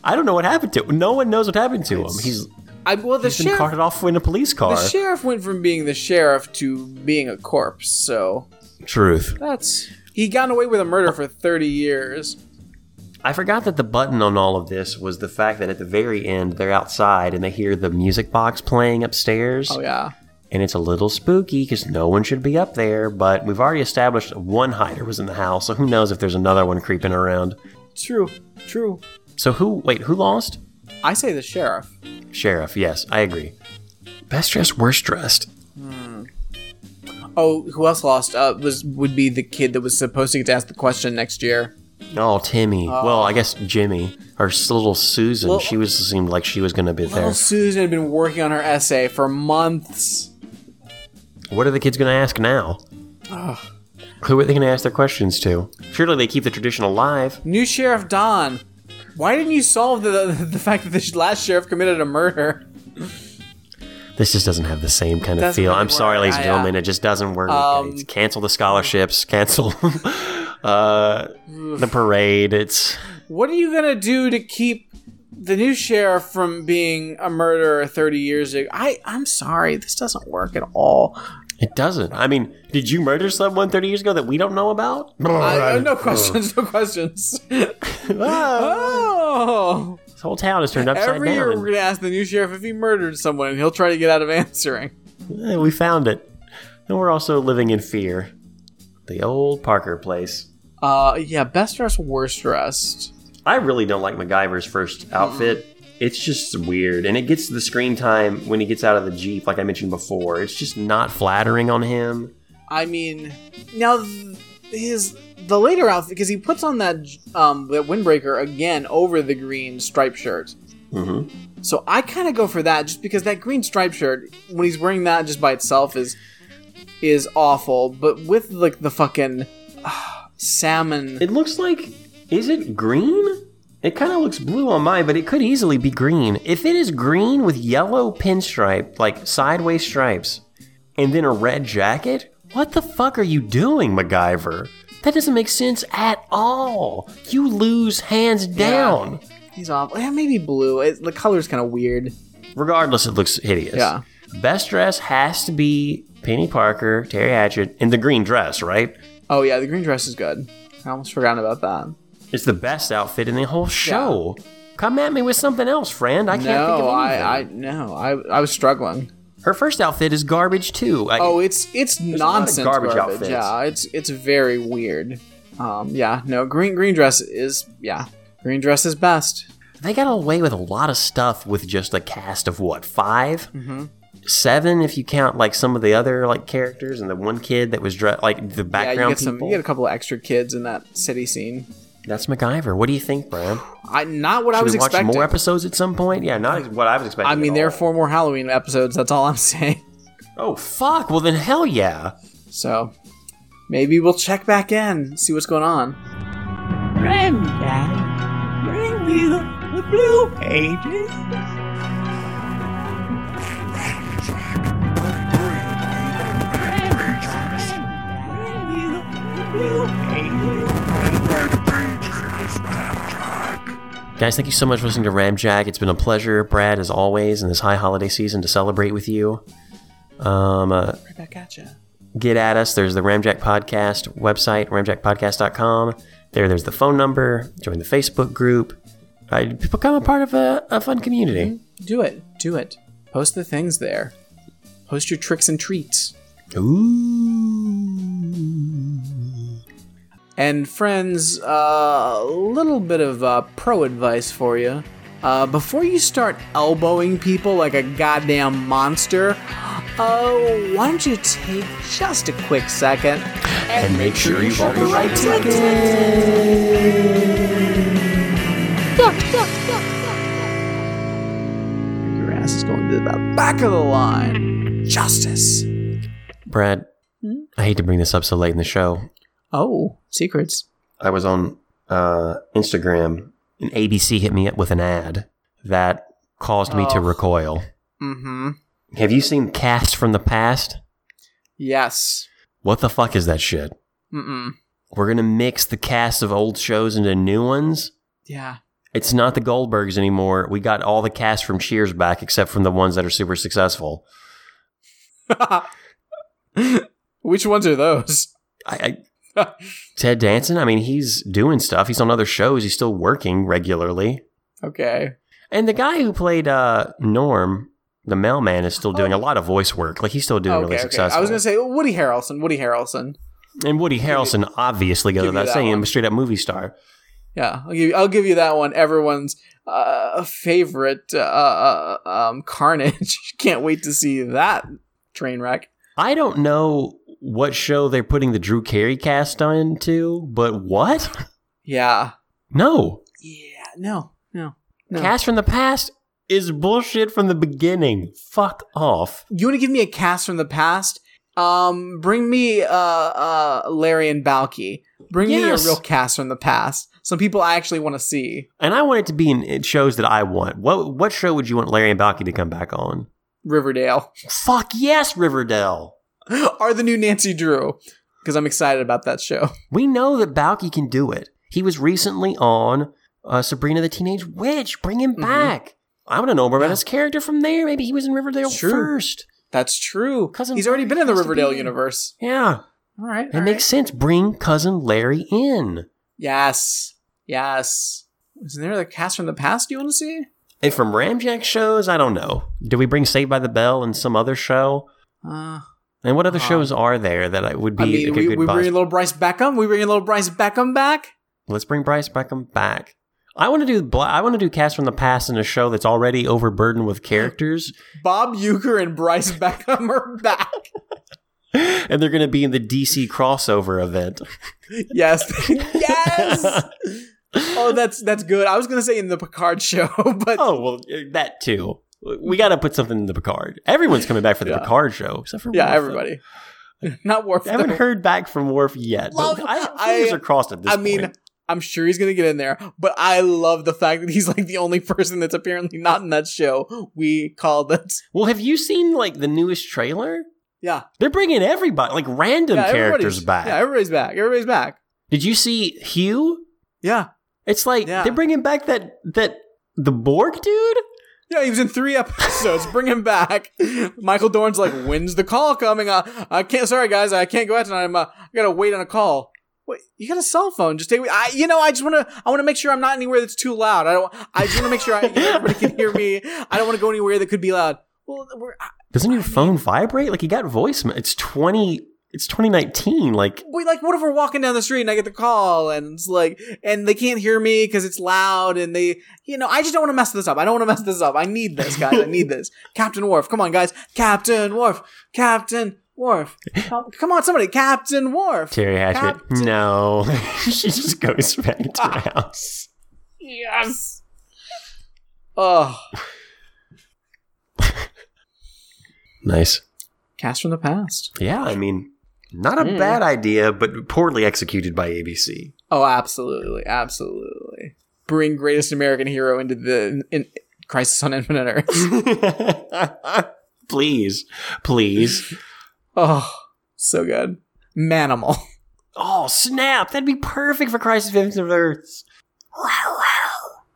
I don't know what happened to him. No one knows what happened to him. He's I well the he's been carted off in a police car. the sheriff went from being the sheriff to being a corpse. So Truth. that's he got away with a murder for 30 years. I forgot that the button on all of this was the fact that at the very end they're outside and they hear the music box playing upstairs. Oh yeah. and it's a little spooky because no one should be up there. But we've already established one hider was in the house, so who knows if there's another one creeping around. True. True. So who? Wait, who lost? I say the sheriff. Sheriff. Yes, I agree. Best dressed, worst dressed. Oh, who else lost? Uh, was would be the kid that was supposed to get to ask the question next year. Oh, Timmy. well, I guess Jimmy or s- little Susan. Well- she was seemed like she was going to be there. Little Susan had been working on her essay for months. What are the kids going to ask now? Who are they going to ask their questions to? Surely they keep the tradition alive. New sheriff Don. Why didn't you solve the the fact that the last sheriff committed a murder? This just doesn't have the same kind of feel. I'm sorry, ladies and uh, gentlemen. It just doesn't work. um, cancel the scholarships. Cancel (laughs) uh, the parade. It's What are you gonna do to keep the new sheriff from being a murderer 30 years ago? I I'm sorry, this doesn't work at all. It doesn't. I mean, did you murder someone 30 years ago that we don't know about? (laughs) I, uh, no questions, no questions. (laughs) oh, This whole town is turned upside every year we're gonna ask the new sheriff if he murdered someone, and he'll try to get out of answering. and, eh, we found it, and we're also living in fear. The old Parker place. Uh, yeah, best dressed, worst dressed. I really don't like MacGyver's first outfit. It's just weird, and it gets the screen time when he gets out of the jeep, like I mentioned before. It's just not flattering on him. I mean, now th- his the later outfit because he puts on that um that windbreaker again over the green striped shirt. hmm So I kind of go for that just because that green striped shirt when he's wearing that just by itself is is awful, but with like the fucking ah, (sighs) salmon. It looks like is it green? It kind of looks blue on mine, but it could easily be green. If it is green with yellow pinstripe, like sideways stripes, and then a red jacket, what the fuck are you doing, MacGyver? That doesn't make sense at all. You lose hands down. He's awful. Yeah, maybe blue. It, the color's kind of weird. Regardless, it looks hideous. Yeah. Best dress has to be Penny Parker, Teri Hatchett, in the green dress, right? Oh yeah, the green dress is good. I almost forgot about that. It's the best outfit in the whole show. Come at me with something else, friend. I can't think of anything. I, I no, I, I was struggling. Her first outfit is garbage too. Oh, it's it's nonsense garbage garbage. outfits. Yeah, it's it's very weird. Um, yeah, no, green green dress is yeah, green dress is best. they got away with a lot of stuff with just a cast of what 5 Mm-hmm. seven if you count like some of the other like characters and the one kid that was dre- like the background Yeah, you get some, you get a couple of extra kids in that city scene. That's MacGyver. What do you think, Brad? I not what I was we watch expecting. more episodes at some point? Yeah, not what I was expecting. I mean, at there are four more Halloween episodes. That's all I'm (laughs) saying. Oh fuck! Well then, hell yeah. So maybe we'll check back in, see what's going on. Granddad, bring me the, the blue pages. Bring me the, the blue pages. Guys, thank you so much for listening to Ramjack. It's been a pleasure, Brad, as always, in this high holiday season to celebrate with you. Um, uh, Right back at you. get at us. There's the Ramjack Podcast website, ramjackpodcast.com. There, there's the phone number. Join the Facebook group. Uh, become a part of a, a fun community. Do it. Do it. Post the things there. Post your tricks and treats. Ooh. And friends, uh, a little bit of uh, pro advice for you. Uh, before you start elbowing people like a goddamn monster, uh, why don't you take just a quick second And make sure you bought the right ticket. Your ass is going to the back of the line. Justice. Brad, I hate to bring this up so late in the show. Oh, secrets. I was on uh, Instagram and ABC hit me up with an ad that caused me to Oh. recoil. Mm-hmm. Have you seen Cast from the Past? Yes. What the fuck is that shit? Mm-mm. We're gonna mix the cast of old shows into new ones. Yeah. It's not the Goldbergs anymore. We got all the cast from Cheers back, except from the ones that are super successful. (laughs) Which ones are those? I, I (laughs) Ted Danson. I mean, he's doing stuff. He's on other shows. He's still working regularly. Okay. And the guy who played uh, Norm, the mailman, is still doing a lot of voice work. Like he's still doing okay, really okay. successful. I was gonna say Woody Harrelson. Woody Harrelson. and Woody Harrelson obviously goes without that saying, one. a straight up movie star. Yeah, I'll give you, I'll give you that one. Everyone's uh, favorite uh, uh, um, Carnage. (laughs) Can't wait to see that train wreck. I don't know what show they're putting the Drew Carey cast into, but what? (laughs) Yeah. No. Yeah. No. No. No. Cast from the past is bullshit from the beginning. Fuck off. you want to give me a cast from the past? Um, bring me uh uh Larry and Balki. Bring me a real cast from the past. Some people I actually want to see. And I want it to be in, in shows that I want. What what show would you want Larry and Balki to come back on? Riverdale Fuck yes, Riverdale. (laughs) are the new Nancy Drew because I'm excited about that show. (laughs) We know that Balki can do it. He was recently on uh, Sabrina the Teenage Witch. Bring him back. I want to know more about his character from there. Maybe he was in Riverdale True. first. That's true. Cousin He's already Larry been in the to be Riverdale universe. Yeah, All right. it makes sense. Bring cousin Larry in. Yes. Yes. Isn't there a cast from the past you want to see? And from Ramjack shows, I don't know. Do we bring Saved by the Bell and some other show? Uh, And what other Uh-huh. shows are there that I would be I mean, like a we, good we bring a little Bryce Beckham. We bring a little Bryce Beckham back. Let's bring Bryce Beckham back. I want to do bla- I want to do cast from the past in a show that's already overburdened with characters, (laughs) Bob Euchre and Bryce (laughs) Beckham are back. (laughs) and they're going to be in the DC crossover event. Yes, yes. Oh, that's that's good. I was gonna say in the Picard show, but Oh well, uh, that too. We got to put something in the Picard. Everyone's coming back for the Yeah. Picard show, except for yeah, Worf, though. everybody. (laughs) Not Worf. I haven't though. heard back from Worf yet. Love- but I, I- fingers are crossed at this I mean. I'm sure he's gonna get in there, but I love the fact that he's like the only (laughs) person that's apparently not in that show. We called it. (laughs) Well, have you seen like the newest trailer? Yeah, They're bringing everybody, like random yeah, characters back. Yeah, everybody's back. Everybody's back. Did you see Hugh? Yeah, It's like Yeah. they're bringing back that that the Borg dude. Yeah. He was in three episodes. Bring him back. Michael Dorn's like, "When's the call coming? Uh, I can't. Sorry, guys, I can't go out tonight. I'm. Uh, I gotta wait on a call." Wait, you got a cell phone? Just take. I, you know, I just want to. I want to make sure I'm not anywhere that's too loud. I don't. I just want to make sure I, everybody can hear me. I don't want to go anywhere that could be loud. Well, we're, Doesn't your phone vibrate? Like you got voicemail. It's twenty. It's 2019. Like wait, like, what if we're walking down the street and I get the call and it's like, and they can't hear me because it's loud and they, you know, I just don't want to mess this up. I don't want to mess this up. I need this, guys. I need this. (laughs) Captain Worf, come on, guys. Captain Worf, Captain Worf. Come on, somebody, Captain Worf. Teri Hatcher. Captain- No, (laughs) she just goes back to her ah. house. Yes. Oh, (laughs) Nice. cast from the past. Yeah, I mean, not a Mm. bad idea, but poorly executed by ABC. Oh, absolutely, absolutely. Bring greatest American hero into the in, Crisis on Infinite Earths. (laughs) (laughs) please, please. Oh, so good. Manimal. Oh snap! That'd be perfect for Crisis of Infinite Earths.